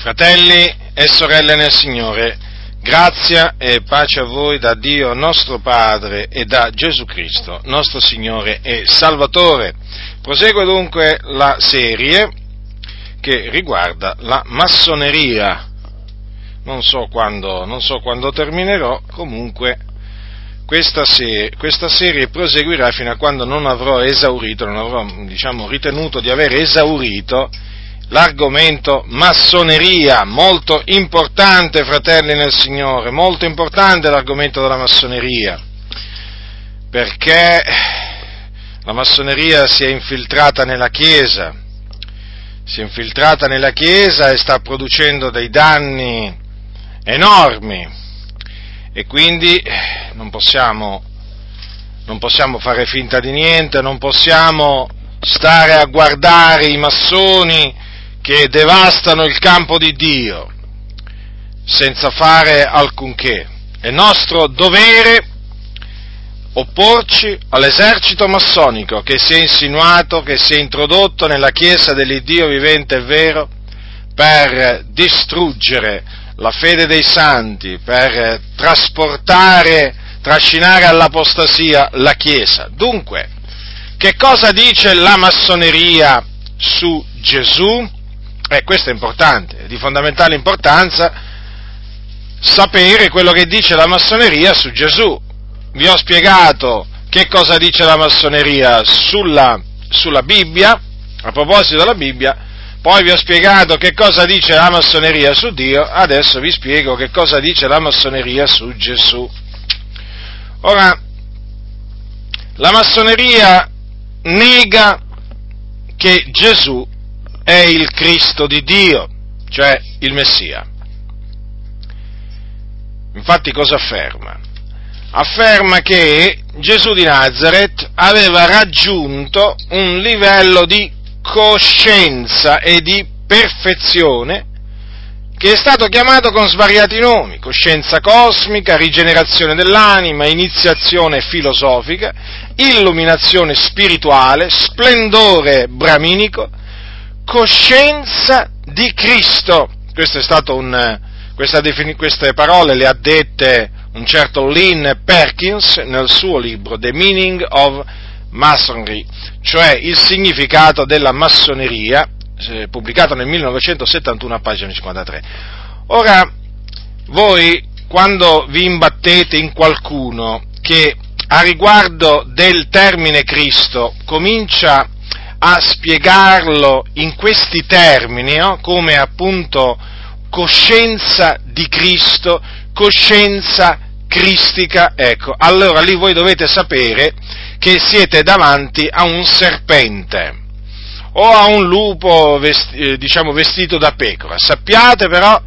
Fratelli e sorelle nel Signore, grazia e pace a voi da Dio nostro Padre e da Gesù Cristo, nostro Signore e Salvatore. Prosegue dunque la serie che riguarda la massoneria. Non so quando, non so quando terminerò, comunque questa, se, questa, serie proseguirà fino a quando non avrò esaurito, non avrò diciamo, ritenuto di aver esaurito l'argomento massoneria, molto importante, fratelli nel Signore, molto importante l'argomento della massoneria, perché la massoneria si è infiltrata nella Chiesa, si è infiltrata nella Chiesa e sta producendo dei danni enormi. E quindi non possiamo, non possiamo fare finta di niente, non possiamo stare a guardare i massoni che devastano il campo di Dio senza fare alcunché. È nostro dovere opporci all'esercito massonico che si è insinuato, che si è introdotto nella Chiesa dell'Iddio vivente e vero per distruggere la fede dei santi, per trasportare, trascinare all'apostasia la Chiesa. Dunque, che cosa dice la massoneria su Gesù? Eh, questo è importante, è di fondamentale importanza sapere quello che dice la massoneria su Gesù. Vi ho spiegato che cosa dice la massoneria sulla, sulla Bibbia, a proposito della Bibbia, poi vi ho spiegato che cosa dice la massoneria su Dio, adesso vi spiego che cosa dice la massoneria su Gesù. Ora, la massoneria nega che Gesù è il Cristo di Dio, cioè il Messia. Infatti cosa afferma? Afferma che Gesù di Nazareth aveva raggiunto un livello di coscienza e di perfezione che è stato chiamato con svariati nomi, coscienza cosmica, rigenerazione dell'anima, iniziazione filosofica, illuminazione spirituale, splendore braminico, coscienza di Cristo. Un, defini, queste parole le ha dette un certo Lynn Perkins nel suo libro The Meaning of Masonry, cioè il significato della massoneria, eh, pubblicato nel 1971 a pagina 53. Ora, voi quando vi imbattete in qualcuno che a riguardo del termine Cristo comincia a spiegarlo in questi termini, no? come appunto coscienza di Cristo, coscienza cristica, ecco, allora lì voi dovete sapere che siete davanti a un serpente o a un lupo vesti, eh, diciamo, vestito da pecora. Sappiate però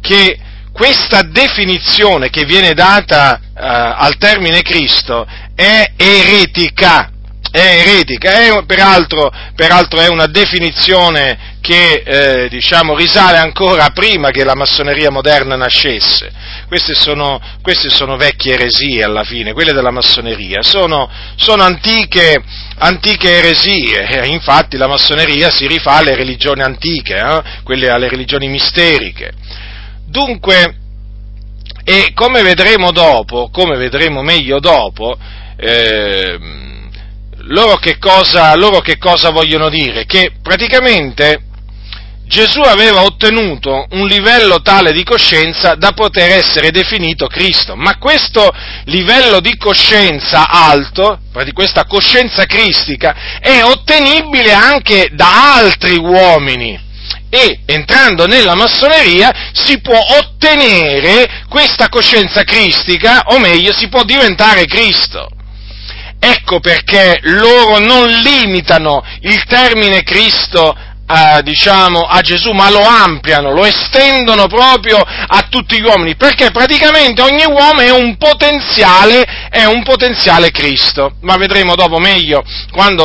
che questa definizione che viene data eh, al termine Cristo è eretica, è eretica, è, peraltro, peraltro, è una definizione che eh, diciamo, risale ancora prima che la massoneria moderna nascesse. Queste sono, queste sono vecchie eresie alla fine, quelle della massoneria, sono, sono antiche, antiche, eresie, infatti la massoneria si rifà alle religioni antiche, eh? quelle alle religioni misteriche. Dunque, e come vedremo dopo, come vedremo meglio dopo, eh, loro che, cosa, loro che cosa vogliono dire? Che praticamente Gesù aveva ottenuto un livello tale di coscienza da poter essere definito Cristo, ma questo livello di coscienza alto, questa coscienza cristica, è ottenibile anche da altri uomini. E entrando nella massoneria si può ottenere questa coscienza cristica, o meglio, si può diventare Cristo. Ecco perché loro non limitano il termine Cristo a, diciamo, a Gesù, ma lo ampliano, lo estendono proprio a tutti gli uomini, perché praticamente ogni uomo è un potenziale, è un potenziale Cristo. Ma vedremo dopo meglio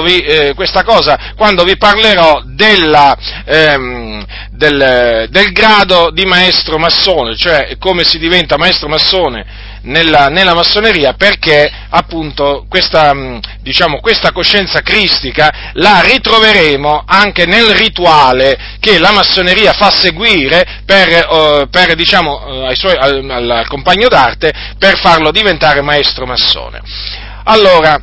vi, eh, questa cosa, quando vi parlerò della, ehm, del, del grado di maestro massone, cioè come si diventa maestro massone nella, nella massoneria perché appunto questa, diciamo, questa coscienza cristica la ritroveremo anche nel rituale che la massoneria fa seguire per, uh, per diciamo, uh, suoi, al, al compagno d'arte per farlo diventare maestro massone. Allora,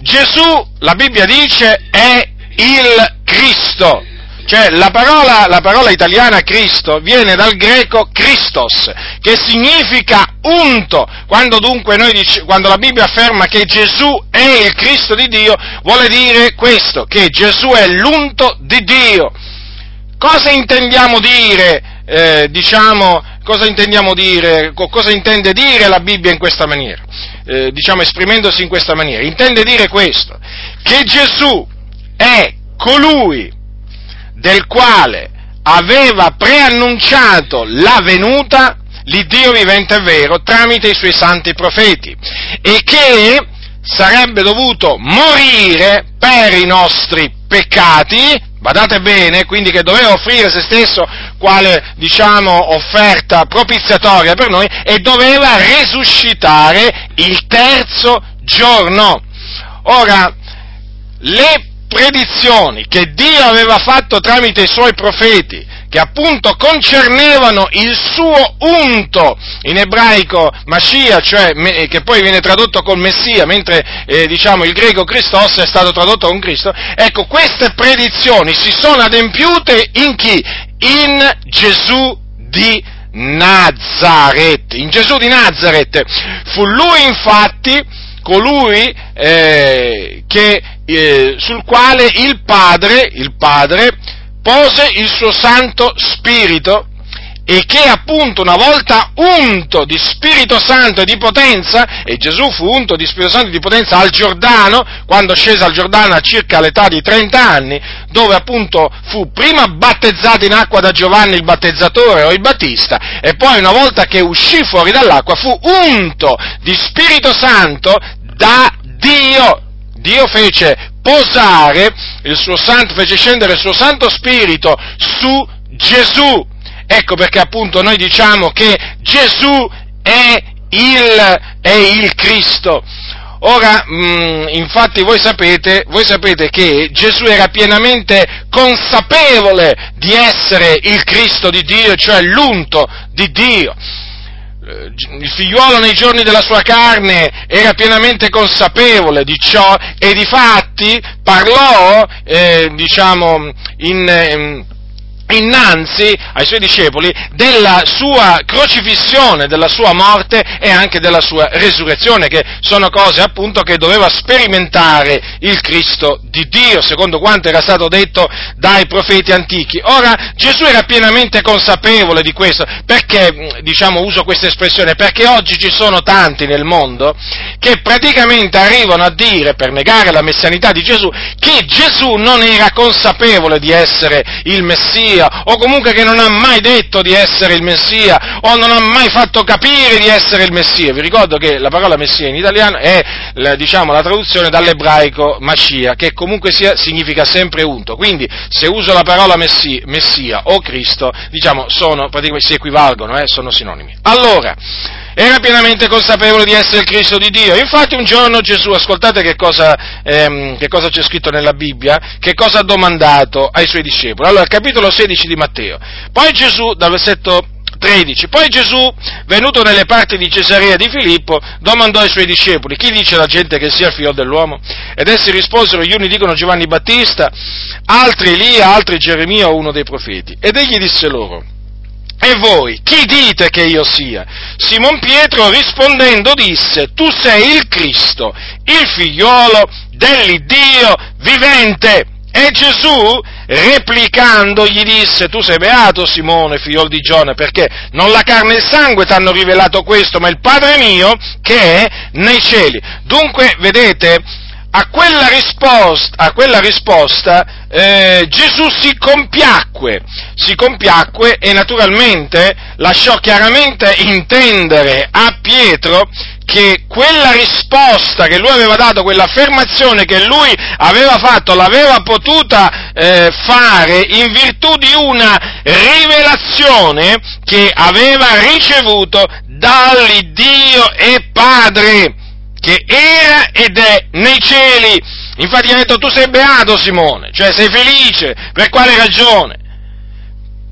Gesù, la Bibbia dice, è il Cristo. Cioè la parola, la parola, italiana Cristo viene dal greco Christos, che significa unto. Quando dunque noi dice, quando la Bibbia afferma che Gesù è il Cristo di Dio, vuole dire questo, che Gesù è l'unto di Dio. Cosa intendiamo dire, eh, diciamo, cosa intendiamo dire, cosa intende dire la Bibbia in questa maniera? Eh, diciamo esprimendosi in questa maniera. Intende dire questo, che Gesù è colui del quale aveva preannunciato la venuta l'Iddio vivente e vero tramite i suoi santi profeti e che sarebbe dovuto morire per i nostri peccati, badate bene, quindi che doveva offrire se stesso quale, diciamo, offerta propiziatoria per noi e doveva risuscitare il terzo giorno. Ora, le predizioni che Dio aveva fatto tramite i suoi profeti, che appunto concernevano il suo unto, in ebraico Mashiach, cioè che poi viene tradotto col Messia, mentre eh, diciamo il greco Christos è stato tradotto con Cristo, ecco queste predizioni si sono adempiute in chi? In Gesù di Nazareth. In Gesù di Nazareth fu lui infatti colui eh, che eh, sul quale il Padre, il Padre pose il suo Santo Spirito e che appunto una volta unto di Spirito Santo e di potenza, e Gesù fu unto di Spirito Santo e di potenza al Giordano, quando scese al Giordano a circa l'età di 30 anni, dove appunto fu prima battezzato in acqua da Giovanni il battezzatore o il Battista, e poi una volta che uscì fuori dall'acqua fu unto di Spirito Santo da Dio. Dio fece posare il suo santo, fece scendere il suo Santo Spirito su Gesù. Ecco perché appunto noi diciamo che Gesù è il, è il Cristo. Ora, mh, mm, infatti voi sapete, voi sapete che Gesù era pienamente consapevole di essere il Cristo di Dio, cioè l'unto di Dio. Eh, il figliuolo nei giorni della sua carne era pienamente consapevole di ciò e di fatti parlò, eh, diciamo, in, in innanzi ai suoi discepoli della sua crocifissione, della sua morte e anche della sua resurrezione, che sono cose appunto che doveva sperimentare il Cristo di Dio, secondo quanto era stato detto dai profeti antichi. Ora Gesù era pienamente consapevole di questo, perché, diciamo, uso questa espressione, perché oggi ci sono tanti nel mondo che praticamente arrivano a dire, per negare la messianità di Gesù, che Gesù non era consapevole di essere il Messia, Messia, o comunque che non ha mai detto di essere il Messia, o non ha mai fatto capire di essere il Messia. Vi ricordo che la parola Messia in italiano è, diciamo, la traduzione dall'ebraico Mascia, che comunque sia, significa sempre unto. Quindi, se uso la parola messia, messia o Cristo, diciamo, sono, si equivalgono, eh, sono sinonimi. Allora, era pienamente consapevole di essere il Cristo di Dio. Infatti un giorno Gesù, ascoltate che cosa, ehm, che cosa c'è scritto nella Bibbia, che cosa ha domandato ai suoi discepoli. Allora, capitolo 16 di Matteo. Poi Gesù, dal versetto 13. Poi Gesù, venuto nelle parti di Cesarea di Filippo, domandò ai suoi discepoli, chi dice la gente che sia il figlio dell'uomo? Ed essi risposero, gli uni dicono Giovanni Battista, altri Elia, altri Geremia o uno dei profeti. Ed egli disse loro, e voi, chi dite che io sia? Simon Pietro rispondendo disse, tu sei il Cristo, il figliolo dell'Iddio vivente. E Gesù, replicando, gli disse, tu sei beato Simone, figliolo di Giona, perché non la carne e il sangue ti hanno rivelato questo, ma il Padre mio che è nei cieli. Dunque, vedete, a quella risposta, a quella risposta eh, Gesù si compiacque, si compiacque e naturalmente lasciò chiaramente intendere a Pietro che quella risposta che lui aveva dato, quell'affermazione che lui aveva fatto, l'aveva potuta eh, fare in virtù di una rivelazione che aveva ricevuto dall'Iddio e Padre che era ed è nei cieli. Infatti ha detto tu sei beato Simone, cioè sei felice, per quale ragione?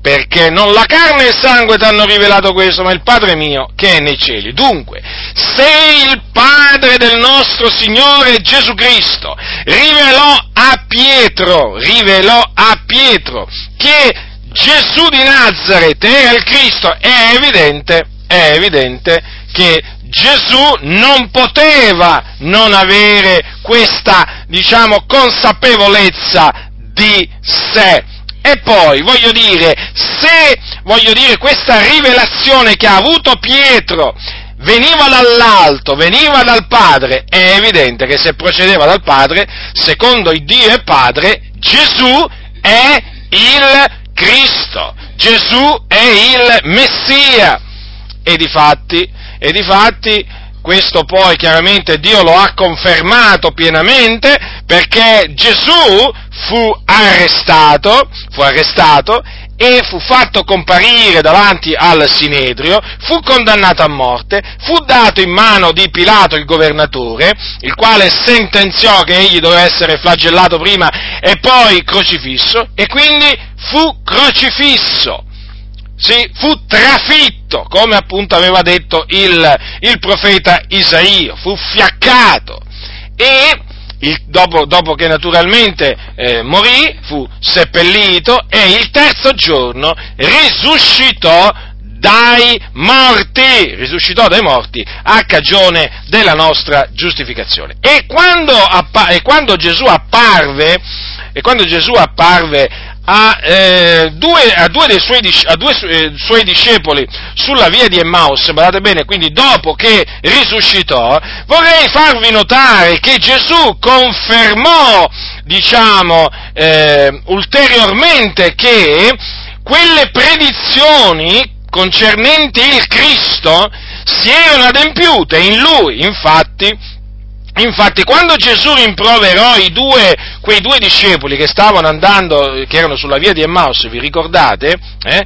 Perché non la carne e il sangue ti hanno rivelato questo, ma il Padre mio che è nei cieli. Dunque, se il Padre del nostro Signore Gesù Cristo rivelò a Pietro, rivelò a Pietro che Gesù di Nazareth era il Cristo, è evidente, è evidente che Gesù non poteva non avere questa, diciamo, consapevolezza di sé. E poi, voglio dire, se, voglio dire, questa rivelazione che ha avuto Pietro veniva dall'alto, veniva dal Padre, è evidente che se procedeva dal Padre, secondo il Dio e Padre, Gesù è il Cristo, Gesù è il Messia. E di fatti, e difatti questo poi chiaramente Dio lo ha confermato pienamente perché Gesù fu arrestato, fu arrestato e fu fatto comparire davanti al Sinedrio, fu condannato a morte, fu dato in mano di Pilato il governatore, il quale sentenziò che egli doveva essere flagellato prima e poi crocifisso, e quindi fu crocifisso sì, fu trafitto, come appunto aveva detto il, il profeta Isaia, fu fiaccato e il, dopo, dopo, che naturalmente eh, morì, fu seppellito e il terzo giorno risuscitò dai morti, risuscitò dai morti a cagione della nostra giustificazione. E quando, appa- e quando Gesù apparve, e quando Gesù apparve a, eh, due, a, due, dei suoi, a due eh, suoi, discepoli sulla via di Emmaus, guardate bene, quindi dopo che risuscitò, vorrei farvi notare che Gesù confermò, diciamo, eh, ulteriormente che quelle predizioni concernenti il Cristo si erano adempiute in lui, infatti, Infatti, quando Gesù rimproverò due, quei due discepoli che stavano andando, che erano sulla via di Emmaus, vi ricordate? Eh?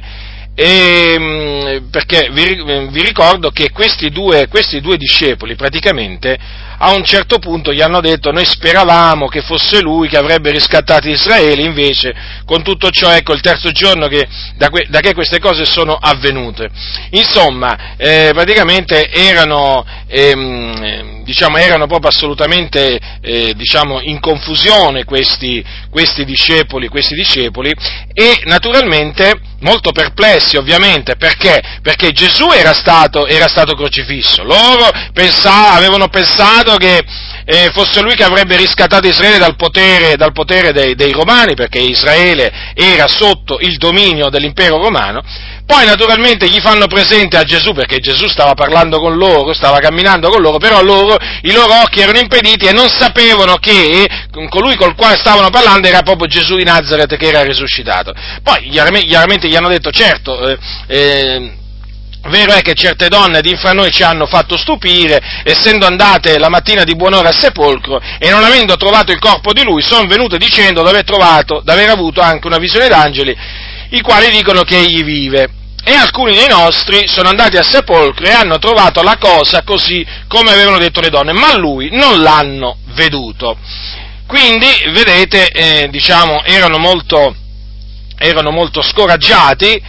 E, ehm, perché vi, vi, ricordo che questi due, questi due discepoli praticamente a un certo punto gli hanno detto noi speravamo che fosse lui che avrebbe riscattato Israele, invece con tutto ciò ecco il terzo giorno che, da, que, da che queste cose sono avvenute. Insomma, eh, praticamente erano, ehm, diciamo, erano proprio assolutamente eh, diciamo, in confusione questi, questi, discepoli, questi discepoli e naturalmente molto perplessi ovviamente perché? Perché Gesù era stato, era stato crocifisso, loro pensavano, avevano pensato credo che eh, fosse lui che avrebbe riscattato Israele dal potere, dal potere dei, dei, romani, perché Israele era sotto il dominio dell'impero romano, poi naturalmente gli fanno presente a Gesù, perché Gesù stava parlando con loro, stava camminando con loro, però loro, i loro occhi erano impediti e non sapevano che colui col quale stavano parlando era proprio Gesù di Nazareth che era risuscitato. Poi chiaramente, gli hanno detto, certo, eh, eh, Vero è che certe donne di fra noi ci hanno fatto stupire, essendo andate la mattina di buon'ora al sepolcro e non avendo trovato il corpo di lui, sono venute dicendo di aver trovato, di aver avuto anche una visione d'angeli, i quali dicono che egli vive. E alcuni dei nostri sono andati al sepolcro e hanno trovato la cosa così come avevano detto le donne, ma lui non l'hanno veduto. Quindi, vedete, eh, diciamo, erano molto, erano molto scoraggiati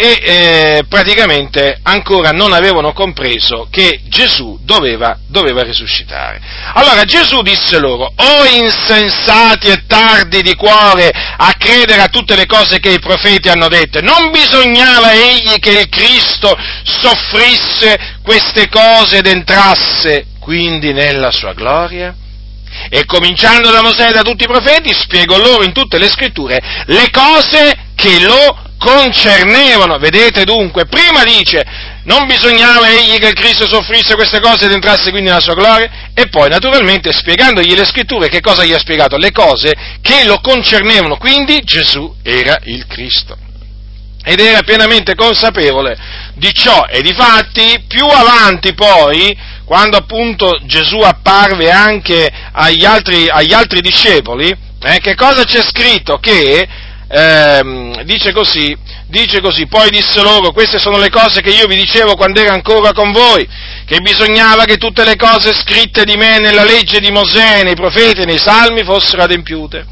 e eh, praticamente ancora non avevano compreso che Gesù doveva, doveva, risuscitare. Allora Gesù disse loro, o insensati e tardi di cuore a credere a tutte le cose che i profeti hanno dette, non bisognava egli che il Cristo soffrisse queste cose ed entrasse quindi nella sua gloria? E cominciando da Mosè e da tutti i profeti, spiego loro in tutte le scritture le cose che lo concernevano. Vedete dunque, prima dice, non bisognava egli che Cristo soffrisse queste cose ed entrasse quindi nella sua gloria? E poi, naturalmente, spiegandogli le scritture, che cosa gli ha spiegato? Le cose che lo concernevano, quindi Gesù era il Cristo. Ed era pienamente consapevole di ciò e di fatti, più avanti poi, quando appunto Gesù apparve anche agli altri, agli altri discepoli, eh, che cosa c'è scritto? Che, eh, dice così, dice così, poi disse loro, queste sono le cose che io vi dicevo quando ero ancora con voi, che bisognava che tutte le cose scritte di me nella legge di Mosè, nei profeti nei salmi fossero adempiute.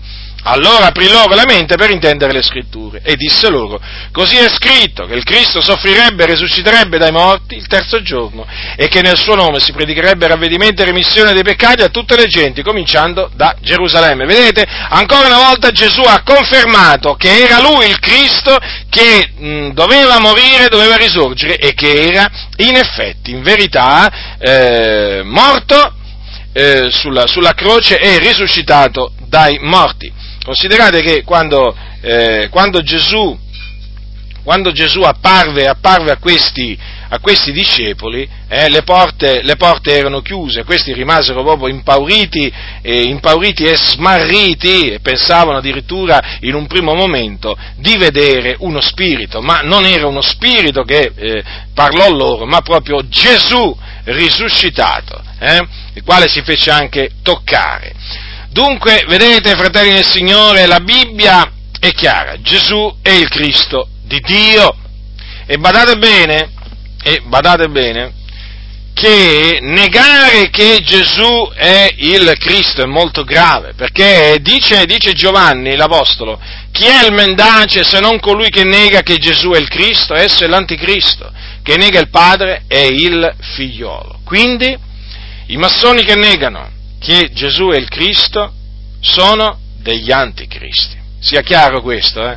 Allora aprì loro la mente per intendere le scritture e disse loro, così è scritto che il Cristo soffrirebbe e risusciterebbe dai morti il terzo giorno e che nel suo nome si predicherebbe ravvedimento e remissione dei peccati a tutte le genti, cominciando da Gerusalemme. Vedete, ancora una volta Gesù ha confermato che era lui il Cristo che mh, doveva morire, doveva risorgere e che era in effetti, in verità, eh, morto eh, sulla, sulla croce e risuscitato dai morti. Considerate che quando, eh, quando, Gesù, quando Gesù, apparve, apparve a, questi, a questi discepoli, eh, le, porte, le, porte, erano chiuse, questi rimasero proprio impauriti, eh, impauriti e smarriti e pensavano addirittura in un primo momento di vedere uno spirito, ma non era uno spirito che eh, parlò loro, ma proprio Gesù risuscitato, eh, il quale si fece anche toccare. Dunque, vedete, fratelli del Signore, la Bibbia è chiara, Gesù è il Cristo di Dio. E badate bene, e badate bene, che negare che Gesù è il Cristo è molto grave, perché dice, dice Giovanni l'Apostolo, chi è il mendace se non colui che nega che Gesù è il Cristo? Esso è l'anticristo, che nega il Padre è il figliolo. Quindi, i massoni che negano che Gesù è il Cristo sono degli anticristi. Sia chiaro questo, eh?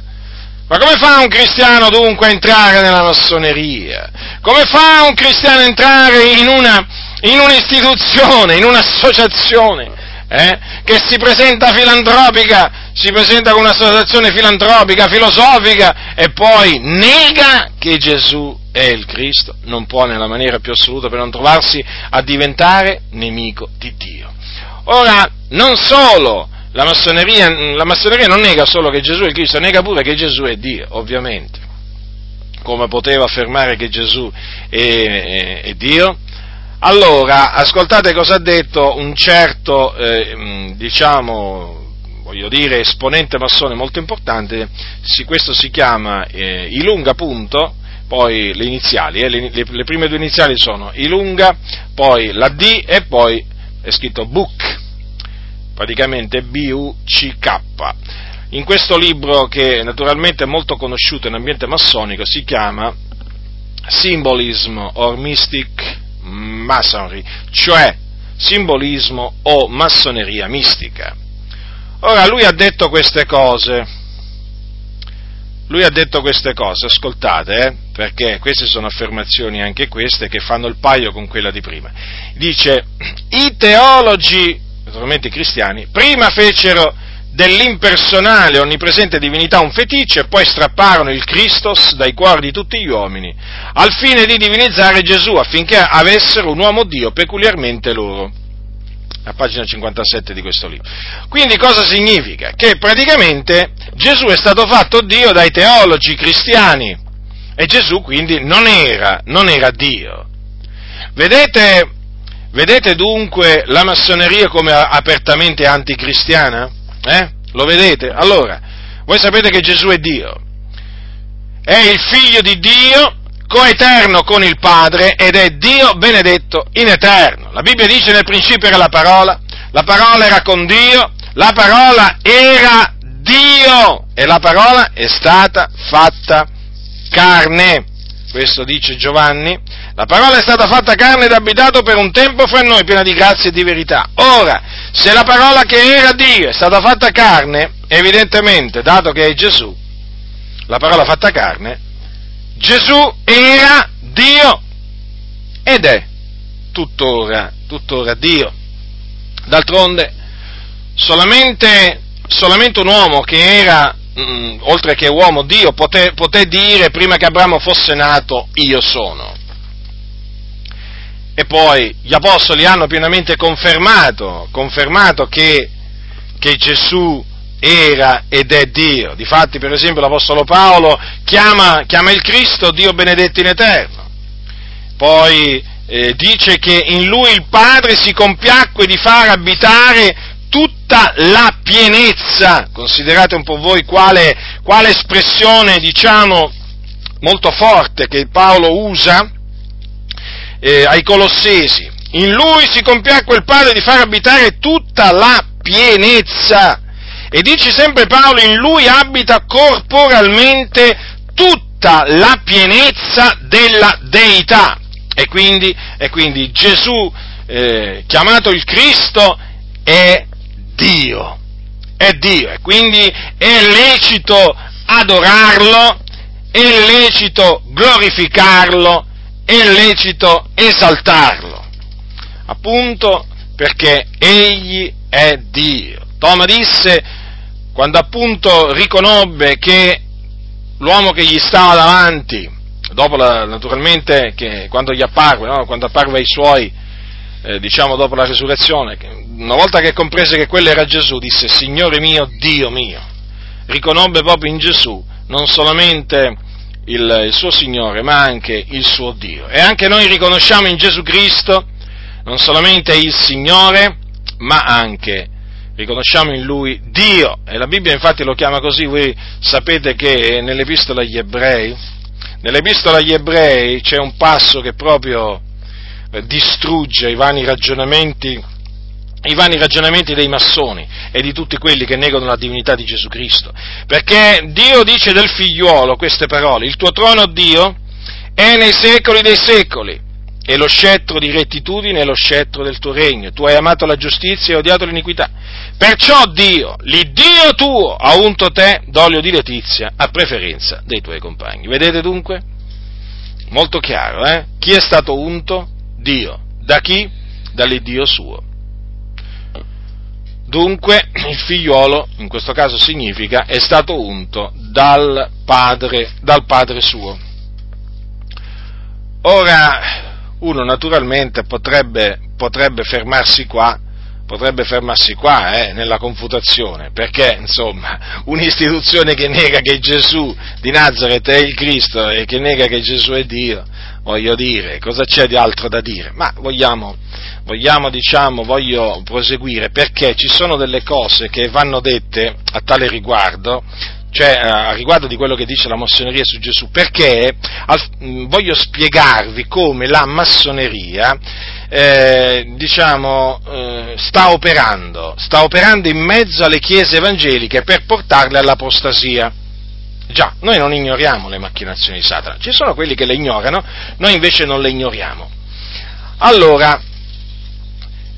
Ma come fa un cristiano dunque a entrare nella massoneria? Come fa un cristiano a entrare in una, in un'istituzione, in un'associazione eh, che si presenta filantropica, si presenta come un'associazione filantropica, filosofica e poi nega che Gesù è il Cristo? Non può nella maniera più assoluta per non trovarsi a diventare nemico di Dio. Ora, non solo la massoneria, la massoneria non nega solo che Gesù è Cristo, nega pure che Gesù è Dio, ovviamente. Come poteva affermare che Gesù è, è, è Dio? Allora, ascoltate cosa ha detto un certo, eh, diciamo, voglio dire, esponente massone molto importante, questo si chiama eh, Ilunga punto, poi le iniziali, eh, le, le, prime due iniziali sono Ilunga, poi la D e poi è scritto Book, praticamente B-U-C-K. In questo libro, che naturalmente è molto conosciuto in ambiente massonico, si chiama Symbolism or Mystic Masonry, cioè simbolismo o massoneria mistica. Ora lui ha detto queste cose, lui ha detto queste cose, ascoltate, eh, perché queste sono affermazioni anche queste che fanno il paio con quella di prima. Dice, i teologi, naturalmente i cristiani, prima fecero dell'impersonale onnipresente divinità un feticcio e poi strapparono il Christos dai cuori di tutti gli uomini, al fine di divinizzare Gesù affinché avessero un uomo Dio peculiarmente loro a pagina 57 di questo libro. Quindi cosa significa? Che praticamente Gesù è stato fatto Dio dai teologi cristiani e Gesù quindi non era, non era Dio. Vedete, vedete dunque la massoneria come apertamente anticristiana? Eh? Lo vedete? Allora, voi sapete che Gesù è Dio, è il figlio di Dio coeterno con il Padre ed è Dio benedetto in eterno. La Bibbia dice nel principio era la parola, la parola era con Dio, la parola era Dio e la parola è stata fatta carne. Questo dice Giovanni. La parola è stata fatta carne ed abitato per un tempo fra noi, piena di grazia e di verità. Ora, se la parola che era Dio è stata fatta carne, evidentemente, dato che è Gesù, la parola fatta carne, Gesù era Dio ed è tuttora, tuttora Dio. D'altronde, solamente, solamente un uomo che era, mm, oltre che uomo Dio, poté, poté dire prima che Abramo fosse nato, io sono. E poi gli apostoli hanno pienamente confermato, confermato che, che Gesù era ed è Dio. Difatti, per esempio, l'Apostolo Paolo chiama, chiama il Cristo Dio benedetto in eterno. Poi eh, dice che in lui il Padre si compiacque di far abitare tutta la pienezza. Considerate un po' voi quale, quale espressione, diciamo, molto forte che Paolo usa eh, ai Colossesi. In lui si compiacque il Padre di far abitare tutta la pienezza e dice sempre Paolo, in lui abita corporalmente tutta la pienezza della deità. E quindi, e quindi Gesù, eh, chiamato il Cristo, è Dio. È Dio. E quindi è lecito adorarlo, è lecito glorificarlo, è lecito esaltarlo. Appunto perché Egli è Dio. Toma disse quando appunto riconobbe che l'uomo che gli stava davanti, dopo la, naturalmente che, quando gli apparve, no? quando apparve ai suoi, eh, diciamo dopo la resurrezione, una volta che comprese che quello era Gesù, disse Signore mio, Dio mio, riconobbe proprio in Gesù non solamente il, il suo Signore, ma anche il suo Dio. E anche noi riconosciamo in Gesù Cristo non solamente il Signore, ma anche riconosciamo in lui Dio, e la Bibbia infatti lo chiama così, voi sapete che nell'epistola agli ebrei, nell'epistola agli ebrei c'è un passo che proprio eh, distrugge i vani ragionamenti i vani ragionamenti dei massoni e di tutti quelli che negano la divinità di Gesù Cristo. Perché Dio dice del figliuolo queste parole, il tuo trono, Dio, è nei secoli dei secoli e lo scettro di rettitudine è lo scettro del tuo regno. Tu hai amato la giustizia e odiato l'iniquità. Perciò Dio, l'Iddio tuo, ha unto te d'olio di letizia a preferenza dei tuoi compagni. Vedete dunque? Molto chiaro, eh? Chi è stato unto? Dio. Da chi? Dall'Iddio suo. Dunque il figliuolo, in questo caso significa, è stato unto dal padre, dal padre suo. Ora, uno naturalmente potrebbe, potrebbe fermarsi qua, potrebbe fermarsi qua eh, nella confutazione, perché insomma un'istituzione che nega che Gesù di Nazareth è il Cristo e che nega che Gesù è Dio, voglio dire, cosa c'è di altro da dire? Ma vogliamo, vogliamo diciamo, voglio proseguire perché ci sono delle cose che vanno dette a tale riguardo cioè eh, a riguardo di quello che dice la massoneria su Gesù, perché al, mm, voglio spiegarvi come la massoneria eh, diciamo, eh, sta operando, sta operando in mezzo alle chiese evangeliche per portarle all'apostasia. Già, noi non ignoriamo le macchinazioni di Satana, ci sono quelli che le ignorano, noi invece non le ignoriamo. Allora,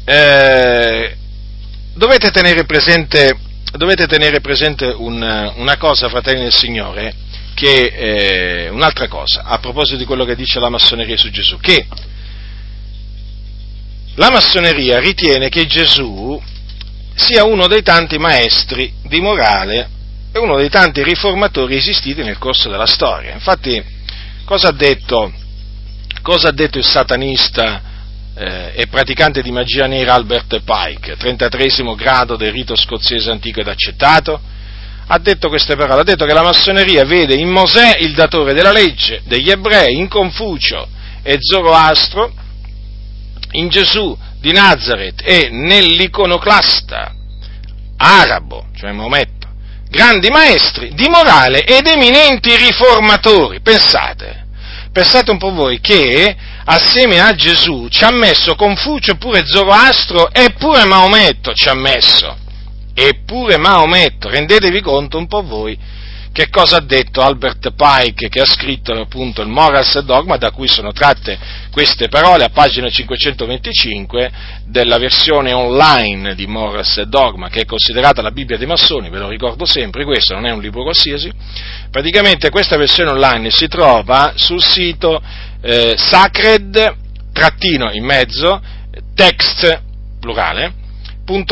eh, dovete tenere presente dovete tenere presente un, una cosa, fratelli del Signore, che, eh, un'altra cosa, a proposito di quello che dice la massoneria su Gesù, che la massoneria ritiene che Gesù sia uno dei tanti maestri di morale e uno dei tanti riformatori esistiti nel corso della storia. Infatti, cosa ha detto, cosa ha detto il satanista eh, e praticante di magia nera Albert Pike, 33 grado del rito scozzese antico ed accettato, ha detto queste parole, ha detto che la massoneria vede in Mosè il datore della legge degli ebrei, in Confucio e Zoroastro, in Gesù di Nazareth e nell'iconoclasta arabo, cioè Maometto, grandi maestri di morale ed eminenti riformatori. Pensate, pensate un po' voi che assieme a Gesù ci ha messo Confucio pure Zoroastro e pure Maometto ci ha messo. Eppure Maometto, rendetevi conto un po' voi che cosa ha detto Albert Pike che ha scritto appunto il Morals Dogma da cui sono tratte queste parole a pagina 525 della versione online di Morals Dogma che è considerata la Bibbia dei massoni, ve lo ricordo sempre, questo non è un libro qualsiasi, praticamente questa versione online si trova sul sito eh, sacred, trattino in mezzo, text, plurale,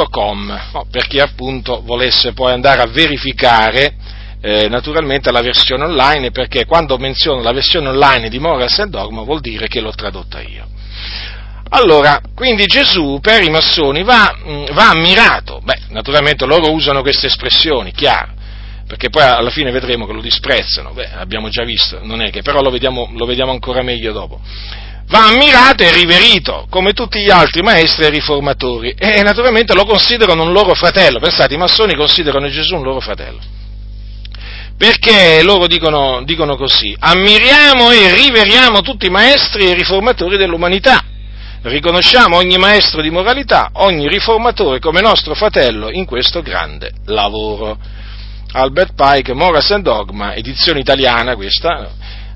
.com, no, per chi appunto volesse poi andare a verificare eh, naturalmente la versione online, perché quando menziono la versione online di Morals and Dogma vuol dire che l'ho tradotta io. Allora, quindi Gesù per i massoni va, mm, va ammirato. Beh, naturalmente loro usano queste espressioni, chiaro, perché poi alla fine vedremo che lo disprezzano. Beh, abbiamo già visto, non è che, però lo vediamo, lo vediamo ancora meglio dopo va ammirato e riverito, come tutti gli altri maestri e riformatori, e naturalmente lo considerano un loro fratello. Pensate, i massoni considerano Gesù un loro fratello. Perché loro dicono, dicono così, ammiriamo e riveriamo tutti i maestri e riformatori dell'umanità. Riconosciamo ogni maestro di moralità, ogni riformatore come nostro fratello in questo grande lavoro. Albert Pike, Moras and Dogma, edizione italiana questa,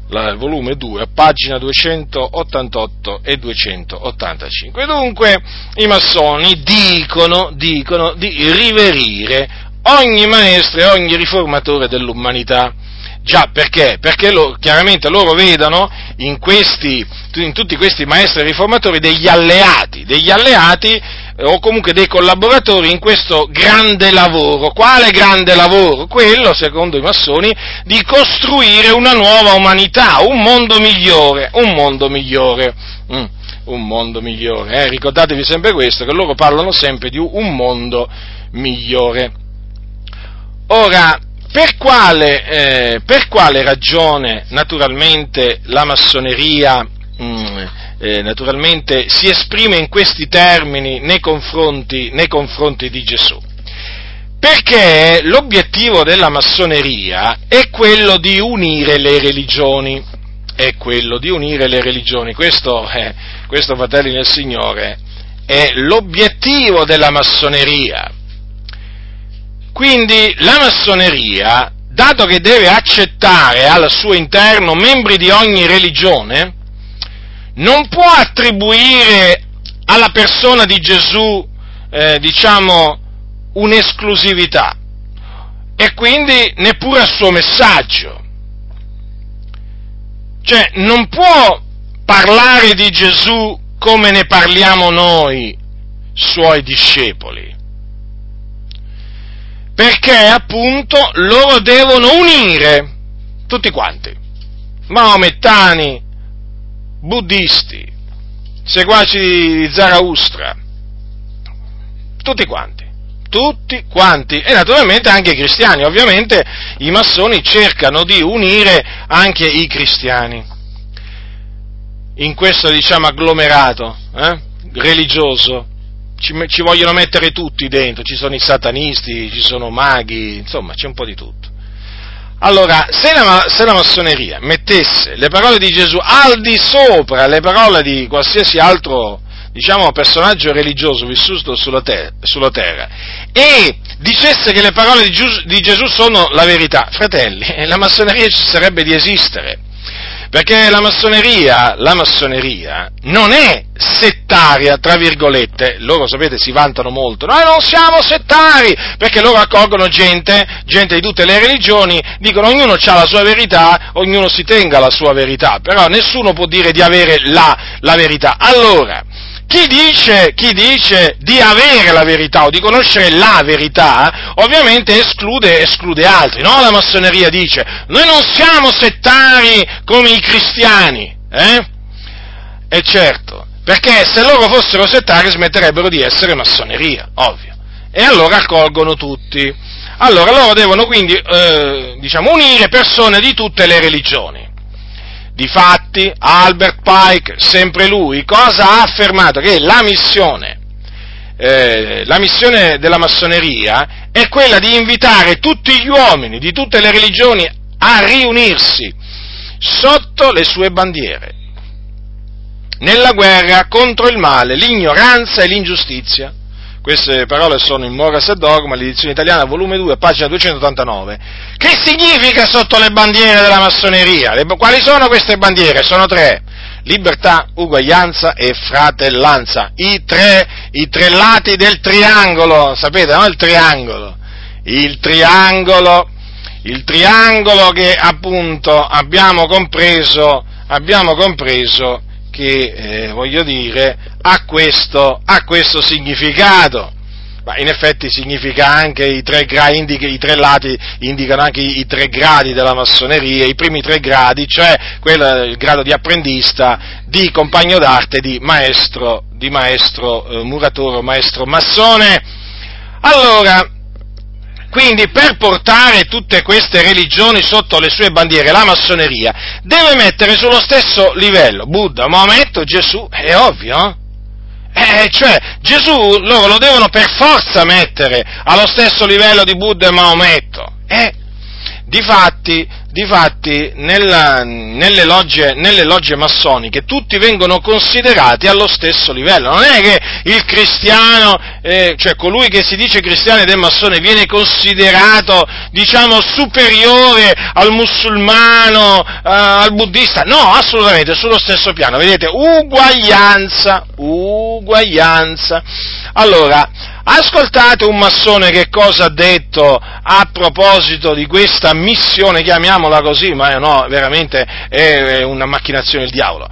il volume 2, pagina 288 e 285. Dunque i massoni dicono, dicono di riverire ogni maestro e ogni riformatore dell'umanità. Già, perché? Perché lo, chiaramente loro vedono in, questi, in tutti questi maestri riformatori degli alleati, degli alleati o comunque dei collaboratori in questo grande lavoro. Quale grande lavoro? Quello, secondo i massoni, di costruire una nuova umanità, un mondo migliore, un mondo migliore. Mm, un mondo migliore, eh? ricordatevi sempre questo, che loro parlano sempre di un mondo migliore. Ora, per quale, eh, per quale ragione naturalmente la massoneria mm, eh, naturalmente si esprime in questi termini nei confronti, nei confronti di Gesù. Perché l'obiettivo della massoneria è quello di unire le religioni, è quello di unire le religioni. Questo, eh, questo fratelli del Signore, è l'obiettivo della massoneria. Quindi la massoneria, dato che deve accettare al suo interno membri di ogni religione, non può attribuire alla persona di Gesù, eh, diciamo, un'esclusività e quindi neppure al suo messaggio. Cioè, non può parlare di Gesù come ne parliamo noi, suoi discepoli. Perché appunto loro devono unire tutti quanti, maomettani, buddisti, seguaci di Zaraustra, tutti quanti, tutti quanti, e naturalmente anche i cristiani, ovviamente i massoni cercano di unire anche i cristiani in questo diciamo agglomerato eh, religioso. Ci, ci vogliono mettere tutti dentro, ci sono i satanisti, ci sono maghi, insomma c'è un po' di tutto. Allora, se la, se la, massoneria mettesse le parole di Gesù al di sopra le parole di qualsiasi altro, diciamo, personaggio religioso vissuto sulla, ter- sulla terra e dicesse che le parole di, Gius- di Gesù sono la verità, fratelli, la massoneria ci sarebbe di esistere. Perché la massoneria, la massoneria non è settaria, tra virgolette, loro sapete si vantano molto, noi non siamo settari, perché loro accolgono gente, gente di tutte le religioni, dicono ognuno ha la sua verità, ognuno si tenga la sua verità, però nessuno può dire di avere la, la verità. Allora, chi dice, chi dice, di avere la verità o di conoscere la verità, ovviamente esclude, esclude altri, no? La massoneria dice, noi non siamo settari come i cristiani, eh? E certo, perché se loro fossero settari smetterebbero di essere massoneria, ovvio. E allora accolgono tutti. Allora loro devono quindi, eh, diciamo, unire persone di tutte le religioni. Difatti, Albert Pike, sempre lui, cosa ha affermato? Che la missione, eh, la missione della massoneria è quella di invitare tutti gli uomini di tutte le religioni a riunirsi sotto le sue bandiere, nella guerra contro il male, l'ignoranza e l'ingiustizia queste parole sono in Moras e Dogma, l'edizione italiana, volume 2, pagina 289. Che significa sotto le bandiere della massoneria? Le, quali sono queste bandiere? Sono tre. Libertà, uguaglianza e fratellanza. I tre, I tre lati del triangolo, sapete, no? Il triangolo. Il triangolo, il triangolo che appunto abbiamo compreso, abbiamo compreso che, eh, voglio dire, ha questo, ha questo significato. Ma in effetti significa anche i tre, gradi, indica, i tre lati, indicano anche i, i, tre gradi della massoneria, i primi tre gradi, cioè quello, il grado di apprendista, di compagno d'arte, di maestro, di maestro eh, muratore, maestro massone. Allora, quindi per portare tutte queste religioni sotto le sue bandiere, la massoneria deve mettere sullo stesso livello Buddha, Maometto, Gesù, è ovvio. Eh, cioè, Gesù loro lo devono per forza mettere allo stesso livello di Buddha e Maometto. Eh, difatti, Difatti, nella, nelle, logge, nelle, logge, massoniche tutti vengono considerati allo stesso livello. Non è che il cristiano, eh, cioè colui che si dice cristiano ed è massone, viene considerato, diciamo, superiore al musulmano, eh, al buddista. No, assolutamente, sullo stesso piano. Vedete, uguaglianza, uguaglianza. Allora, Ascoltate un massone che cosa ha detto a proposito di questa missione, chiamiamola così, ma no, veramente è una macchinazione del diavolo,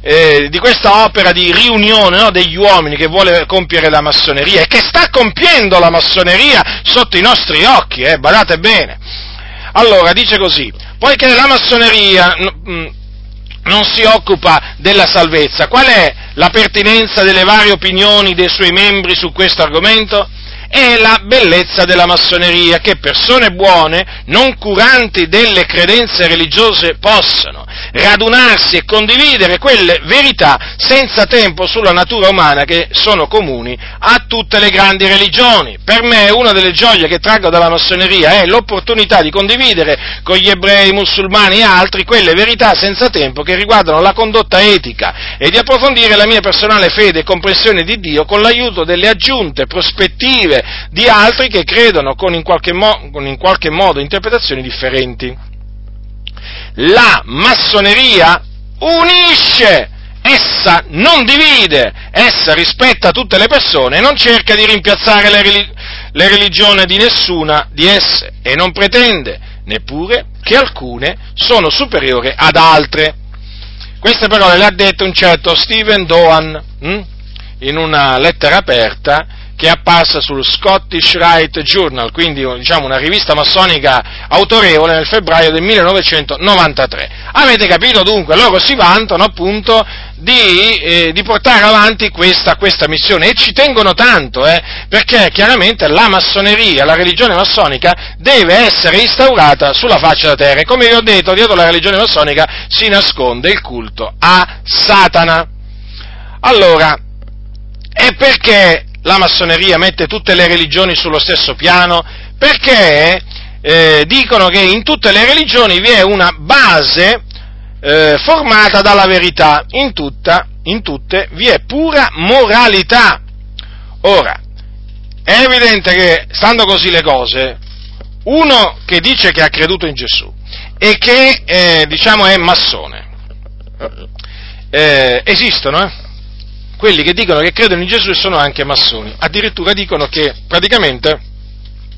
eh, di questa opera di riunione no, degli uomini che vuole compiere la massoneria e che sta compiendo la massoneria sotto i nostri occhi, eh, badate bene. Allora, dice così, poiché la massoneria... Mh, non si occupa della salvezza. Qual è la pertinenza delle varie opinioni dei suoi membri su questo argomento? È la bellezza della massoneria che persone buone, non curanti delle credenze religiose, possano radunarsi e condividere quelle verità senza tempo sulla natura umana che sono comuni a tutte le grandi religioni. Per me una delle gioie che traggo dalla massoneria è l'opportunità di condividere con gli ebrei, musulmani e altri quelle verità senza tempo che riguardano la condotta etica e di approfondire la mia personale fede e comprensione di Dio con l'aiuto delle aggiunte prospettive di altri che credono con in qualche, mo- con in qualche modo interpretazioni differenti la massoneria unisce, essa non divide, essa rispetta tutte le persone e non cerca di rimpiazzare le, relig- le religioni di nessuna di esse e non pretende neppure che alcune sono superiori ad altre. Queste parole le ha dette un certo Stephen Dohan hm? in una lettera aperta che è apparsa sul Scottish Rite Journal, quindi diciamo una rivista massonica autorevole nel febbraio del 1993. Avete capito dunque? Loro si vantano appunto di, eh, di portare avanti questa, questa, missione e ci tengono tanto, eh, perché chiaramente la massoneria, la religione massonica deve essere instaurata sulla faccia della terra e come vi ho detto, dietro la religione massonica si nasconde il culto a Satana. Allora, e perché la massoneria mette tutte le religioni sullo stesso piano? Perché eh, dicono che in tutte le religioni vi è una base eh, formata dalla verità, in, tutta, in tutte vi è pura moralità. Ora, è evidente che, stando così le cose, uno che dice che ha creduto in Gesù e che, eh, diciamo, è massone, eh, esistono, eh? Quelli che dicono che credono in Gesù e sono anche massoni. Addirittura dicono che praticamente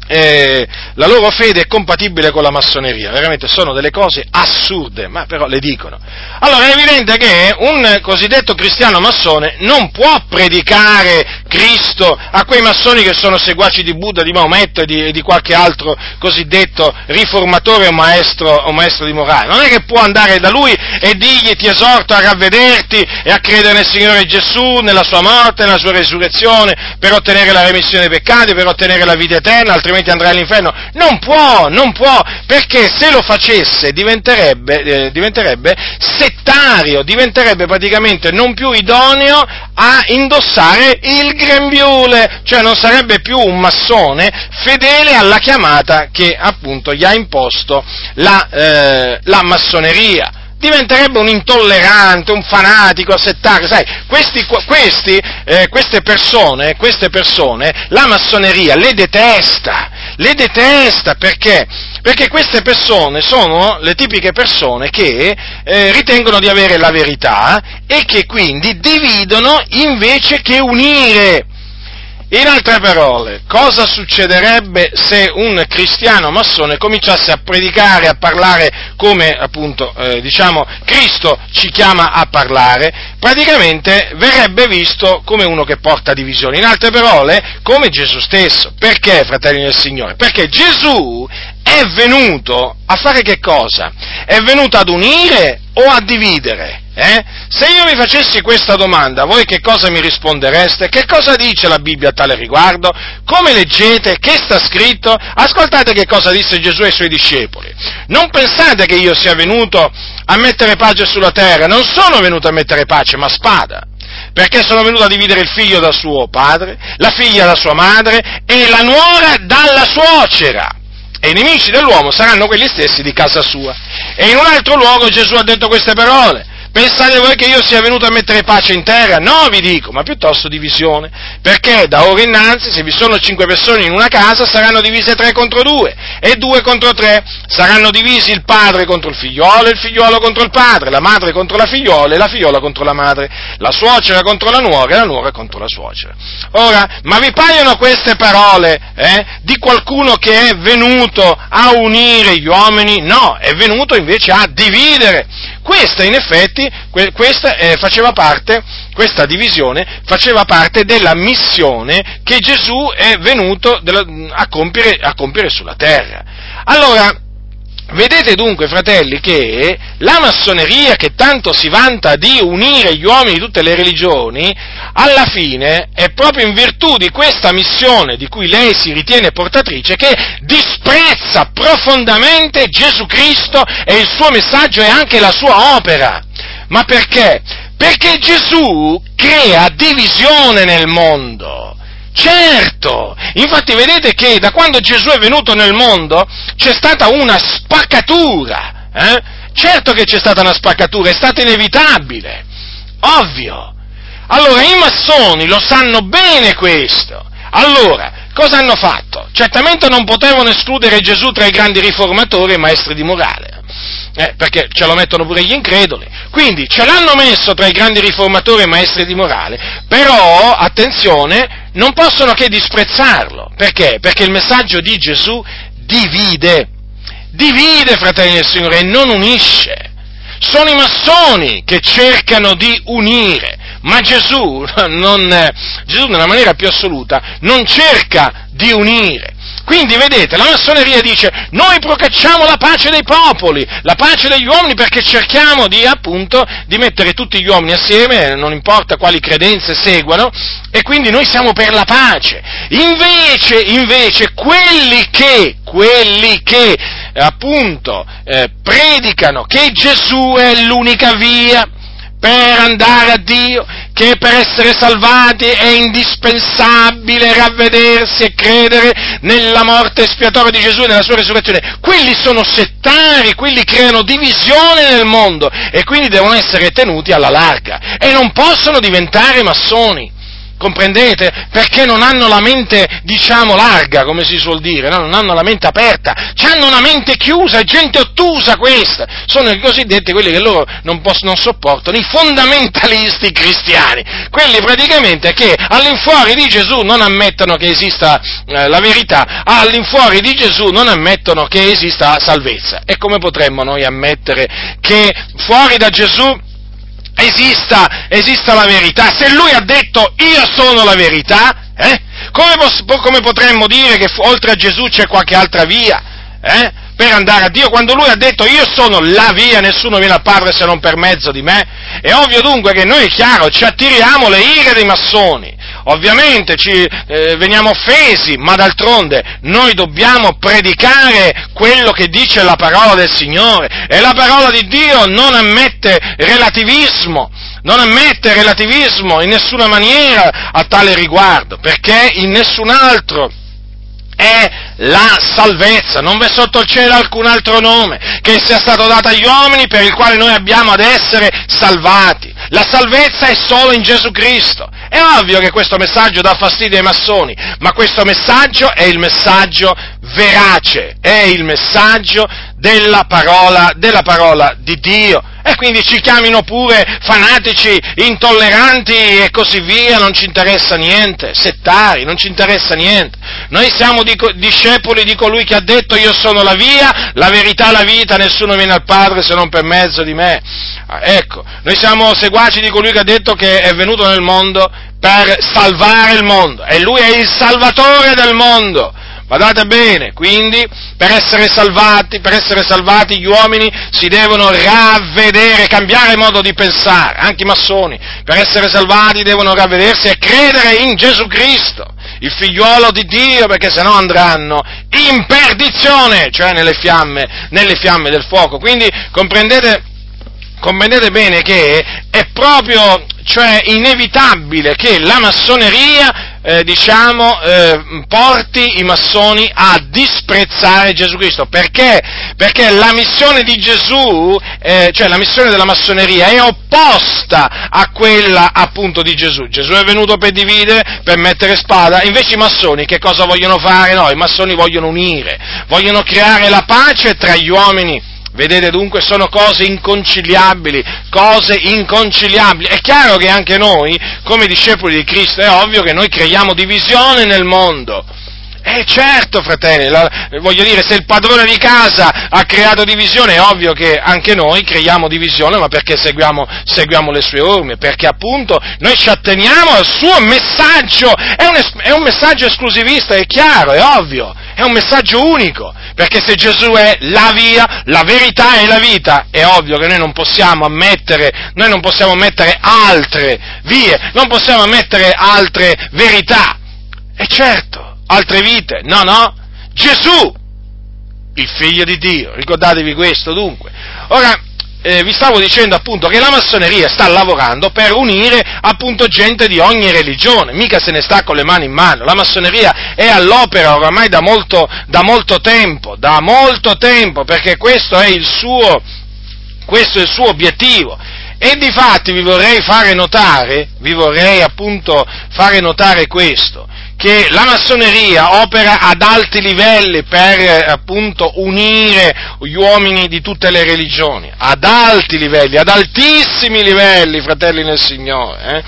eh, la loro fede è compatibile con la massoneria, veramente sono delle cose assurde, ma però le dicono. Allora è evidente che un cosiddetto cristiano massone non può predicare Cristo a quei massoni che sono seguaci di Buddha, di Maometto e di, di qualche altro cosiddetto riformatore o maestro, o maestro di morale. Non è che può andare da lui e dirgli ti esorto a ravvederti e a credere nel Signore Gesù, nella sua morte, nella sua resurrezione, per ottenere la remissione dei peccati, per ottenere la vita eterna, altrimenti altrimenti andrà all'inferno. Non può, non può, perché se lo facesse diventerebbe, eh, diventerebbe settario, diventerebbe praticamente non più idoneo a indossare il grembiule, cioè non sarebbe più un massone fedele alla chiamata che appunto gli ha imposto la, eh, la massoneria diventerebbe un intollerante, un fanatico, settario, sai, questi, questi, eh, queste, persone, queste persone, la massoneria le detesta, le detesta perché? Perché queste persone sono le tipiche persone che eh, ritengono di avere la verità e che quindi dividono invece che unire. In altre parole, cosa succederebbe se un cristiano massone cominciasse a predicare, a parlare come appunto, eh, diciamo, Cristo ci chiama a parlare? Praticamente verrebbe visto come uno che porta divisioni. In altre parole, come Gesù stesso. Perché, fratelli del Signore? Perché Gesù è venuto a fare che cosa? È venuto ad unire o a dividere? Eh? Se io vi facessi questa domanda, voi che cosa mi rispondereste? Che cosa dice la Bibbia a tale riguardo? Come leggete? Che sta scritto? Ascoltate che cosa disse Gesù ai suoi discepoli. Non pensate che io sia venuto a mettere pace sulla terra, non sono venuto a mettere pace, ma spada. Perché sono venuto a dividere il figlio dal suo padre, la figlia dalla sua madre e la nuora dalla suocera e i nemici dell'uomo saranno quelli stessi di casa sua. E in un altro luogo Gesù ha detto queste parole, Pensate voi che io sia venuto a mettere pace in terra? No, vi dico, ma piuttosto divisione. Perché da ora innanzi, se vi sono cinque persone in una casa, saranno divise tre contro due e due contro tre. Saranno divisi il padre contro il figliolo, il figliolo contro il padre, la madre contro la figliola e la figliola contro la madre, la suocera contro la nuora e la nuora contro la suocera. Ora, ma vi paiono queste parole eh, di qualcuno che è venuto a unire gli uomini? No, è venuto invece a dividere. Questa in effetti, questa, eh, faceva parte, questa divisione faceva parte della missione che Gesù è venuto a, compiere, a compiere sulla terra. Allora, Vedete dunque, fratelli, che la massoneria che tanto si vanta di unire gli uomini di tutte le religioni, alla fine è proprio in virtù di questa missione di cui lei si ritiene portatrice che disprezza profondamente Gesù Cristo e il suo messaggio e anche la sua opera. Ma perché? Perché Gesù crea divisione nel mondo. Certo, infatti vedete che da quando Gesù è venuto nel mondo c'è stata una spaccatura, eh? certo che c'è stata una spaccatura, è stato inevitabile, ovvio. Allora i massoni lo sanno bene questo. Allora, cosa hanno fatto? Certamente non potevano escludere Gesù tra i grandi riformatori e maestri di morale eh, perché ce lo mettono pure gli increduli. Quindi ce l'hanno messo tra i grandi riformatori e maestri di morale, però, attenzione, non possono che disprezzarlo. Perché? Perché il messaggio di Gesù divide. Divide, fratelli del Signore, e non unisce. Sono i massoni che cercano di unire, ma Gesù, non, Gesù nella maniera più assoluta non cerca di unire, quindi vedete, la massoneria dice noi procacciamo la pace dei popoli, la pace degli uomini perché cerchiamo di appunto di mettere tutti gli uomini assieme, non importa quali credenze seguano, e quindi noi siamo per la pace. Invece, invece, quelli che, quelli che appunto eh, predicano che Gesù è l'unica via, per andare a Dio, che per essere salvati è indispensabile ravvedersi e credere nella morte espiatoria di Gesù e nella sua resurrezione. Quelli sono settari, quelli creano divisione nel mondo e quindi devono essere tenuti alla larga e non possono diventare massoni comprendete? Perché non hanno la mente, diciamo, larga, come si suol dire, no? non hanno la mente aperta, hanno una mente chiusa, è gente ottusa questa, sono i cosiddetti quelli che loro non, posso, non sopportano, i fondamentalisti cristiani, quelli praticamente che all'infuori di Gesù non ammettono che esista eh, la verità, all'infuori di Gesù non ammettono che esista salvezza. E come potremmo noi ammettere che fuori da Gesù esista, esista la verità. Se lui ha detto io sono la verità, eh? come, come, potremmo dire che oltre a Gesù c'è qualche altra via eh? per andare a Dio? Quando lui ha detto io sono la via, nessuno viene al Padre se non per mezzo di me. È ovvio dunque che noi, chiaro, ci attiriamo le ire dei massoni ovviamente ci eh, veniamo offesi, ma d'altronde noi dobbiamo predicare quello che dice la parola del Signore. E la parola di Dio non ammette relativismo, non ammette relativismo in nessuna maniera a tale riguardo, perché in nessun altro è la salvezza, non v'è sotto il cielo alcun altro nome che sia stato dato agli uomini per il quale noi abbiamo ad essere salvati. La salvezza è solo in Gesù Cristo. È ovvio che questo messaggio dà fastidio ai massoni, ma questo messaggio è il messaggio verace, è il messaggio della parola, della parola di Dio. E quindi ci chiamino pure fanatici, intolleranti e così via, non ci interessa niente, settari, non ci interessa niente. Noi siamo di, discepoli di colui che ha detto io sono la via, la verità, la vita, nessuno viene al Padre se non per mezzo di me. Ah, ecco, noi siamo seguaci di colui che ha detto che è venuto nel mondo per salvare il mondo e lui è il salvatore del mondo. Badate bene, quindi per essere salvati, per essere salvati gli uomini si devono ravvedere, cambiare modo di pensare, anche i massoni, per essere salvati devono ravvedersi e credere in Gesù Cristo, il figliuolo di Dio, perché sennò andranno in perdizione, cioè nelle fiamme, nelle fiamme del fuoco. Quindi comprendete, comprendete bene che è proprio cioè inevitabile che la massoneria eh, diciamo, eh, porti i massoni a disprezzare Gesù Cristo. Perché? Perché la missione di Gesù, eh, cioè la missione della massoneria, è opposta a quella appunto di Gesù. Gesù è venuto per dividere, per mettere spada, invece i massoni che cosa vogliono fare? No, i massoni vogliono unire, vogliono creare la pace tra gli uomini Vedete dunque sono cose inconciliabili, cose inconciliabili. È chiaro che anche noi, come discepoli di Cristo, è ovvio che noi creiamo divisione nel mondo. Eh certo, fratelli, la, voglio dire, se il padrone di casa ha creato divisione, è ovvio che anche noi creiamo divisione, ma perché seguiamo, seguiamo le sue orme, perché appunto noi ci atteniamo al suo messaggio, è un, è un messaggio esclusivista, è chiaro, è ovvio, è un messaggio unico, perché se Gesù è la via, la verità e la vita, è ovvio che noi non possiamo ammettere, noi non possiamo ammettere altre vie, non possiamo ammettere altre verità. E certo, altre vite, no, no, Gesù, il figlio di Dio, ricordatevi questo dunque. Ora, eh, vi stavo dicendo appunto che la massoneria sta lavorando per unire appunto gente di ogni religione, mica se ne sta con le mani in mano, la massoneria è all'opera oramai da molto, da molto tempo, da molto tempo, perché questo è il suo, questo è il suo obiettivo. E di fatti vi vorrei fare notare, vi vorrei appunto fare notare questo, che la massoneria opera ad alti livelli per eh, appunto unire gli uomini di tutte le religioni, ad alti livelli, ad altissimi livelli, fratelli nel Signore. Eh?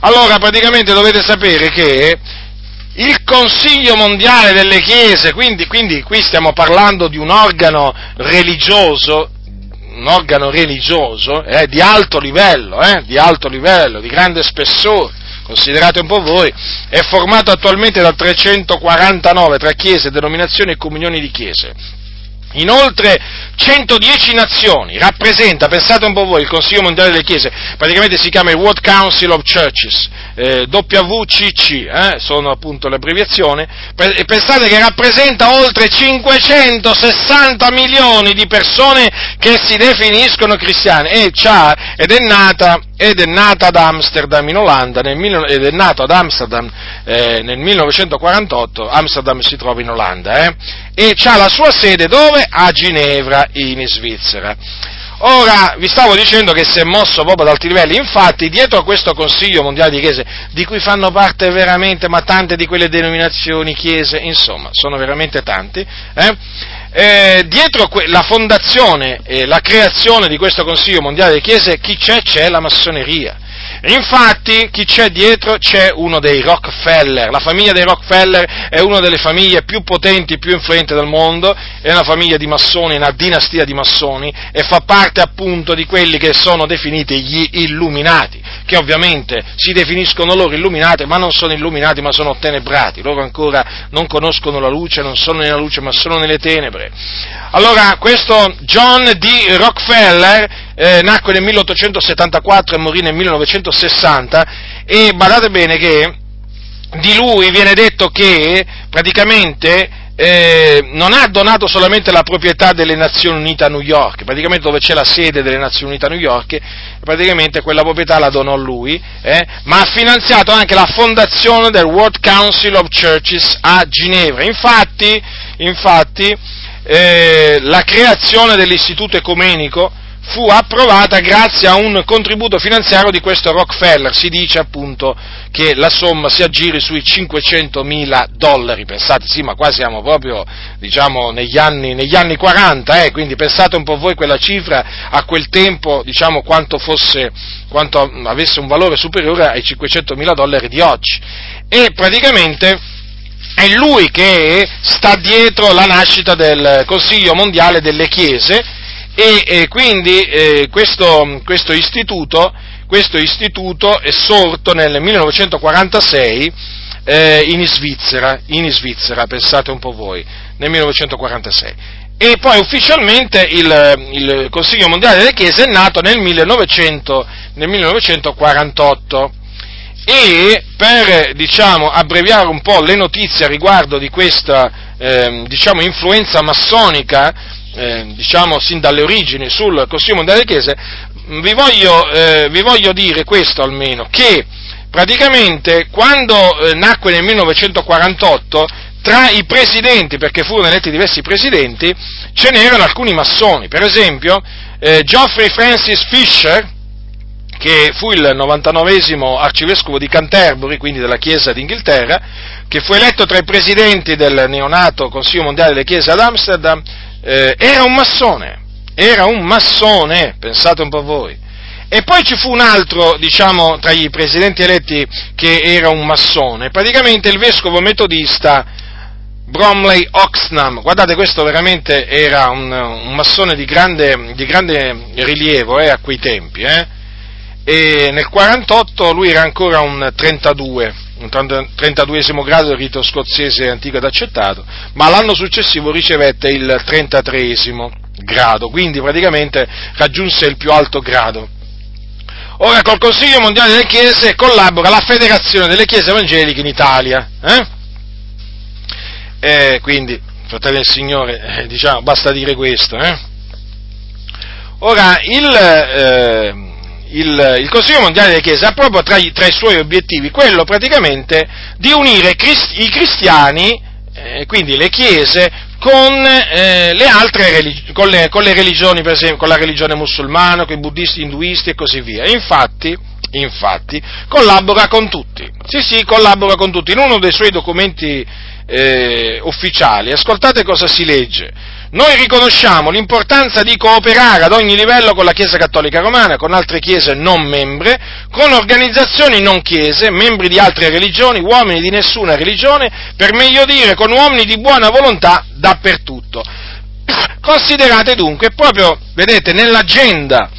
Allora praticamente dovete sapere che il Consiglio mondiale delle Chiese, quindi, quindi qui stiamo parlando di un organo religioso, un organo religioso eh, di alto livello, eh, di alto livello, di grande spessore, considerate un po' voi, è formato attualmente da 349 tra chiese, denominazioni e comunioni di chiese. In oltre 110 nazioni rappresenta, pensate un po' voi, il Consiglio Mondiale delle Chiese, praticamente si chiama il World Council of Churches, eh, WCC, eh, sono appunto l'abbreviazione, e pensate che rappresenta oltre 560 milioni di persone che si definiscono cristiane. E ed è nata ed è nata ad Amsterdam in Olanda, nel, ed è nato ad Amsterdam eh, nel 1948, Amsterdam si trova in Olanda, eh, e ha la sua sede dove? A Ginevra, in Svizzera. Ora, vi stavo dicendo che si è mosso proprio ad alti livelli, infatti dietro a questo Consiglio Mondiale di Chiese, di cui fanno parte veramente, ma tante di quelle denominazioni, chiese, insomma, sono veramente tanti, eh, eh, dietro la fondazione e la creazione di questo Consiglio Mondiale di Chiese, chi c'è? C'è la massoneria. Infatti, chi c'è dietro? C'è uno dei Rockefeller. La famiglia dei Rockefeller è una delle famiglie più potenti, più influenti del mondo, è una famiglia di massoni, una dinastia di massoni, e fa parte appunto di quelli che sono definiti gli illuminati, che ovviamente si definiscono loro illuminati, ma non sono illuminati, ma sono tenebrati. Loro ancora non conoscono la luce, non sono nella luce, ma sono nelle tenebre. Allora, questo John D. Rockefeller eh, nacque nel 1874 e morì nel 1960 e badate bene che di lui viene detto che praticamente eh, non ha donato solamente la proprietà delle Nazioni Unite a New York, praticamente dove c'è la sede delle Nazioni Unite a New York, praticamente quella proprietà la donò lui, eh, ma ha finanziato anche la fondazione del World Council of Churches a Ginevra. Infatti, infatti eh, la creazione dell'istituto ecumenico fu approvata grazie a un contributo finanziario di questo Rockefeller, si dice appunto che la somma si aggiri sui 500 mila dollari, pensate, sì, ma qua siamo proprio, diciamo, negli anni, negli anni 40, eh, quindi pensate un po' voi quella cifra a quel tempo, diciamo, quanto fosse, quanto avesse un valore superiore ai 500 mila dollari di oggi. E praticamente è lui che sta dietro la nascita del Consiglio Mondiale delle Chiese e, e quindi eh, questo, questo, istituto, questo, istituto, è sorto nel 1946 eh, in, Svizzera, in Svizzera, pensate un po' voi, nel 1946 e poi ufficialmente il, il, Consiglio Mondiale delle Chiese è nato nel, 1900, nel 1948 e per diciamo, abbreviare un po' le notizie riguardo di questa eh, diciamo, influenza massonica, eh, diciamo sin dalle origini sul Mondiale delle Chiese, vi voglio, eh, vi voglio dire questo almeno, che praticamente quando eh, nacque nel 1948 tra i presidenti, perché furono eletti diversi presidenti, ce n'erano alcuni massoni, per esempio eh, Geoffrey Francis Fisher, che fu il 99 arcivescovo di Canterbury, quindi della Chiesa d'Inghilterra, che fu eletto tra i presidenti del neonato Consiglio Mondiale delle Chiese ad Amsterdam, eh, era un massone, era un massone, pensate un po' voi. E poi ci fu un altro, diciamo, tra i presidenti eletti che era un massone, praticamente il vescovo metodista Bromley Oxnam. Guardate, questo veramente era un, un massone di grande, di grande rilievo eh, a quei tempi. Eh e nel 48 lui era ancora un 32, un 32 grado del rito scozzese antico ed accettato, ma l'anno successivo ricevette il 33 grado, quindi praticamente raggiunse il più alto grado. Ora col Consiglio Mondiale delle Chiese collabora la Federazione delle Chiese Evangeliche in Italia. Eh? E quindi, fratelli del Signore, eh, diciamo, basta dire questo. Eh? Ora, il, eh, il, il, Consiglio Mondiale delle Chiese ha proprio tra i, tra i, suoi obiettivi quello praticamente di unire cristi, i cristiani, eh, quindi le Chiese, con, eh, le altre religi- con, con le religioni, per esempio con la religione musulmana, con i buddisti, induisti e così via. Infatti, infatti, collabora con tutti. Sì, sì, collabora con tutti. In uno dei suoi documenti eh, ufficiali, ascoltate cosa si legge noi riconosciamo l'importanza di cooperare ad ogni livello con la Chiesa Cattolica Romana, con altre chiese non membre, con organizzazioni non chiese, membri di altre religioni, uomini di nessuna religione, per meglio dire con uomini di buona volontà dappertutto. Considerate dunque, proprio, vedete, nell'agenda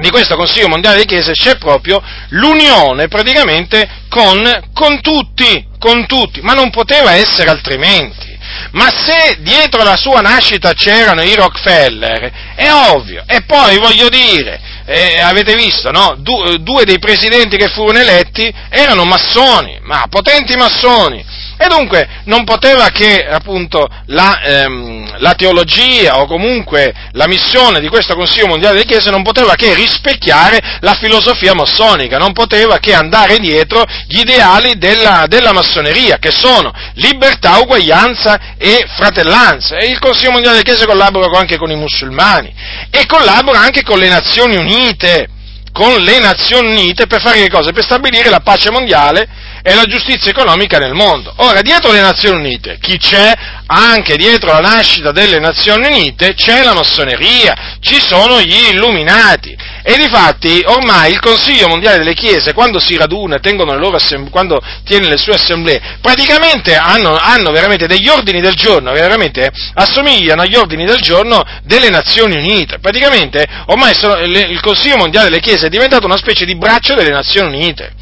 di questo Consiglio Mondiale di Chiese c'è proprio l'unione praticamente con, con tutti, con tutti, ma non poteva essere altrimenti. Ma se dietro la sua nascita c'erano i Rockefeller, è ovvio. E poi voglio dire, eh, avete visto, no? Du- due dei presidenti che furono eletti erano massoni, ma potenti massoni. E dunque non poteva che appunto la, ehm, la, teologia o comunque la missione di questo Consiglio Mondiale delle Chiese non poteva che rispecchiare la filosofia massonica, non poteva che andare dietro gli ideali della, della massoneria, che sono libertà, uguaglianza e fratellanza. E il Consiglio Mondiale delle Chiese collabora anche con i musulmani e collabora anche con le Nazioni Unite con le Nazioni Unite per fare che cosa? Per stabilire la pace mondiale e la giustizia economica nel mondo. Ora, dietro le Nazioni Unite, chi c'è? Anche dietro la nascita delle Nazioni Unite c'è la massoneria, ci sono gli illuminati. E difatti, ormai il Consiglio Mondiale delle Chiese, quando si raduna, assembl- quando tiene le sue assemblee, praticamente hanno, hanno, veramente degli ordini del giorno, veramente assomigliano agli ordini del giorno delle Nazioni Unite. Praticamente, ormai sono, le, il Consiglio Mondiale delle Chiese è diventato una specie di braccio delle Nazioni Unite.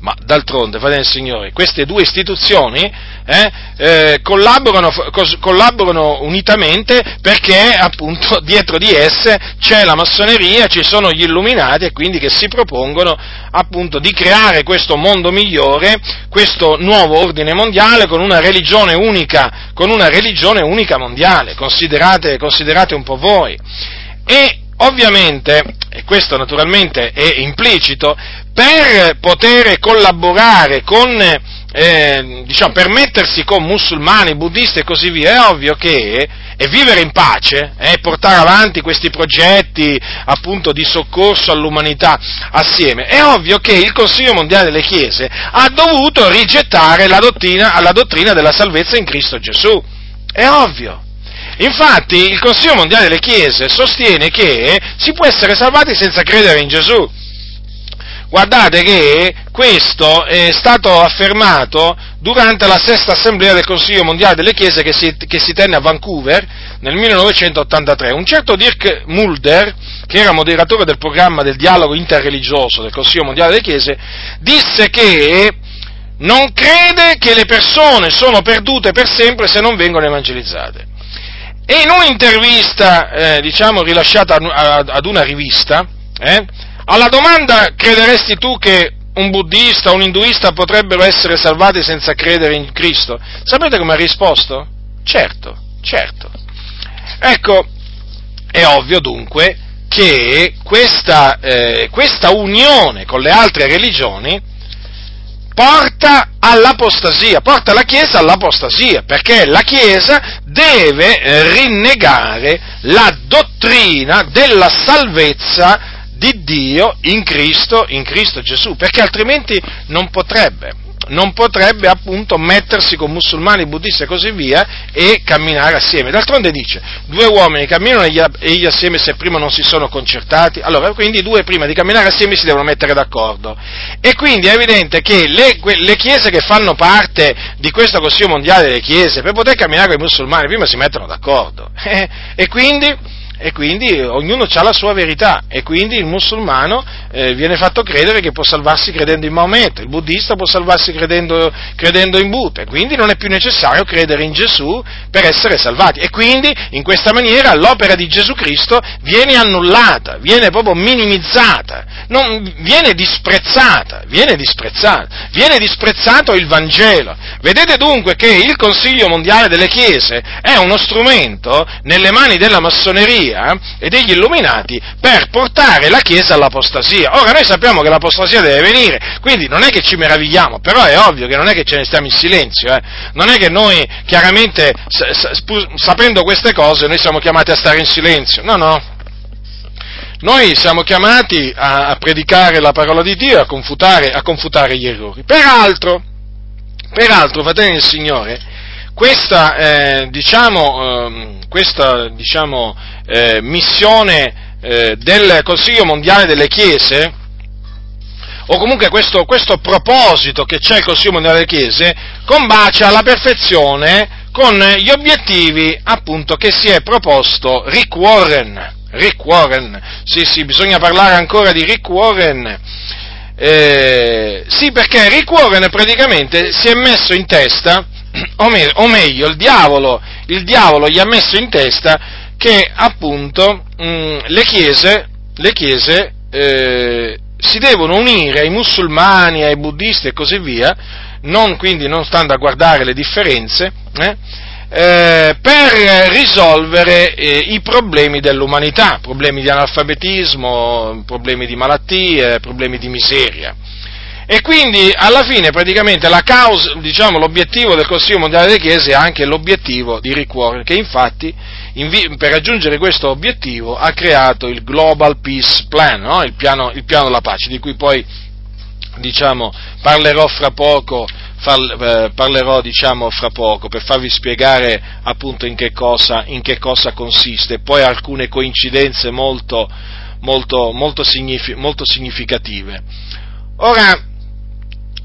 Ma d'altronde, fratelli e signori, queste due istituzioni eh, eh, collaborano, cos, collaborano, unitamente perché appunto dietro di esse c'è la massoneria, ci sono gli illuminati e quindi che si propongono appunto di creare questo mondo migliore, questo nuovo ordine mondiale con una religione unica, una religione unica mondiale, considerate, considerate un po' voi. E ovviamente, e questo naturalmente è implicito, per poter collaborare con eh, diciamo, per mettersi con musulmani, buddisti e così via, è ovvio che e vivere in pace e eh, portare avanti questi progetti appunto di soccorso all'umanità assieme, è ovvio che il Consiglio Mondiale delle Chiese ha dovuto rigettare la dottrina, la dottrina della salvezza in Cristo Gesù. È ovvio. Infatti il Consiglio Mondiale delle Chiese sostiene che si può essere salvati senza credere in Gesù. Guardate che questo è stato affermato durante la sesta assemblea del Consiglio Mondiale delle Chiese che si, che si, tenne a Vancouver nel 1983. Un certo Dirk Mulder, che era moderatore del programma del dialogo interreligioso del Consiglio Mondiale delle Chiese, disse che non crede che le persone sono perdute per sempre se non vengono evangelizzate. E in un'intervista, eh, diciamo, rilasciata ad una rivista, eh, alla domanda crederesti tu che un buddista o un induista potrebbero essere salvati senza credere in Cristo? Sapete come ha risposto? Certo, certo. Ecco, è ovvio dunque che questa, eh, questa unione con le altre religioni porta all'apostasia, porta la Chiesa all'apostasia, perché la Chiesa deve rinnegare la dottrina della salvezza di Dio in Cristo, in Cristo Gesù, perché altrimenti non potrebbe, non potrebbe appunto mettersi con musulmani, buddisti e così via e camminare assieme. D'altronde dice, due uomini camminano egli assieme se prima non si sono concertati, allora quindi due prima di camminare assieme si devono mettere d'accordo. E quindi è evidente che le, le chiese che fanno parte di questo Consiglio Mondiale delle Chiese, per poter camminare con i musulmani, prima si mettono d'accordo. e quindi e quindi ognuno ha la sua verità. E quindi il musulmano eh, viene fatto credere che può salvarsi credendo in Maometto, il buddista può salvarsi credendo, credendo in Buddha. E quindi non è più necessario credere in Gesù per essere salvati. E quindi in questa maniera l'opera di Gesù Cristo viene annullata, viene proprio minimizzata, non, viene disprezzata, viene disprezzata, viene disprezzato il Vangelo. Vedete dunque che il Consiglio Mondiale delle Chiese è uno strumento nelle mani della massoneria Maria e degli illuminati per portare la Chiesa all'apostasia. Ora noi sappiamo che l'apostasia deve venire, quindi non è che ci meravigliamo, però è ovvio che non è che ce ne stiamo in silenzio, eh? non è che noi chiaramente sapendo queste cose noi siamo chiamati a stare in silenzio, no, no. Noi siamo chiamati a, a predicare la parola di Dio a confutare, a confutare gli errori. Peraltro, peraltro, fratelli del Signore, questa, eh, diciamo, eh, questa diciamo, eh, missione eh, del Consiglio Mondiale delle Chiese, o comunque questo, questo, proposito che c'è il Consiglio Mondiale delle Chiese, combacia alla perfezione con gli obiettivi appunto che si è proposto Rick Warren. Rick Warren, sì sì, bisogna parlare ancora di Rick Warren. Eh, sì, perché Rick Warren praticamente si è messo in testa, o, me, o meglio, il diavolo, il diavolo gli ha messo in testa che appunto mh, mm, le chiese, le chiese eh, si devono unire ai musulmani, ai buddisti e così via, non, quindi non stando a guardare le differenze, eh, eh, per risolvere eh, i problemi dell'umanità, problemi di analfabetismo, problemi di malattie, problemi di miseria. E quindi alla fine praticamente la causa, diciamo, l'obiettivo del Consiglio Mondiale delle Chiese è anche l'obiettivo di Rick Warren, che infatti per raggiungere questo obiettivo ha creato il Global Peace Plan, no? il, piano, il, piano, della pace, di cui poi diciamo, parlerò fra poco, eh, parlerò diciamo, fra poco per farvi spiegare appunto in che cosa, in che cosa consiste, poi alcune coincidenze molto, molto, molto, signifi, molto significative. Ora,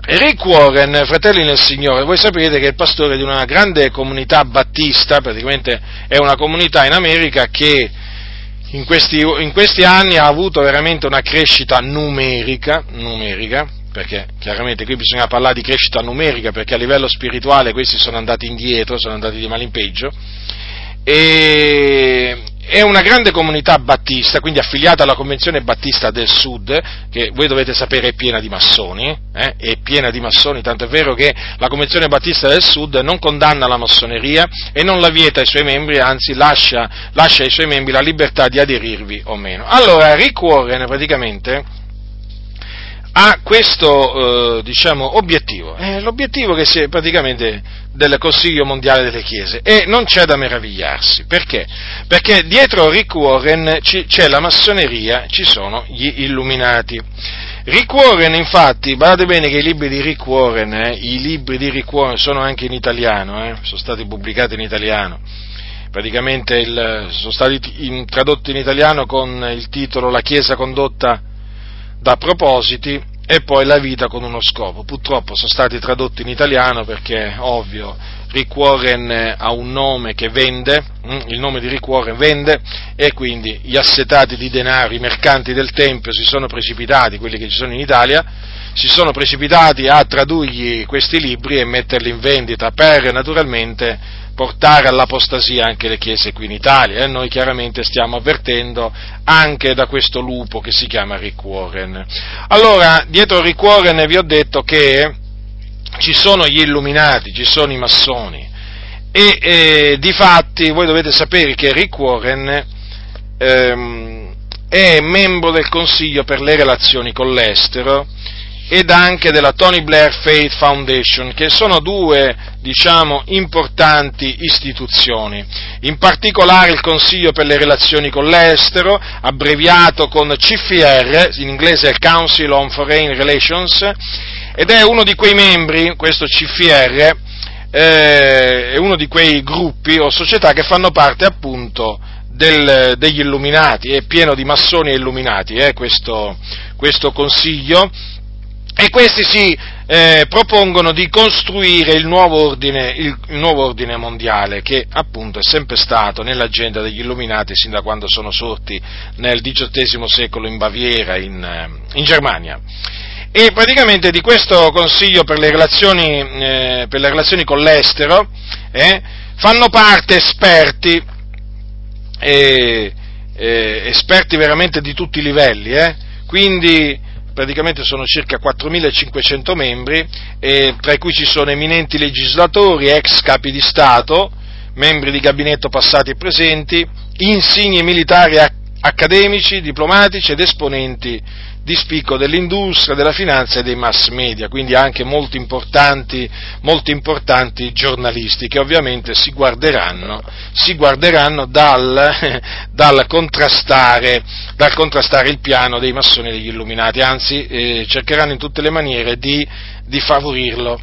Rick Warren, fratelli nel Signore, voi sapete che è il pastore di una grande comunità battista, praticamente è una comunità in America che in questi, in questi anni ha avuto veramente una crescita numerica, numerica, perché chiaramente qui bisogna parlare di crescita numerica, perché a livello spirituale questi sono andati indietro, sono andati di male in peggio, e, è una grande comunità battista, quindi affiliata alla Convenzione Battista del Sud, che voi dovete sapere è piena di massoni, eh? è piena di massoni, tanto è vero che la Convenzione Battista del Sud non condanna la massoneria e non la vieta ai suoi membri, anzi lascia, lascia ai suoi membri la libertà di aderirvi o meno. Allora, Rick praticamente ha questo eh, diciamo, obiettivo, è l'obiettivo che si è praticamente del Consiglio Mondiale delle Chiese e non c'è da meravigliarsi, perché? Perché dietro Rick Warren c'è la massoneria, ci sono gli illuminati. Rick Warren, infatti, badate bene che i libri di Rick Warren, eh, i libri di Rick Warren sono anche in italiano, eh, sono stati pubblicati in italiano, praticamente il, sono stati in, tradotti in italiano con il titolo La Chiesa condotta da propositi e poi La vita con uno scopo. Purtroppo sono stati tradotti in italiano perché, ovvio, Rick Warren ha un nome che vende, mm, il nome di Rick Warren vende e quindi gli assetati di denaro, i mercanti del Tempio si sono precipitati, quelli che ci sono in Italia, si sono precipitati a tradurgli questi libri e metterli in vendita per naturalmente portare all'apostasia anche le chiese qui in Italia e noi chiaramente stiamo avvertendo anche da questo lupo che si chiama Rick Warren. Allora, dietro Rick Warren vi ho detto che ci sono gli illuminati, ci sono i massoni e eh, di fatti voi dovete sapere che Rick Warren ehm, è membro del Consiglio per le relazioni con l'estero ed anche della Tony Blair Faith Foundation, che sono due, diciamo, importanti istituzioni. In particolare il Consiglio per le relazioni con l'estero, abbreviato con CFR, in inglese Council on Foreign Relations, ed è uno di quei membri, questo CFR, eh, è uno di quei gruppi o società che fanno parte appunto del, degli illuminati, è pieno di massoni e illuminati, eh, questo, questo consiglio, e questi si eh, propongono di costruire il nuovo, ordine, il, il nuovo, ordine, mondiale che appunto è sempre stato nell'agenda degli illuminati sin da quando sono sorti nel XVIII secolo in Baviera, in, eh, in Germania. E praticamente di questo Consiglio per le relazioni, eh, per le relazioni con l'estero eh, fanno parte esperti, eh, esperti veramente di tutti i livelli, eh. quindi praticamente sono circa 4.500 membri, tra cui ci sono eminenti legislatori, ex capi di Stato, membri di gabinetto passati e presenti, insigni militari accademici, diplomatici ed esponenti di spicco dell'industria, della finanza e dei mass media, quindi anche molti importanti, molti importanti giornalisti che ovviamente si guarderanno, si guarderanno dal, dal, contrastare, dal, contrastare, il piano dei massoni e degli illuminati, anzi eh, cercheranno in tutte le maniere di, di favorirlo.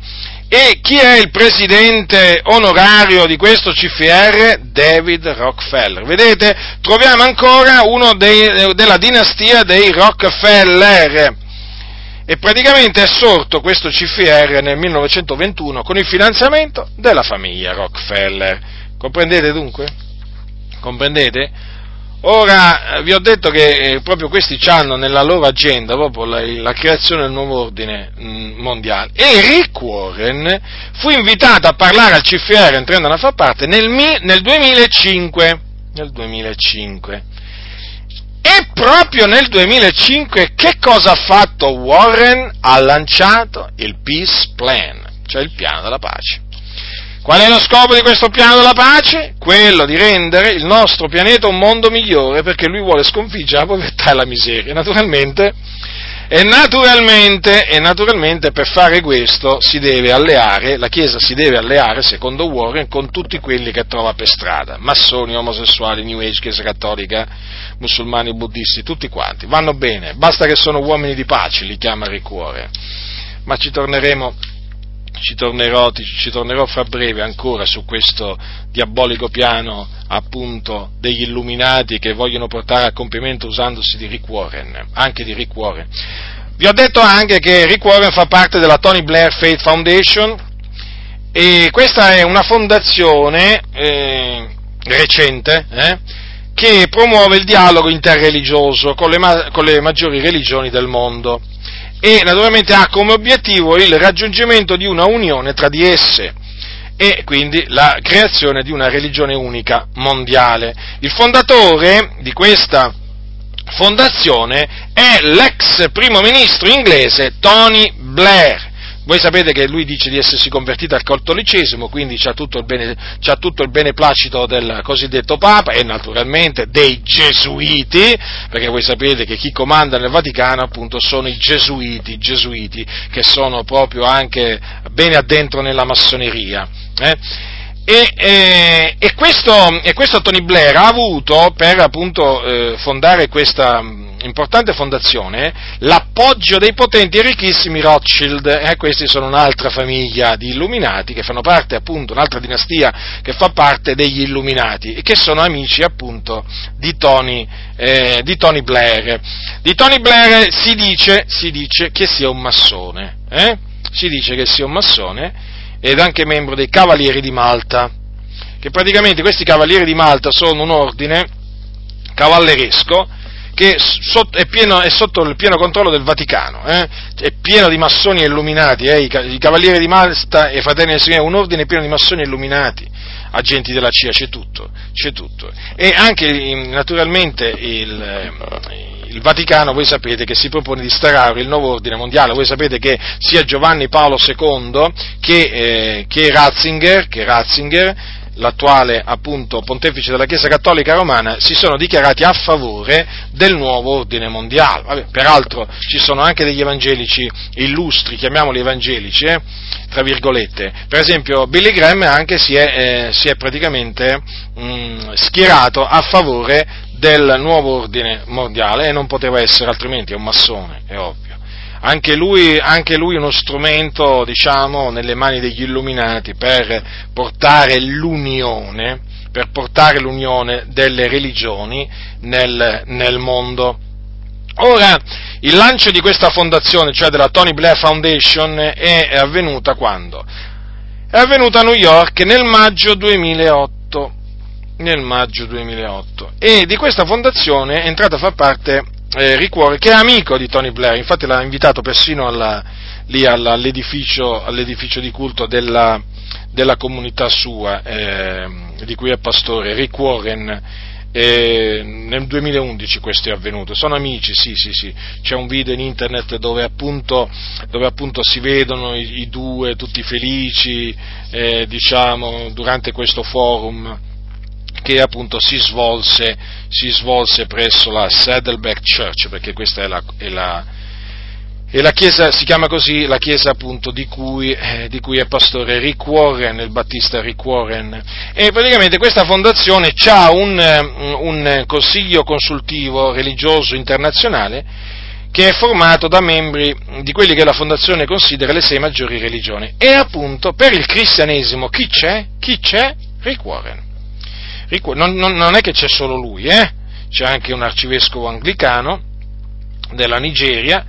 E chi è il presidente onorario di questo CFR? David Rockefeller. Vedete, troviamo ancora uno dei, della dinastia dei Rockefeller. E praticamente è sorto questo CFR nel 1921 con il finanziamento della famiglia Rockefeller. Comprendete dunque? Comprendete? Ora, vi ho detto che eh, proprio questi hanno nella loro agenda proprio la, la creazione del nuovo ordine mm, mondiale. E Rick Warren fu invitato a parlare al CFR entrando a far parte nel, nel 2005. Nel 2005. E proprio nel 2005 che cosa ha fatto Warren? Ha lanciato il Peace Plan, cioè il piano della pace. Qual è lo scopo di questo piano della pace? Quello di rendere il nostro pianeta un mondo migliore perché lui vuole sconfiggere la povertà e la miseria. Naturalmente, e naturalmente, e naturalmente per fare questo si deve alleare, la Chiesa si deve alleare, secondo Warren, con tutti quelli che trova per strada, massoni, omosessuali, New Age, Chiesa Cattolica, musulmani, buddisti, tutti quanti. Vanno bene, basta che sono uomini di pace, li chiama Rick Warren. Ma ci torneremo ci tornerò, ci tornerò fra breve ancora su questo diabolico piano appunto degli illuminati che vogliono portare a compimento usandosi di Rick Warren, anche di Rick Warren. Vi ho detto anche che Rick Warren fa parte della Tony Blair Faith Foundation e questa è una fondazione eh, recente eh, che promuove il dialogo interreligioso con le, con le maggiori religioni del mondo e naturalmente ha come obiettivo il raggiungimento di una unione tra di esse e quindi la creazione di una religione unica mondiale. Il fondatore di questa fondazione è l'ex primo ministro inglese Tony Blair. Voi sapete che lui dice di essersi convertito al cattolicesimo, quindi c'ha tutto tutto il beneplacito del cosiddetto Papa e naturalmente dei Gesuiti, perché voi sapete che chi comanda nel Vaticano appunto sono i Gesuiti, i Gesuiti che sono proprio anche bene addentro nella massoneria. Eh? E, e, e, questo, e, questo, Tony Blair ha avuto per appunto eh, fondare questa importante fondazione l'appoggio dei potenti e ricchissimi Rothschild, eh, questi sono un'altra famiglia di illuminati che fanno parte appunto, un'altra dinastia che fa parte degli illuminati e che sono amici appunto di Tony, eh, di Tony Blair. Di Tony Blair si dice, si dice che sia un massone, eh? si dice che sia un massone ed anche membro dei Cavalieri di Malta, che praticamente questi Cavalieri di Malta sono un ordine cavalleresco che è, pieno, è sotto il pieno controllo del Vaticano, eh? è pieno di massoni illuminati, eh? I, Cavalieri di Malta e Fratelli del Signore, un ordine pieno di massoni illuminati, agenti della CIA, c'è tutto, c'è tutto. E anche naturalmente il, il Vaticano, voi sapete che si propone di instaurare il nuovo ordine mondiale, voi sapete che sia Giovanni Paolo II che, eh, che, Ratzinger, che Ratzinger, l'attuale appunto pontefice della Chiesa Cattolica Romana, si sono dichiarati a favore del nuovo ordine mondiale. Vabbè, peraltro ci sono anche degli evangelici illustri, chiamiamoli evangelici, eh, tra virgolette. Per esempio Billy Graham anche si è, eh, si è praticamente mh, mm, schierato a favore del nuovo ordine mondiale e non poteva essere altrimenti, è un massone, è ovvio. Anche lui, anche lui uno strumento, diciamo, nelle mani degli illuminati per portare l'unione, per portare l'unione delle religioni nel, nel mondo. Ora, il lancio di questa fondazione, cioè della Tony Blair Foundation, è avvenuta quando? È avvenuta a New York nel maggio 2008 nel maggio 2008 e di questa fondazione è entrato a far parte eh, Ricuore che è amico di Tony Blair, infatti l'ha invitato persino alla, lì all'edificio, all'edificio, di culto della, della comunità sua eh, di cui è pastore, Rick Warren eh, nel 2011 questo è avvenuto, sono amici, sì, sì, sì, c'è un video in internet dove appunto, dove appunto si vedono i, i, due tutti felici, eh, diciamo, durante questo forum che appunto si svolse, si svolse presso la Saddleback Church, perché questa è la, è la, è la chiesa, si chiama così la chiesa appunto di cui, eh, di cui, è pastore Rick Warren, il battista Rick Warren. E praticamente questa fondazione ha un, un consiglio consultivo religioso internazionale che è formato da membri di quelli che la fondazione considera le sei maggiori religioni. E appunto per il cristianesimo chi c'è? Chi c'è? Rick Warren. Non, non, non è che c'è solo lui, eh? c'è anche un arcivescovo anglicano della Nigeria,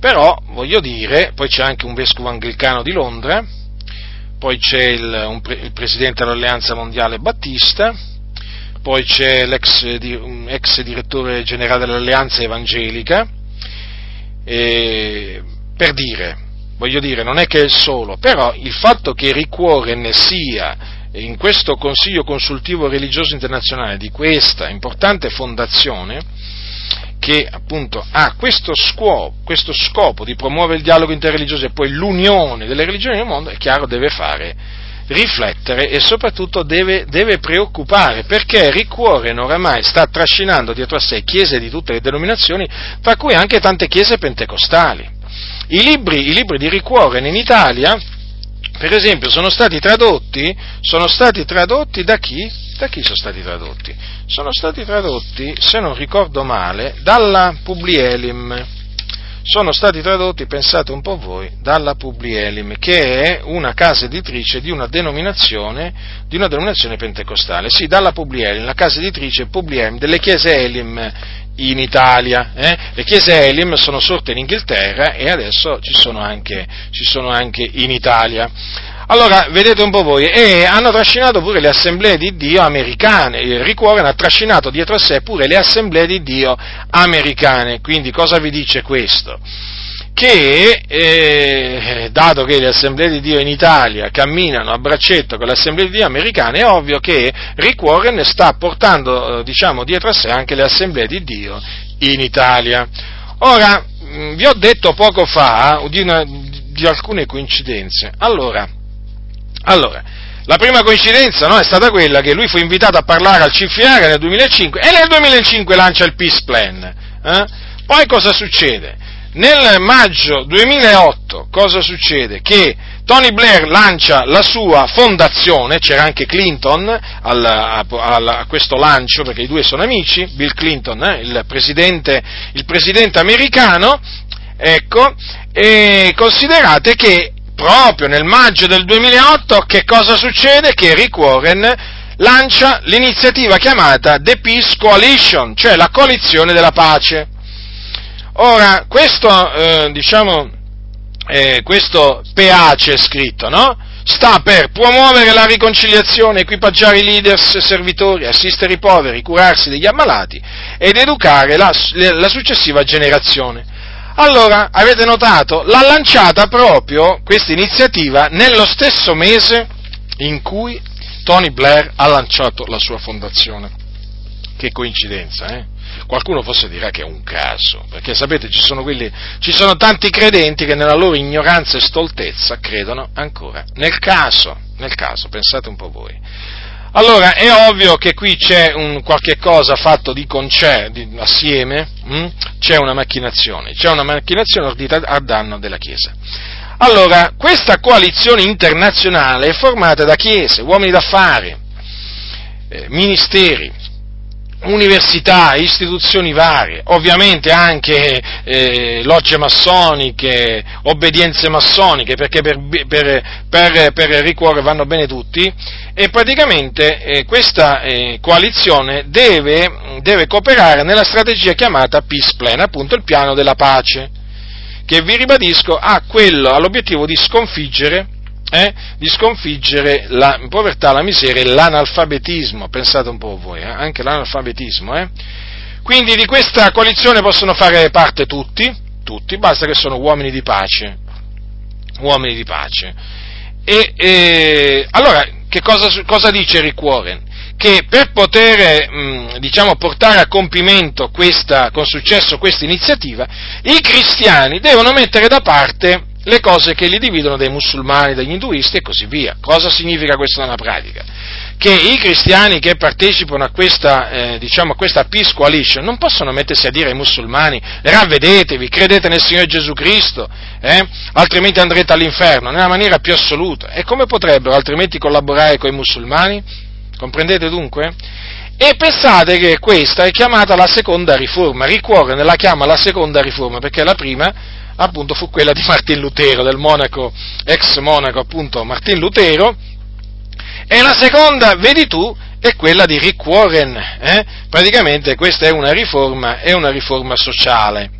però voglio dire, poi c'è anche un vescovo anglicano di Londra, poi c'è il, un, il presidente dell'Alleanza Mondiale Battista, poi c'è l'ex ex direttore generale dell'Alleanza Evangelica, e, per dire, voglio dire, non è che è il solo, però il fatto che Rick Warren sia in questo Consiglio Consultivo Religioso Internazionale di questa importante fondazione, che appunto ha questo scopo, questo scopo, di promuovere il dialogo interreligioso e poi l'unione delle religioni nel mondo, è chiaro deve fare riflettere e soprattutto deve, deve preoccupare perché Rick Warren oramai sta trascinando dietro a sé chiese di tutte le denominazioni, tra cui anche tante chiese pentecostali. I libri, i libri di Rick Warren in Italia per esempio, sono stati tradotti, sono stati tradotti da chi? Da chi sono stati tradotti? Sono stati tradotti, se non ricordo male, dalla Publielim. Sono stati tradotti, pensate un po' voi, dalla Publielim, che è una casa editrice di una denominazione, di una denominazione pentecostale. Sì, dalla Publielim, la casa editrice Publielim delle chiese Elim in Italia. Eh? Le chiese Elim sono sorte in Inghilterra e adesso ci sono anche, ci sono anche in Italia. Allora, vedete un po' voi, e hanno trascinato pure le assemblee di Dio americane, Rick Warren ha trascinato dietro a sé pure le assemblee di Dio americane, quindi cosa vi dice questo? Che, eh, dato che le assemblee di Dio in Italia camminano a braccetto con le assemblee di Dio americane, è ovvio che Rick Warren sta portando, eh, diciamo, dietro a sé anche le assemblee di Dio in Italia. Ora, vi ho detto poco fa di una, di alcune coincidenze. Allora, allora la prima coincidenza no, è stata quella che lui fu invitato a parlare al CFR nel 2005 e nel 2005 lancia il Peace Plan. Eh? Poi cosa succede? Nel maggio 2008 cosa succede? Che Tony Blair lancia la sua fondazione, c'era anche Clinton al, a, a, questo lancio, perché i due sono amici, Bill Clinton, eh, il, presidente, il, presidente, americano, ecco, e considerate che proprio nel maggio del 2008 che cosa succede? Che Rick Warren lancia l'iniziativa chiamata The Peace Coalition, cioè la coalizione della pace. Ora, questo, eh, diciamo, eh, questo PA c'è scritto, no? Sta per promuovere la riconciliazione, equipaggiare i leaders e servitori, assistere i poveri, curarsi degli ammalati ed educare la, la successiva generazione. Allora, avete notato, l'ha lanciata proprio questa iniziativa nello stesso mese in cui Tony Blair ha lanciato la sua fondazione. Che coincidenza, eh? Qualcuno forse dirà che è un caso, perché sapete ci sono, quelli, ci sono tanti credenti che nella loro ignoranza e stoltezza credono ancora nel caso, nel caso, pensate un po' voi. Allora, è ovvio che qui c'è un qualche cosa fatto di concerto, assieme, hm? c'è una macchinazione, c'è una macchinazione ordita a danno della Chiesa. Allora, questa coalizione internazionale è formata da chiese, uomini d'affari, eh, ministeri, università, istituzioni varie, ovviamente anche eh, logge massoniche, obbedienze massoniche, perché per, per, per, per ricuore vanno bene tutti, e praticamente eh, questa eh, coalizione deve, deve cooperare nella strategia chiamata Peace Plan, appunto il piano della pace, che vi ribadisco ha quello, ha l'obiettivo di sconfiggere eh, di sconfiggere la povertà, la miseria e l'analfabetismo, pensate un po' voi, eh, anche l'analfabetismo. Eh. Quindi di questa coalizione possono fare parte tutti, tutti, basta che sono uomini di pace, uomini di pace. E, e allora, che cosa, cosa, dice Rick Warren? Che per poter, mh, diciamo, portare a compimento questa, con successo questa iniziativa, i cristiani devono mettere da parte le cose che li dividono dai musulmani, dagli induisti e così via. Cosa significa questo nella pratica? Che i cristiani che partecipano a questa, eh, diciamo, a questa Peace Coalition non possono mettersi a dire ai musulmani ravvedetevi, credete nel Signore Gesù Cristo, eh? altrimenti andrete all'inferno, nella maniera più assoluta. E come potrebbero altrimenti collaborare con i musulmani? Comprendete dunque? E pensate che questa è chiamata la seconda riforma, Rick Warren la chiama la seconda riforma perché la prima appunto fu quella di Martin Lutero, del monaco, ex monaco appunto Martin Lutero, e la seconda, vedi tu, è quella di Rick Warren, eh? praticamente questa è una riforma, è una riforma sociale.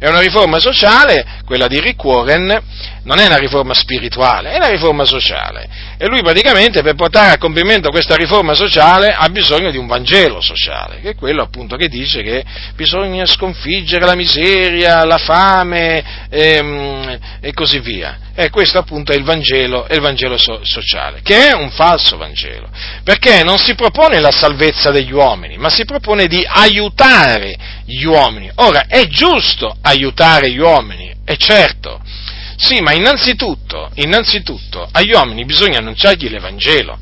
È una riforma sociale, quella di Rick Warren, non è una riforma spirituale, è una riforma sociale. E lui praticamente per portare a compimento questa riforma sociale ha bisogno di un Vangelo sociale, che è quello appunto che dice che bisogna sconfiggere la miseria, la fame e, ehm, e così via. E questo appunto è il Vangelo, è il Vangelo so- sociale, che è un falso Vangelo, perché non si propone la salvezza degli uomini, ma si propone di aiutare gli uomini. Ora, è giusto aiutare gli uomini, è certo, sì, ma innanzitutto, innanzitutto agli uomini bisogna annunciargli l'Evangelo.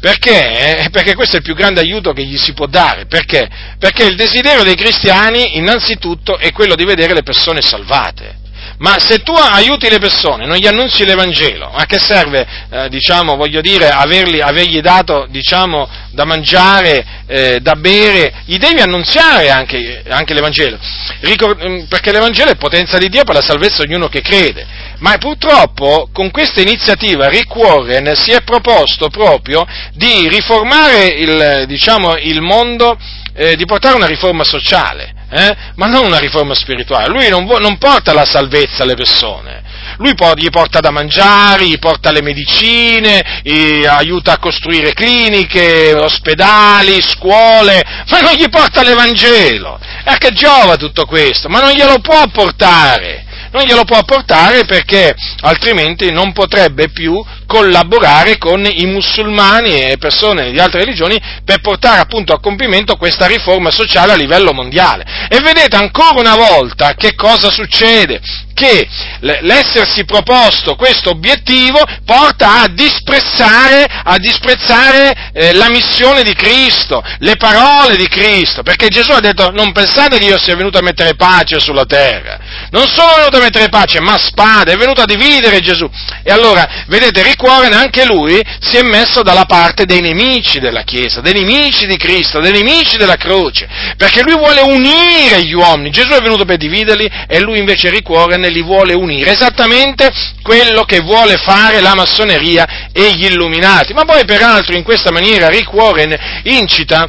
Perché? Eh, perché questo è il più grande aiuto che gli si può dare. Perché? Perché il desiderio dei cristiani, innanzitutto, è quello di vedere le persone salvate. Ma se tu aiuti le persone, non gli annunzi l'Evangelo, a che serve, eh, diciamo, voglio dire, averli, avergli dato, diciamo, da mangiare, eh, da bere, gli devi annunziare anche, anche l'Evangelo, Ricor- mm, perché l'Evangelo è potenza di Dio per la salvezza di ognuno che crede. Ma purtroppo con questa iniziativa Rick Warren si è proposto proprio di riformare il, diciamo, il mondo, eh, di portare una riforma sociale eh? ma non una riforma spirituale. Lui non, non porta la salvezza alle persone, lui gli porta da mangiare, gli porta le medicine, aiuta a costruire cliniche, ospedali, scuole, ma non gli porta l'Evangelo. E a che giova tutto questo? Ma non glielo può portare non glielo può apportare perché altrimenti non potrebbe più collaborare con i musulmani e persone di altre religioni per portare appunto a compimento questa riforma sociale a livello mondiale. E vedete ancora una volta che cosa succede? Che l'essersi proposto questo obiettivo porta a disprezzare, a disprezzare eh, la missione di Cristo, le parole di Cristo, perché Gesù ha detto non pensate che io sia venuto a mettere pace sulla terra, non sono venuto a mettere pace, ma spada, è venuto a dividere Gesù. E allora, vedete, ricuoren anche lui si è messo dalla parte dei nemici della Chiesa, dei nemici di Cristo, dei nemici della croce, perché lui vuole unire gli uomini, Gesù è venuto per dividerli e lui invece ricuoren li vuole unire, esattamente quello che vuole fare la massoneria e gli illuminati. Ma poi peraltro in questa maniera Rick Warren incita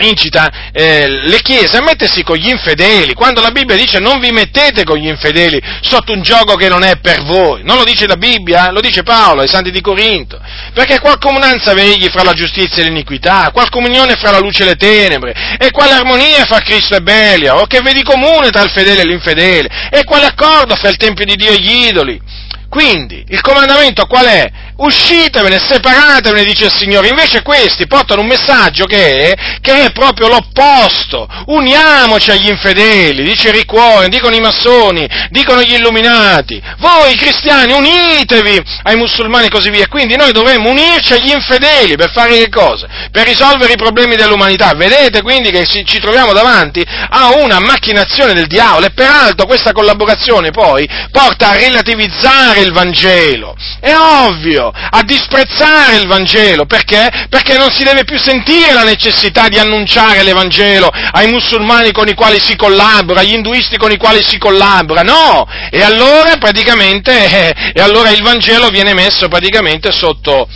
incita eh, le chiese a mettersi con gli infedeli, quando la Bibbia dice non vi mettete con gli infedeli sotto un gioco che non è per voi, non lo dice la Bibbia, lo dice Paolo ai Santi di Corinto, perché qual comunanza vegli fra la giustizia e l'iniquità, qual comunione fra la luce e le tenebre, e quale armonia fra Cristo e Belia, o che vedi comune tra il fedele e l'infedele, e quale accordo fra il Tempio di Dio e gli idoli. Quindi, il comandamento qual è? Uscitevene, separatevene, dice il Signore. Invece questi portano un messaggio che è, che è proprio l'opposto. Uniamoci agli infedeli, dice Rick Warren, dicono i massoni, dicono gli illuminati. Voi cristiani unitevi ai musulmani e così via. Quindi noi dovremmo unirci agli infedeli per fare che cosa? Per risolvere i problemi dell'umanità. Vedete quindi che ci troviamo davanti a una macchinazione del diavolo e peraltro questa collaborazione poi porta a relativizzare il Vangelo. È ovvio, a disprezzare il Vangelo, perché? Perché non si deve più sentire la necessità di annunciare l'Evangelo ai musulmani con i quali si collabora, agli induisti con i quali si collabora, no! E allora praticamente, eh, e allora il Vangelo viene messo praticamente sotto,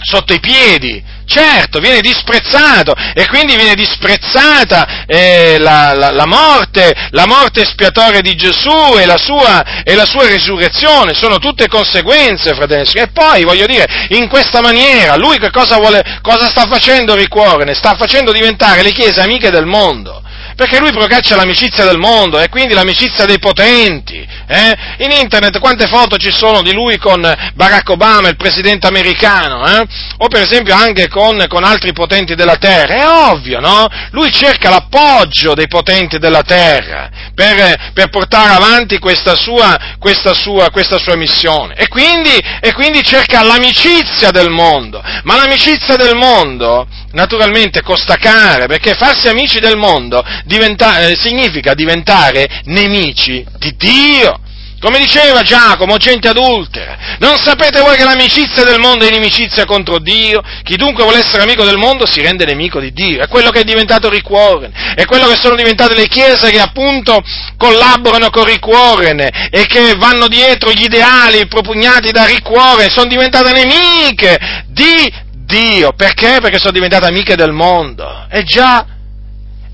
sotto i piedi Certo, viene disprezzato e quindi viene disprezzata eh, la, la, la, morte, la morte espiatoria di Gesù e la, sua, e la sua risurrezione, sono tutte conseguenze, fratelli. E poi, voglio dire, in questa maniera, lui che cosa, vuole, cosa sta facendo ricuorene? Sta facendo diventare le chiese amiche del mondo perché lui procaccia l'amicizia del mondo e quindi l'amicizia dei potenti. Eh? In internet quante foto ci sono di lui con Barack Obama, il presidente americano, eh? o per esempio anche con, con, altri potenti della terra. È ovvio, no? Lui cerca l'appoggio dei potenti della terra per, per portare avanti questa sua, questa sua, questa sua missione e quindi, e quindi cerca l'amicizia del mondo. Ma l'amicizia del mondo naturalmente costa cara, perché farsi amici del mondo diventa, eh, significa diventare nemici di Dio. Come diceva Giacomo, gente adultera, non sapete voi che l'amicizia del mondo è inimicizia contro Dio? Chi dunque vuole essere amico del mondo si rende nemico di Dio. È quello che è diventato Rick Warren, è quello che sono diventate le chiese che appunto collaborano con Rick Warren e che vanno dietro gli ideali propugnati da Rick Warren, sono diventate nemiche di Dio. Perché? Perché sono diventate amiche del mondo. E già,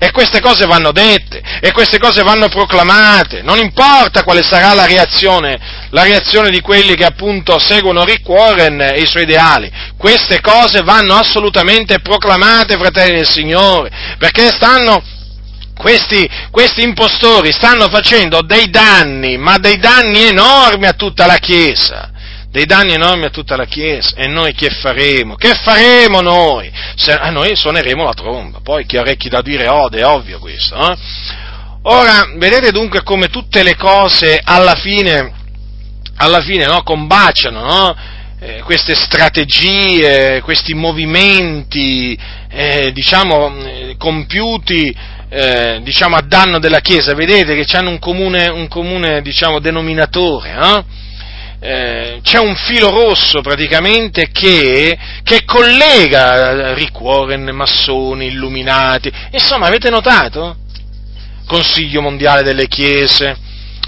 e queste cose vanno dette, e queste cose vanno proclamate, non importa quale sarà la reazione, la reazione di quelli che appunto seguono Rick Warren e i suoi ideali, queste cose vanno assolutamente proclamate, fratelli del Signore, perché stanno, questi, questi, impostori stanno facendo dei danni, ma dei danni enormi a tutta la Chiesa dei danni enormi a tutta la Chiesa. E noi che faremo? Che faremo noi? Se, a noi suoneremo la tromba. Poi chi ha orecchi da dire ode, è ovvio questo. Eh? Ora, vedete dunque come tutte le cose alla fine, alla fine no, combaciano, no? eh, queste strategie, questi movimenti, eh, diciamo, eh, compiuti eh, diciamo, a danno della Chiesa, vedete che hanno un comune, un comune diciamo, denominatore, eh? Eh, c'è un filo rosso praticamente che, che collega Rick Warren, massoni, illuminati, insomma avete notato? Consiglio mondiale delle chiese,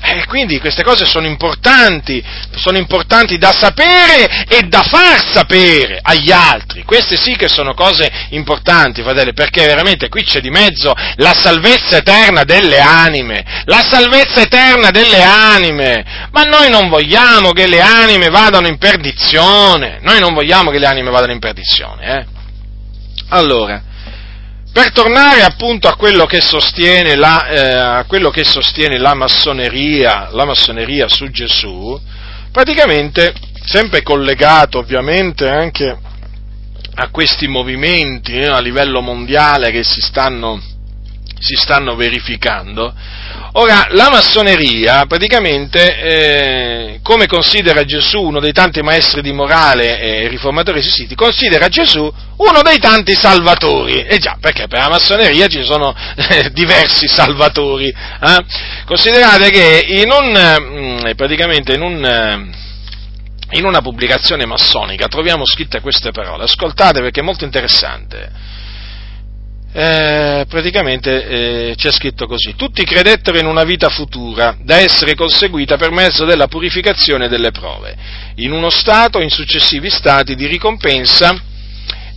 eh, quindi queste cose sono importanti, sono importanti da sapere e da far sapere agli altri. Queste sì che sono cose importanti, fratelli, perché veramente qui c'è di mezzo la salvezza eterna delle anime, la salvezza eterna delle anime. Ma noi non vogliamo che le anime vadano in perdizione, noi non vogliamo che le anime vadano in perdizione, eh? Allora, per tornare appunto a quello che sostiene la, eh, quello che sostiene la massoneria, la massoneria su Gesù, praticamente sempre collegato ovviamente anche a questi movimenti eh, a livello mondiale che si stanno, si stanno verificando, Ora, la massoneria praticamente, eh, come considera Gesù uno dei tanti maestri di morale e riformatori esistiti, considera Gesù uno dei tanti salvatori. E già, perché per la massoneria ci sono eh, diversi salvatori. Eh? Considerate che in un, mm, praticamente in un eh, in una pubblicazione massonica troviamo scritte queste parole, ascoltate perché è molto interessante eh, praticamente eh, c'è scritto così, tutti credettero in una vita futura, da essere conseguita per mezzo della purificazione delle prove, in uno stato in successivi stati di ricompensa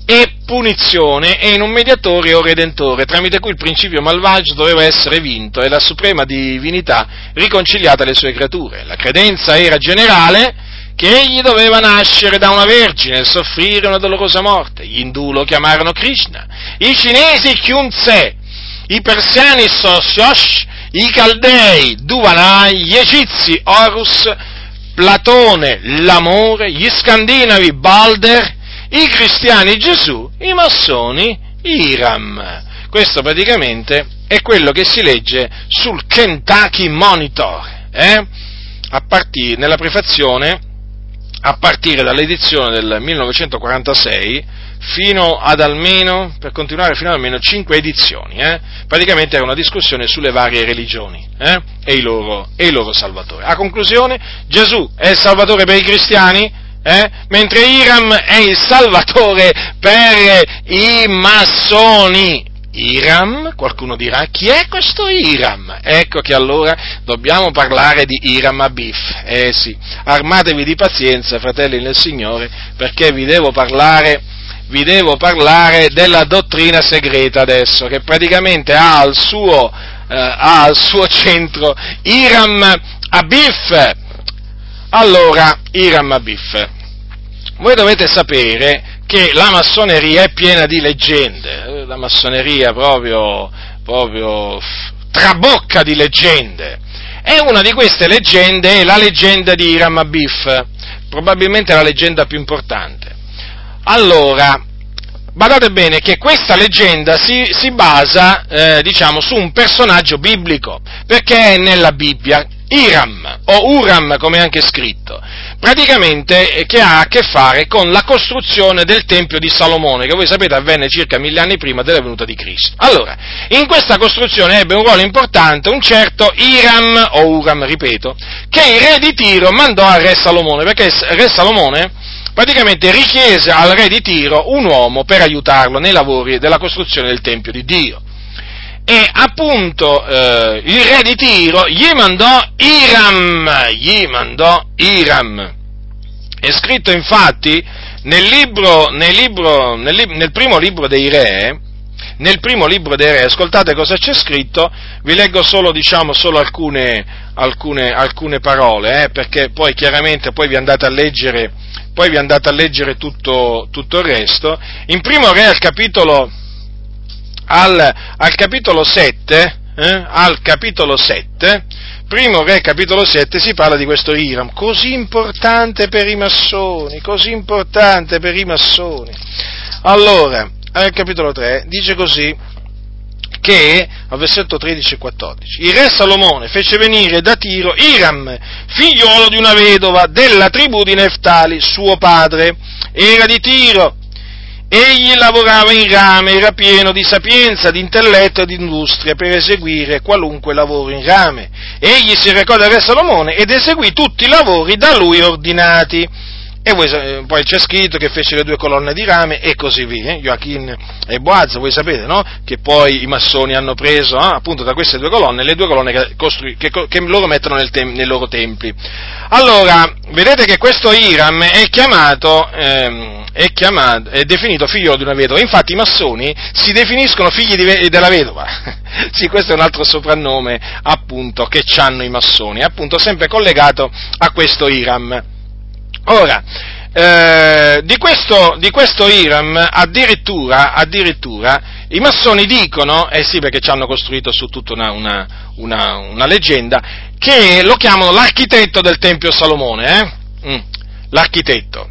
e punizione e in un mediatore o redentore, tramite cui il principio malvagio doveva essere vinto e la suprema divinità riconciliata alle sue creature. La credenza era generale, che egli doveva nascere da una vergine e soffrire una dolorosa morte. Gli indù lo chiamarono Krishna, i cinesi Kyunze, i persiani Sosyosh, i caldei Duvanai, gli egizi Horus, Platone l'amore, gli scandinavi Balder, i cristiani Gesù, i massoni Iram. Questo praticamente è quello che si legge sul Kentucky Monitor, eh? a partire, nella prefazione a partire dall'edizione del 1946 fino ad almeno, per continuare fino ad almeno 5 edizioni. Eh? Praticamente era una discussione sulle varie religioni eh? e, i loro, e, i loro, salvatori. A conclusione, Gesù è il salvatore per i cristiani, eh? mentre Iram è il salvatore per i massoni. Iram, qualcuno dirà, chi è questo Iram? Ecco che allora dobbiamo parlare di Iram Abif. Eh sì, armatevi di pazienza, fratelli nel Signore, perché vi devo parlare, vi devo parlare della dottrina segreta adesso, che praticamente ha al suo, eh, ha al suo centro Iram Abif. Allora, Iram Abif. Voi dovete sapere che la massoneria è piena di leggende, la massoneria proprio, proprio trabocca di leggende. E una di queste leggende è la leggenda di Iram Abif, probabilmente la leggenda più importante. Allora, badate bene che questa leggenda si, si basa, eh, diciamo, su un personaggio biblico, perché è nella Bibbia, Iram, o Uram come è anche scritto praticamente eh, che ha a che fare con la costruzione del Tempio di Salomone, che voi sapete avvenne circa mille anni prima della venuta di Cristo. Allora, in questa costruzione ebbe un ruolo importante un certo Iram, o Uram, ripeto, che il re di Tiro mandò al re Salomone, perché il re Salomone praticamente richiese al re di Tiro un uomo per aiutarlo nei lavori della costruzione del Tempio di Dio e appunto eh, il re di Tiro gli mandò Iram, gli mandò Iram. È scritto infatti nel, libro, nel, libro, nel, nel primo libro dei re, nel primo libro dei re, ascoltate cosa c'è scritto, vi leggo solo, diciamo, solo alcune, alcune, alcune parole, eh, perché poi chiaramente poi vi andate a leggere, poi vi andate a leggere tutto, tutto il resto. In primo re al capitolo, al, al capitolo 7, eh, al capitolo 7, primo re capitolo 7 si parla di questo Iram, così importante per i massoni, così importante per i massoni. Allora, al capitolo 3 dice così, che, al versetto 13 e 14, il re Salomone fece venire da Tiro Iram, figliolo di una vedova della tribù di Neftali, suo padre, era di Tiro, Egli lavorava in rame, era pieno di sapienza, di intelletto e di industria per eseguire qualunque lavoro in rame. Egli si recò da Re Salomone ed eseguì tutti i lavori da lui ordinati. E eh, poi c'è scritto che fece le due colonne di rame e così via. Eh? Joachim e Boaz, voi sapete, no? Che poi i massoni hanno preso eh, appunto da queste due colonne le due colonne che, costru- che, che loro mettono nel tem- nei loro templi. Allora, vedete che questo Iram è chiamato, ehm, è chiamato, è definito figlio di una vedova. Infatti i massoni si definiscono figli di, della vedova. sì, questo è un altro soprannome appunto che hanno i massoni, appunto sempre collegato a questo Iram. Ora, eh, di, questo, di, questo, Iram addirittura, addirittura, i massoni dicono, eh sì perché ci hanno costruito su tutta una, una, una, una leggenda, che lo chiamano l'architetto del Tempio Salomone, eh? mm, l'architetto.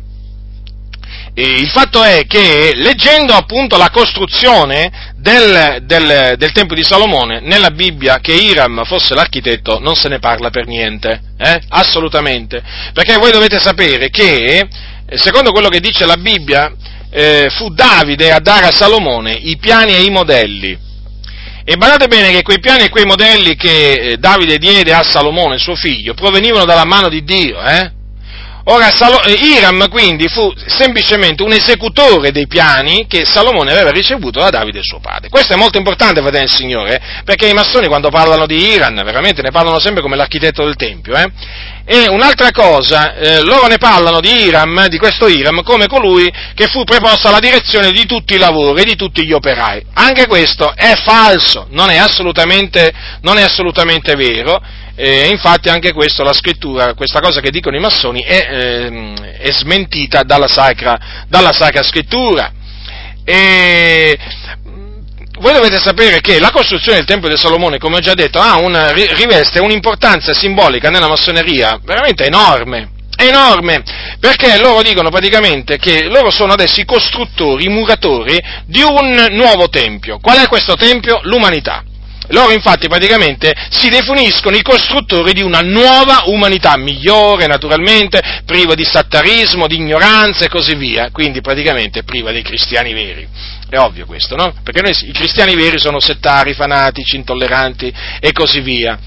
Il fatto è che leggendo appunto la costruzione del, del, del, Tempio di Salomone, nella Bibbia che Iram fosse l'architetto non se ne parla per niente, eh? assolutamente, perché voi dovete sapere che, eh, secondo quello che dice la Bibbia, eh, fu Davide a dare a Salomone i piani e i modelli. E badate bene che quei piani e quei modelli che eh, Davide diede a Salomone, suo figlio, provenivano dalla mano di Dio, eh? Ora eh, Iram quindi fu semplicemente un esecutore dei piani che Salomone aveva ricevuto da Davide suo padre. Questo è molto importante, fratello del Signore, perché i massoni quando parlano di Iran veramente ne parlano sempre come l'architetto del Tempio. Eh? E un'altra cosa, eh, loro ne parlano di Iram, di questo Iram, come colui che fu preposto alla direzione di tutti i lavori di tutti gli operai. Anche questo è falso, non è assolutamente, non è assolutamente vero e infatti anche questo, la scrittura, questa cosa che dicono i massoni è, eh, è smentita dalla sacra, dalla sacra scrittura. E voi dovete sapere che la costruzione del Tempio di Salomone, come ho già detto, una, riveste un'importanza simbolica nella massoneria veramente enorme. Enorme, perché loro dicono praticamente che loro sono adesso i costruttori, i muratori di un nuovo tempio. Qual è questo tempio? L'umanità. Loro infatti praticamente si definiscono i costruttori di una nuova umanità, migliore naturalmente, priva di sattarismo, di ignoranza e così via, quindi praticamente priva dei cristiani veri. È ovvio questo, no? Perché noi, i cristiani veri sono settari, fanatici, intolleranti e così via.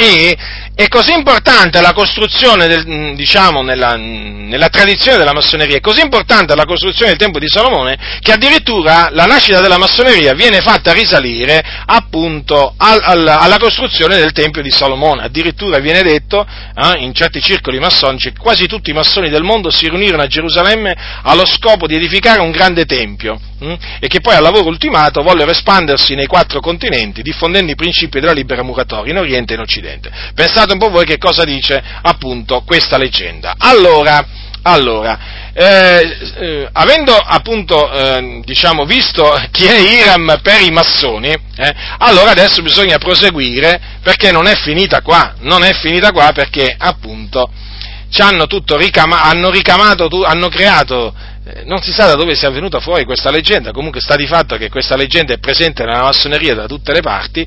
E è così importante la costruzione, del, mm, diciamo, nella, nella, tradizione della massoneria, è così importante la costruzione del Tempio di Salomone, che addirittura la nascita della massoneria viene fatta risalire appunto al, al, alla costruzione del Tempio di Salomone. Addirittura viene detto, eh, in certi circoli massonici, che quasi tutti i massoni del mondo si riunirono a Gerusalemme allo scopo di edificare un grande Tempio hm, e che poi al lavoro ultimato vollero espandersi nei quattro continenti, diffondendo i principi della libera muratoria in Oriente e in Occidente. Pensate un po' voi che cosa dice appunto questa leggenda. Allora, allora eh, eh, avendo appunto eh, diciamo, visto chi è Iram per i massoni, eh, allora adesso bisogna proseguire perché non è finita qua, non è finita qua perché appunto ci hanno tutto ricama- hanno ricamato, hanno creato non si sa da dove sia venuta fuori questa leggenda, comunque sta di fatto che questa leggenda è presente nella massoneria da tutte le parti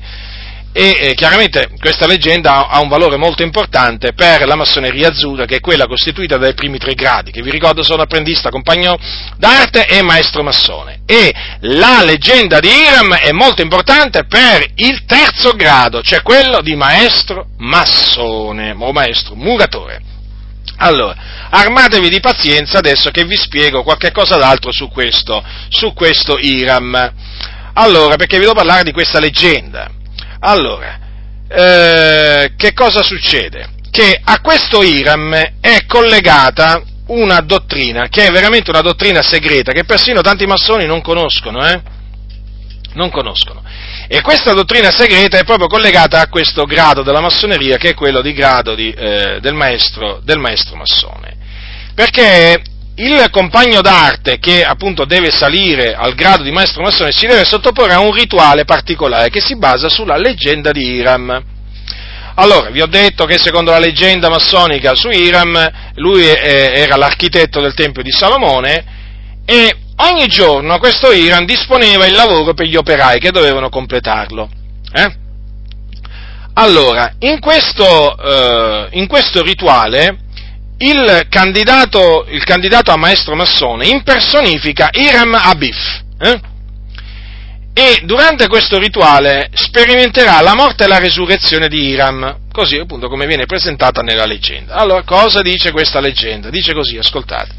e eh, chiaramente questa leggenda ha un valore molto importante per la massoneria azzurra, che è quella costituita dai primi tre gradi, che vi ricordo sono apprendista, compagno d'arte e maestro massone. E la leggenda di Iram è molto importante per il terzo grado, cioè quello di maestro massone o maestro muratore. Allora, armatevi di pazienza adesso che vi spiego qualche cosa d'altro su questo, su questo Iram. Allora, perché vi devo parlare di questa leggenda. Allora, eh, che cosa succede? Che a questo Iram è collegata una dottrina, che è veramente una dottrina segreta, che persino tanti massoni non conoscono, eh? Non conoscono. E questa dottrina segreta è proprio collegata a questo grado della massoneria, che è quello di grado di, eh, del, maestro, del maestro massone. Perché il compagno d'arte che appunto deve salire al grado di maestro massone si deve sottoporre a un rituale particolare che si basa sulla leggenda di Iram. Allora, vi ho detto che secondo la leggenda massonica su Iram, lui era l'architetto del Tempio di Salomone e ogni giorno questo Iram disponeva il lavoro per gli operai che dovevano completarlo. Eh? Allora, in questo, eh, in questo rituale il candidato, il candidato a maestro massone impersonifica Iram Abif eh? e durante questo rituale sperimenterà la morte e la resurrezione di Iram, così appunto come viene presentata nella leggenda. Allora, cosa dice questa leggenda? Dice così, ascoltate.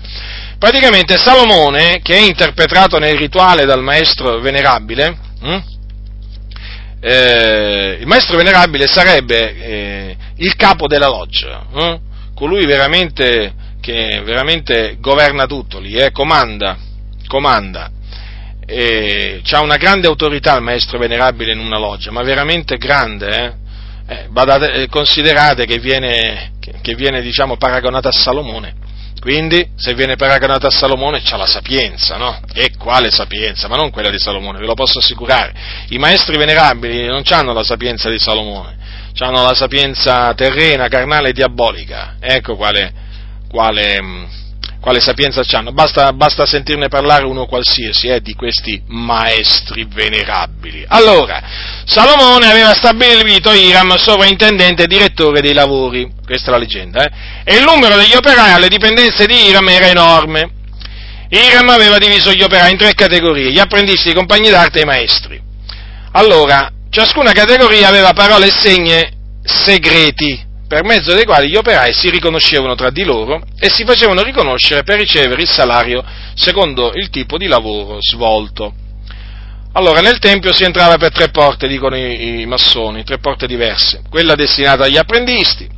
Praticamente Salomone, che è interpretato nel rituale dal maestro venerabile, hm? eh, il maestro venerabile sarebbe eh, il capo della loggia, hm? colui veramente, che veramente governa tutto lì, eh, comanda, comanda. Ha una grande autorità il maestro venerabile in una loggia, ma veramente grande, eh? Eh, badate, eh, considerate che viene, che, che viene diciamo, paragonato a Salomone, Quindi, se viene paragonato a Salomone, c'ha la sapienza, no? E quale sapienza? Ma non quella di Salomone, ve lo posso assicurare. I maestri venerabili non hanno la sapienza di Salomone, hanno la sapienza terrena, carnale e diabolica. Ecco quale, quale quale sapienza hanno, basta, basta, sentirne parlare uno qualsiasi eh, di questi maestri venerabili. Allora, Salomone aveva stabilito Iram sovrintendente e direttore dei lavori, questa è la leggenda, eh, e il numero degli operai alle dipendenze di Iram era enorme. Iram aveva diviso gli operai in tre categorie, gli apprendisti, i compagni d'arte e i maestri. Allora, ciascuna categoria aveva parole e segni segreti, per mezzo dei quali gli operai si riconoscevano tra di loro e si facevano riconoscere per ricevere il salario secondo il tipo di lavoro svolto. Allora, nel Tempio si entrava per tre porte, dicono i, i massoni, tre porte diverse. Quella destinata agli apprendisti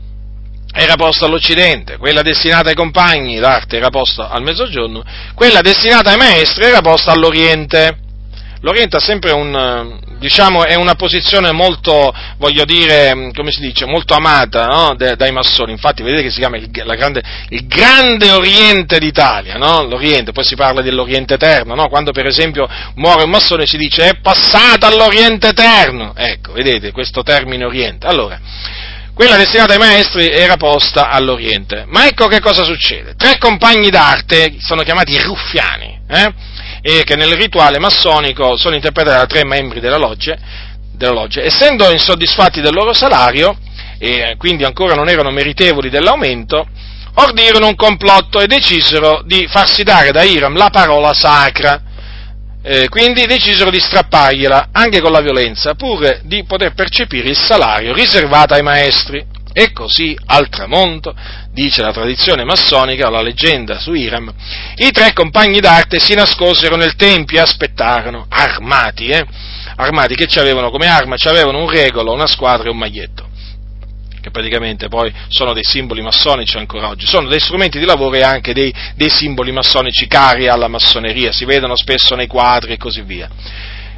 era posta all'Occidente, quella destinata ai compagni d'arte era posta al Mezzogiorno, quella destinata ai maestri era posta all'Oriente. L'Oriente ha sempre un, diciamo, è una posizione molto, voglio dire, come si dice, molto amata no? dai massoni. Infatti, vedete che si chiama il, grande, il grande, Oriente d'Italia, no? L'Oriente, poi si parla dell'Oriente Eterno, no? Quando, per esempio, muore un massone si dice è passata all'Oriente Eterno. Ecco, vedete questo termine Oriente. Allora, quella destinata ai maestri era posta all'Oriente. Ma ecco che cosa succede. Tre compagni d'arte sono chiamati ruffiani, eh? E che nel rituale massonico sono interpretati da tre membri della loggia, della loggia. essendo insoddisfatti del loro salario e quindi ancora non erano meritevoli dell'aumento, ordirono un complotto e decisero di farsi dare da Iram la parola sacra. Eh, quindi decisero di strappargliela anche con la violenza, pur di poter percepire il salario riservato ai maestri. E così, al tramonto, dice la tradizione massonica, la leggenda su Iram, i tre compagni d'arte si nascosero nel tempio e aspettarono, armati, eh? Armati che ci avevano come arma? Ci avevano un regolo, una squadra e un maglietto che praticamente poi sono dei simboli massonici ancora oggi, sono dei strumenti di lavoro e anche dei, dei simboli massonici cari alla massoneria, si vedono spesso nei quadri e così via.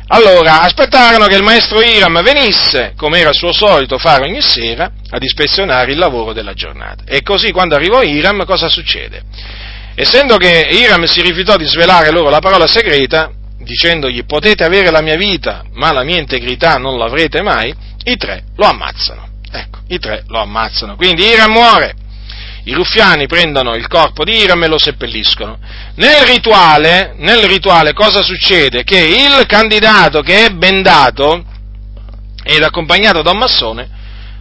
Allora, aspettarono che il maestro Iram venisse, come era suo solito fare ogni sera, ad ispezionare il lavoro della giornata. E così, quando arrivò Iram, cosa succede? Essendo che Iram si rifiutò di svelare loro la parola segreta, dicendogli potete avere la mia vita, ma la mia integrità non l'avrete mai, i tre lo ammazzano. Ecco, i tre lo ammazzano. Quindi Iram muore i ruffiani prendono il corpo di Iram e lo seppelliscono. Nel rituale, nel rituale cosa succede? Che il candidato che è bendato ed accompagnato da un massone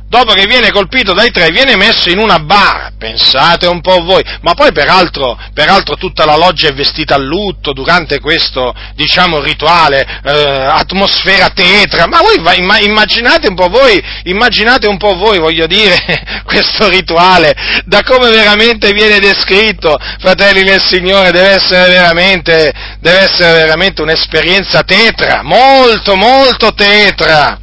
dopo che viene colpito dai tre, viene messo in una bara, pensate un po' voi, ma poi peraltro, peraltro tutta la loggia è vestita a lutto durante questo, diciamo, rituale, eh, atmosfera tetra, ma voi immaginate un po' voi, immaginate un po' voi, voglio dire, questo rituale, da come veramente viene descritto, fratelli del Signore, deve essere veramente, deve essere veramente un'esperienza tetra, molto, molto tetra.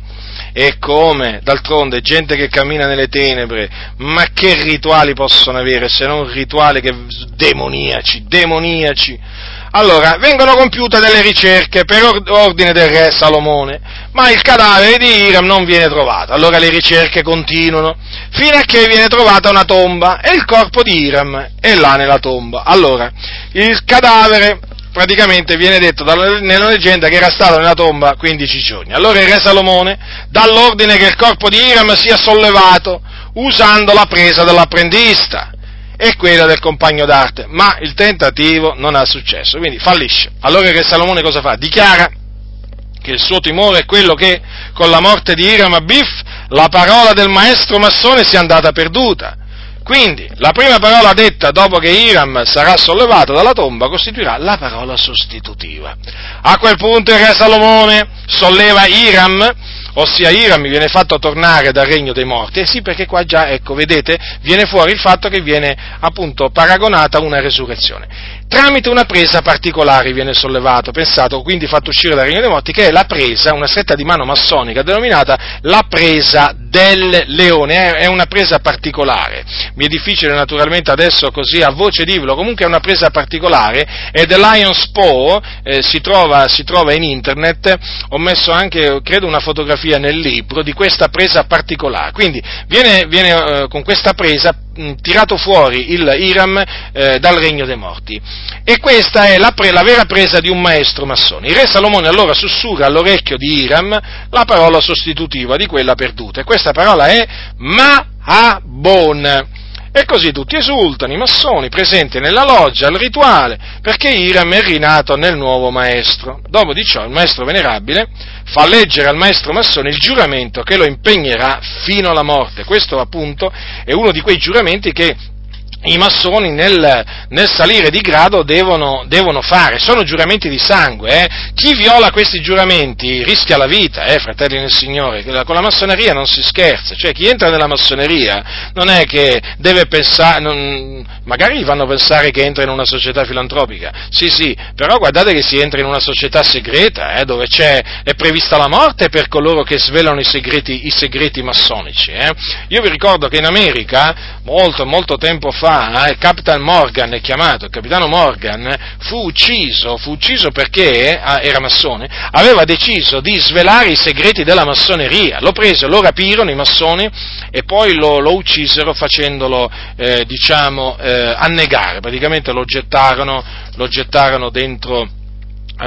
E come? D'altronde, gente che cammina nelle tenebre, ma che rituali possono avere se non rituali che, demoniaci, demoniaci? Allora, vengono compiute delle ricerche per ordine del re Salomone, ma il cadavere di Iram non viene trovato. Allora le ricerche continuano, fino a che viene trovata una tomba e il corpo di Iram è là nella tomba. Allora, il cadavere praticamente viene detto nella leggenda che era stato nella tomba 15 giorni. Allora il re Salomone dà l'ordine che il corpo di Iram sia sollevato usando la presa dell'apprendista e quella del compagno d'arte, ma il tentativo non ha successo, quindi fallisce. Allora il re Salomone cosa fa? Dichiara che il suo timore è quello che con la morte di Iram Abif la parola del maestro massone sia andata perduta quindi, la prima parola detta dopo che Iram sarà sollevato dalla tomba costituirà la parola sostitutiva. A quel punto il re Salomone solleva Iram, ossia Iram viene fatto tornare dal regno dei morti. E sì, perché qua già, ecco, vedete, viene fuori il fatto che viene appunto paragonata a una resurrezione tramite una presa particolare viene sollevato, pensato, quindi fatto uscire dal regno dei morti, che è la presa, una stretta di mano massonica denominata la presa del leone, è una presa particolare. Mi è difficile naturalmente adesso così a voce dirlo, comunque è una presa particolare, è The Lion's Paw, eh, si, trova, si, trova, in internet, ho messo anche, credo, una fotografia nel libro di questa presa particolare. Quindi viene, viene eh, con questa presa tirato fuori il Iram eh, dal regno dei morti. E questa è la, pre, la, vera presa di un maestro massone. Il re Salomone allora sussurra all'orecchio di Iram la parola sostitutiva di quella perduta, e questa parola è Mahabon. E così tutti esultano, i massoni, presenti nella loggia, al rituale, perché Iram è rinato nel nuovo maestro. Dopo di ciò il maestro venerabile fa leggere al maestro massone il giuramento che lo impegnerà fino alla morte. Questo appunto è uno di quei giuramenti che i massoni nel, nel, salire di grado devono, devono, fare, sono giuramenti di sangue, eh? chi viola questi giuramenti rischia la vita, eh, fratelli nel Signore, con la massoneria non si scherza, cioè chi entra nella massoneria non è che deve pensare, non, magari gli fanno pensare che entra in una società filantropica, sì sì, però guardate che si entra in una società segreta, eh, dove è prevista la morte per coloro che svelano i segreti, i segreti massonici. Eh? Io vi ricordo che in America, molto molto tempo fa, fa, il Capitan Morgan è chiamato, il capitano Morgan fu ucciso, fu ucciso perché, ah, era massone, aveva deciso di svelare i segreti della massoneria, lo presero, lo rapirono i massoni e poi lo, lo uccisero facendolo, eh, diciamo, eh, annegare, praticamente lo gettarono, lo gettarono dentro eh,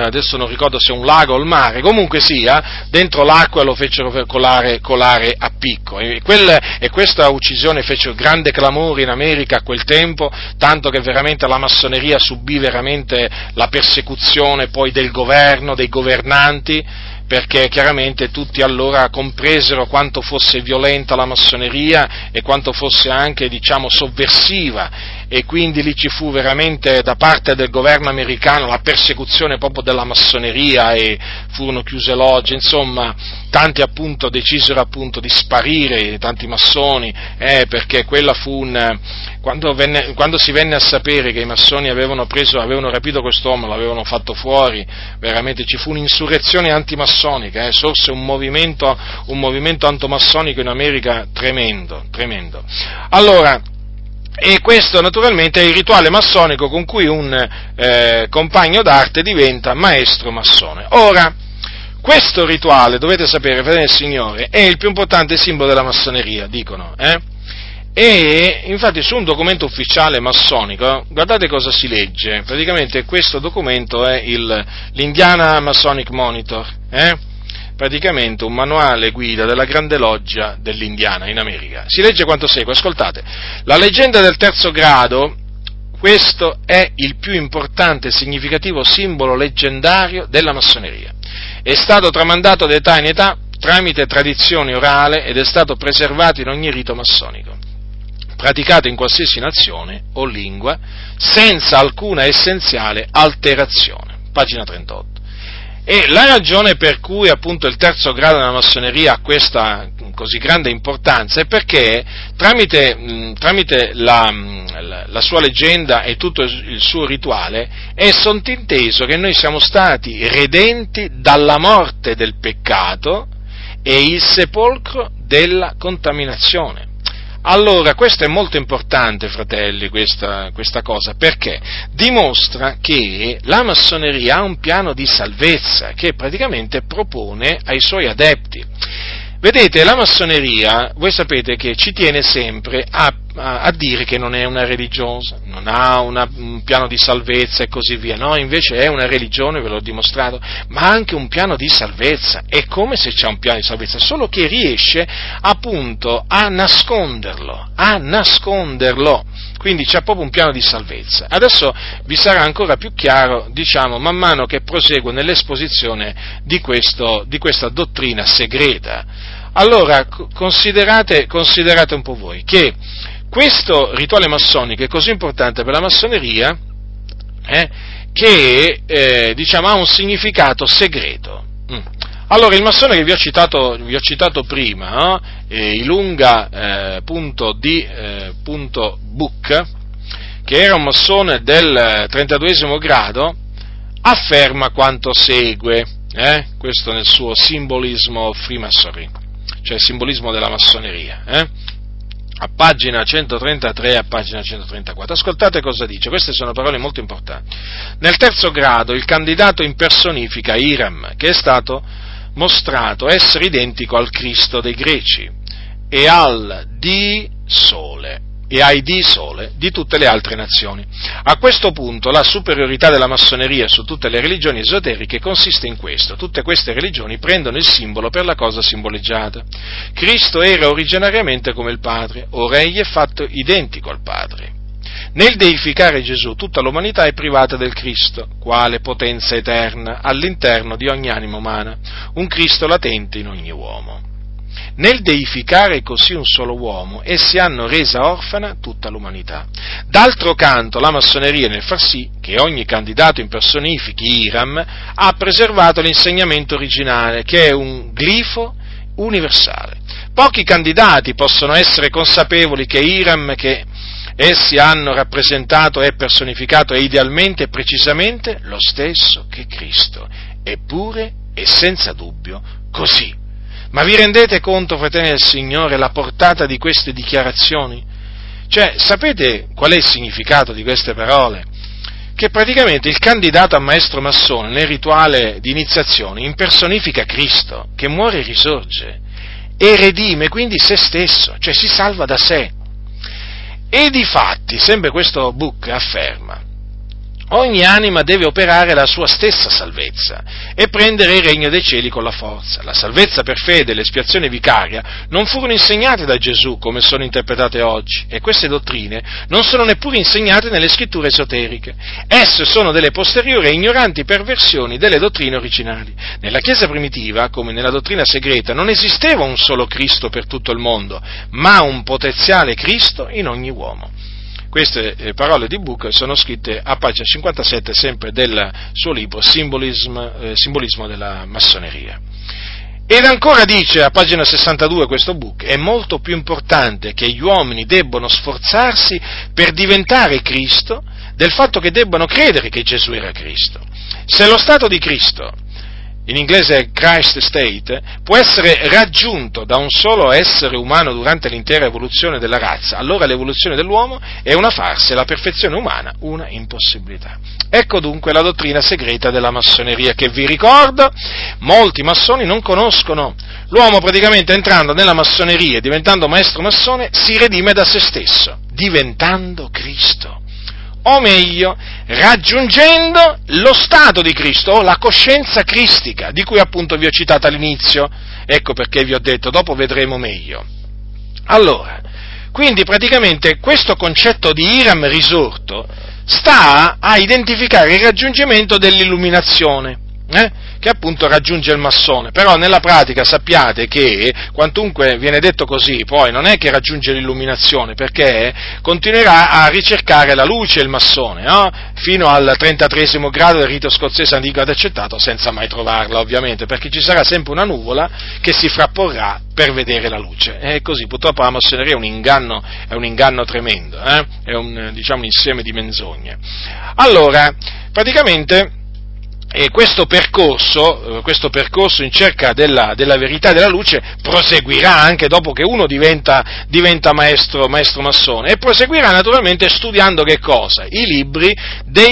adesso non ricordo se un lago o il mare, comunque sia, dentro l'acqua lo fecero colare, colare a picco. E, quel, e, questa uccisione fece grande clamore in America a quel tempo, tanto che veramente la massoneria subì veramente la persecuzione poi del governo, dei governanti, perché chiaramente tutti allora compresero quanto fosse violenta la massoneria e quanto fosse anche, diciamo, sovversiva e quindi lì ci fu veramente da parte del governo americano la persecuzione proprio della massoneria e furono chiuse logge, insomma, tanti appunto decisero appunto di sparire, tanti massoni, eh, perché quella fu un, quando, venne, quando, si venne a sapere che i massoni avevano, preso, avevano rapito quest'uomo, l'avevano fatto fuori, veramente ci fu un'insurrezione antimassonica, eh, sorse un movimento, un movimento antomassonico in America tremendo, tremendo. Allora, e questo naturalmente è il rituale massonico con cui un eh, compagno d'arte diventa maestro massone. Ora, questo rituale, dovete sapere, fratelli del Signore, è il più importante simbolo della massoneria, dicono, eh? E infatti su un documento ufficiale massonico, guardate cosa si legge, praticamente questo documento è il, l'Indiana Masonic Monitor, eh? Praticamente un manuale guida della Grande Loggia dell'Indiana in America. Si legge quanto segue, ascoltate. La leggenda del terzo grado, questo è il più importante e significativo simbolo leggendario della massoneria. È stato tramandato da età in età tramite tradizione orale ed è stato preservato in ogni rito massonico praticato in qualsiasi nazione o lingua, senza alcuna essenziale alterazione. Pagina 38. E la ragione per cui appunto il terzo grado della massoneria ha questa così grande importanza è perché tramite, tramite la, la, la, sua leggenda e tutto il suo rituale è sottinteso che noi siamo stati redenti dalla morte del peccato e il sepolcro della contaminazione. Allora, questo è molto importante, fratelli, questa, questa, cosa, perché dimostra che la massoneria ha un piano di salvezza che praticamente propone ai suoi adepti. Vedete, la massoneria, voi sapete che ci tiene sempre a, a, dire che non è una religiosa, non ha una, un piano di salvezza e così via, no, invece è una religione, ve l'ho dimostrato, ma ha anche un piano di salvezza, è come se c'è un piano di salvezza, solo che riesce appunto a nasconderlo, a nasconderlo, quindi c'è proprio un piano di salvezza. Adesso vi sarà ancora più chiaro, diciamo, man mano che proseguo nell'esposizione di, questo, di questa dottrina segreta. Allora, considerate, considerate un po' voi che questo rituale massonico è così importante per la massoneria eh, che eh, diciamo, ha un significato segreto. Mm. Allora, il massone che vi ho citato, vi ho citato prima, eh, ilunga.d.book, eh, che era un massone del 32 grado, afferma quanto segue, eh, questo nel suo simbolismo freemasonry cioè simbolismo della massoneria, eh? A pagina 133 e a pagina 134. Ascoltate cosa dice, queste sono parole molto importanti. Nel terzo grado il candidato impersonifica Iram, che è stato mostrato essere identico al Cristo dei greci e al di Sole. E ai di sole di tutte le altre nazioni. A questo punto la superiorità della massoneria su tutte le religioni esoteriche consiste in questo. Tutte queste religioni prendono il simbolo per la cosa simboleggiata. Cristo era originariamente come il Padre, ora egli è fatto identico al Padre. Nel deificare Gesù tutta l'umanità è privata del Cristo, quale potenza eterna all'interno di ogni anima umana, un Cristo latente in ogni uomo. Nel deificare così un solo uomo, essi hanno resa orfana tutta l'umanità. D'altro canto, la massoneria nel far sì che ogni candidato impersonifichi Iram ha preservato l'insegnamento originale, che è un glifo universale. Pochi candidati possono essere consapevoli che Iram, che essi hanno rappresentato e personificato è idealmente e precisamente lo stesso che Cristo, eppure e senza dubbio così. Ma vi rendete conto, fratelli del Signore, la portata di queste dichiarazioni? Cioè, sapete qual è il significato di queste parole? Che praticamente il candidato a maestro massone nel rituale di iniziazione impersonifica Cristo, che muore e risorge, e redime quindi se stesso, cioè si salva da sé. E di fatti, sempre questo book afferma, Ogni anima deve operare la sua stessa salvezza e prendere il regno dei cieli con la forza. La salvezza per fede e l'espiazione vicaria non furono insegnate da Gesù come sono interpretate oggi e queste dottrine non sono neppure insegnate nelle scritture esoteriche. Esse sono delle posteriori e ignoranti perversioni delle dottrine originali. Nella Chiesa primitiva, come nella dottrina segreta, non esisteva un solo Cristo per tutto il mondo, ma un potenziale Cristo in ogni uomo. Queste eh, parole di Buch sono scritte a pagina 57 sempre del suo libro Simbolismo, eh, Simbolismo della massoneria. Ed ancora dice a pagina 62 questo book, è molto più importante che gli uomini debbano sforzarsi per diventare Cristo del fatto che debbano credere che Gesù era Cristo. Se lo Stato di Cristo in inglese Christ State, può essere raggiunto da un solo essere umano durante l'intera evoluzione della razza, allora l'evoluzione dell'uomo è una farsa e la perfezione umana una impossibilità. Ecco dunque la dottrina segreta della massoneria che vi ricordo, molti massoni non conoscono. L'uomo praticamente entrando nella massoneria e diventando maestro massone si redime da se stesso, diventando Cristo o meglio, raggiungendo lo stato di Cristo, o la coscienza cristica, di cui appunto vi ho citato all'inizio. Ecco perché vi ho detto, dopo vedremo meglio. Allora, quindi praticamente questo concetto di Iram risorto sta a identificare il raggiungimento dell'illuminazione. Eh? che appunto raggiunge il massone, però nella pratica sappiate che quantunque viene detto così, poi non è che raggiunge l'illuminazione, perché continuerà a ricercare la luce il massone, no? fino al 33 grado del rito scozzese antico ed accettato, senza mai trovarla ovviamente, perché ci sarà sempre una nuvola che si frapporrà per vedere la luce. E così, purtroppo la massoneria è un inganno, è un inganno tremendo, eh? è un, diciamo, un insieme di menzogne. Allora, praticamente e questo percorso, eh, questo percorso in cerca della, della, verità della luce proseguirà anche dopo che uno diventa, diventa maestro, maestro, massone e proseguirà naturalmente studiando che cosa? I libri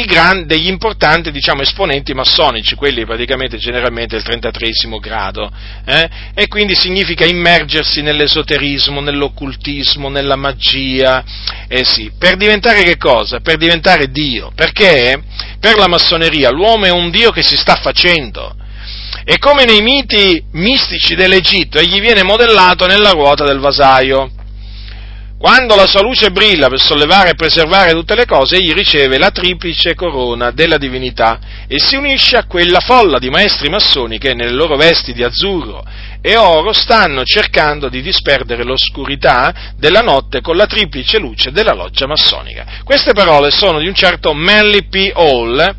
gran, degli importanti diciamo, esponenti massonici, quelli praticamente generalmente del 33 grado, eh? e quindi significa immergersi nell'esoterismo, nell'occultismo, nella magia, eh sì, per diventare che cosa? Per diventare Dio, perché per la massoneria l'uomo è un Dio che si sta facendo. E come nei miti mistici dell'Egitto, egli viene modellato nella ruota del vasaio. Quando la sua luce brilla per sollevare e preservare tutte le cose, egli riceve la triplice corona della divinità e si unisce a quella folla di maestri massoni che nelle loro vesti di azzurro e oro stanno cercando di disperdere l'oscurità della notte con la triplice luce della loggia massonica. Queste parole sono di un certo Manly P. Hall,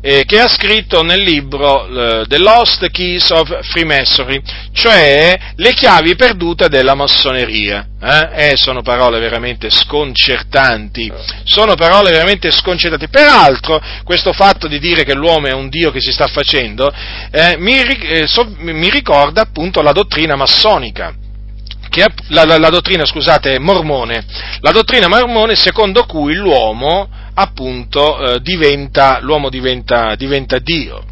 eh, che ha scritto nel libro eh, The Lost Keys of Freemasonry, cioè le chiavi perdute della massoneria. Eh? eh? sono parole veramente sconcertanti, sono parole veramente sconcertanti. Peraltro, questo fatto di dire che l'uomo è un Dio che si sta facendo, eh, mi, eh, so, mi ricorda appunto la dottrina massonica che la, la, la, dottrina, scusate, mormone, la dottrina mormone secondo cui l'uomo appunto eh, diventa, l'uomo diventa, diventa Dio.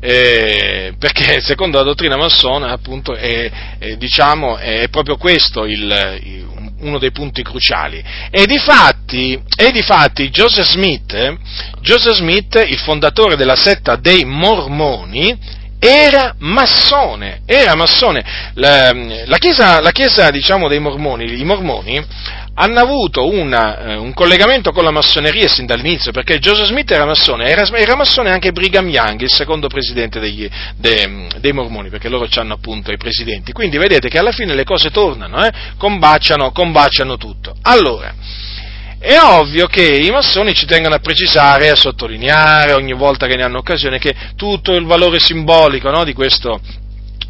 Eh, perché secondo la dottrina massona appunto è, è, diciamo, è proprio questo il, uno dei punti cruciali. E di fatti, e di fatti Joseph Smith, Joseph Smith, il fondatore della setta dei Mormoni, era massone, era massone. La, la chiesa, la chiesa diciamo, dei mormoni, i mormoni, hanno avuto una, eh, un collegamento con la massoneria sin dall'inizio, perché Joseph Smith era massone, era, era massone anche Brigham Young, il secondo presidente degli, de, dei mormoni, perché loro hanno appunto i presidenti. Quindi vedete che alla fine le cose tornano, eh, combaciano, combaciano tutto. Allora, è ovvio che i massoni ci tengono a precisare, a sottolineare ogni volta che ne hanno occasione che tutto il valore simbolico no, di, questo,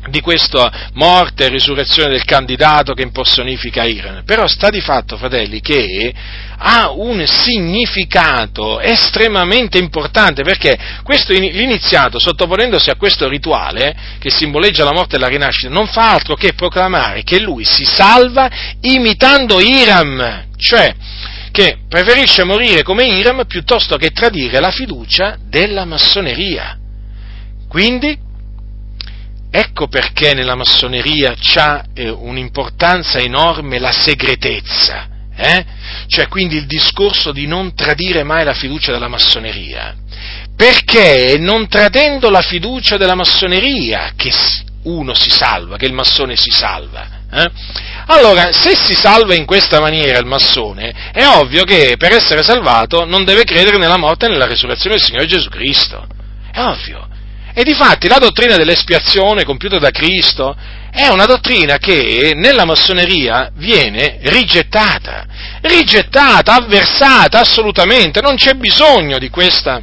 di questa morte e risurrezione del candidato che impersonifica Iran. Però sta di fatto, fratelli, che ha un significato estremamente importante perché questo, l'iniziato, sottoponendosi a questo rituale che simboleggia la morte e la rinascita, non fa altro che proclamare che lui si salva imitando Iram, cioè che preferisce morire come Iram piuttosto che tradire la fiducia della massoneria. Quindi, ecco perché nella massoneria c'ha eh, un'importanza enorme la segretezza, eh? cioè quindi il discorso di non tradire mai la fiducia della massoneria, perché non tradendo la fiducia della massoneria che uno si salva, che il massone si salva. Eh? Allora, se si salva in questa maniera il massone, è ovvio che per essere salvato non deve credere nella morte e nella risurrezione del Signore Gesù Cristo. È ovvio. E difatti la dottrina dell'espiazione compiuta da Cristo è una dottrina che nella massoneria viene rigettata, rigettata, avversata assolutamente, non c'è bisogno di questa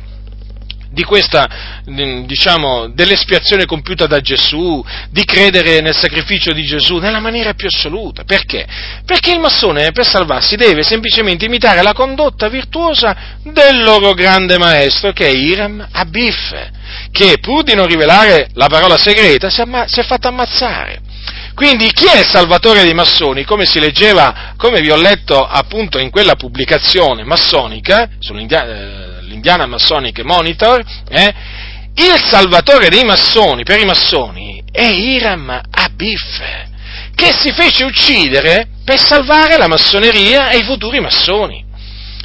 di questa, diciamo, dell'espiazione compiuta da Gesù, di credere nel sacrificio di Gesù nella maniera più assoluta. Perché? Perché il massone per salvarsi deve semplicemente imitare la condotta virtuosa del loro grande maestro che è Iram Abif, che pur di non rivelare la parola segreta si, amma- si è fatto ammazzare. Quindi chi è il salvatore dei massoni? Come si leggeva, come vi ho letto appunto in quella pubblicazione massonica, l'Indiana Masonic Monitor, eh, il salvatore dei massoni, per i massoni, è Hiram Abif, che si fece uccidere per salvare la massoneria e i futuri massoni.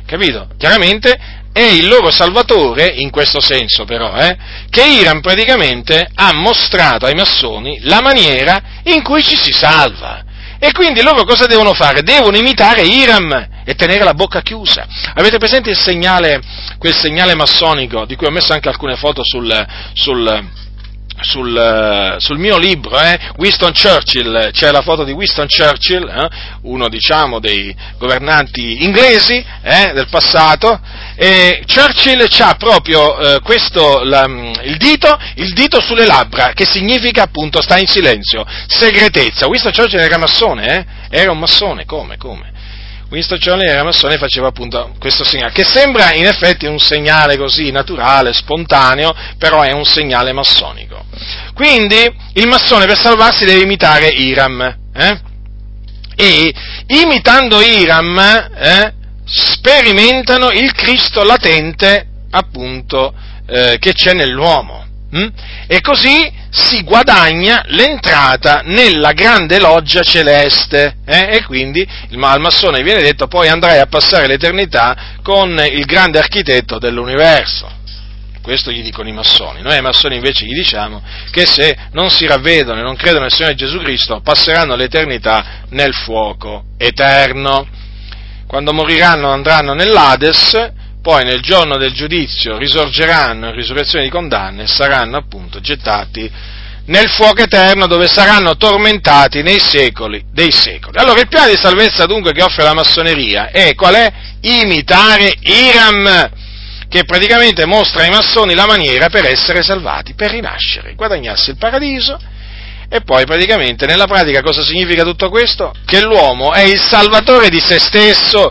Capito? Chiaramente è il loro salvatore, in questo senso però, eh, che Iram praticamente ha mostrato ai massoni la maniera in cui ci si salva. E quindi loro cosa devono fare? Devono imitare Iram e tenere la bocca chiusa. Avete presente il segnale, quel segnale massonico, di cui ho messo anche alcune foto sul, sul sul, sul, mio libro, eh, Winston Churchill, c'è la foto di Winston Churchill, eh, uno diciamo dei governanti inglesi eh, del passato, e Churchill ha proprio eh, questo, la, il, dito, il, dito, sulle labbra, che significa appunto sta in silenzio, segretezza. Winston Churchill era massone, eh? era un massone, come, come? Winston Churchill era massone e faceva appunto questo segnale, che sembra in effetti un segnale così naturale, spontaneo, però è un segnale massonico. Quindi il massone per salvarsi deve imitare Iram, eh? e imitando Iram eh, sperimentano il Cristo latente appunto eh, che c'è nell'uomo. Hm? E così si guadagna l'entrata nella grande loggia celeste eh? e quindi al massone viene detto poi andrai a passare l'eternità con il grande architetto dell'universo. Questo gli dicono i massoni. Noi ai massoni invece gli diciamo che se non si ravvedono e non credono nel Signore Gesù Cristo passeranno l'eternità nel fuoco eterno. Quando moriranno andranno nell'Ades poi nel giorno del giudizio risorgeranno in risurrezione di condanne e saranno appunto gettati nel fuoco eterno dove saranno tormentati nei secoli dei secoli. Allora il piano di salvezza dunque che offre la massoneria è qual è? Imitare Iram, che praticamente mostra ai massoni la maniera per essere salvati, per rinascere, guadagnarsi il paradiso e poi praticamente nella pratica cosa significa tutto questo? Che l'uomo è il salvatore di se stesso,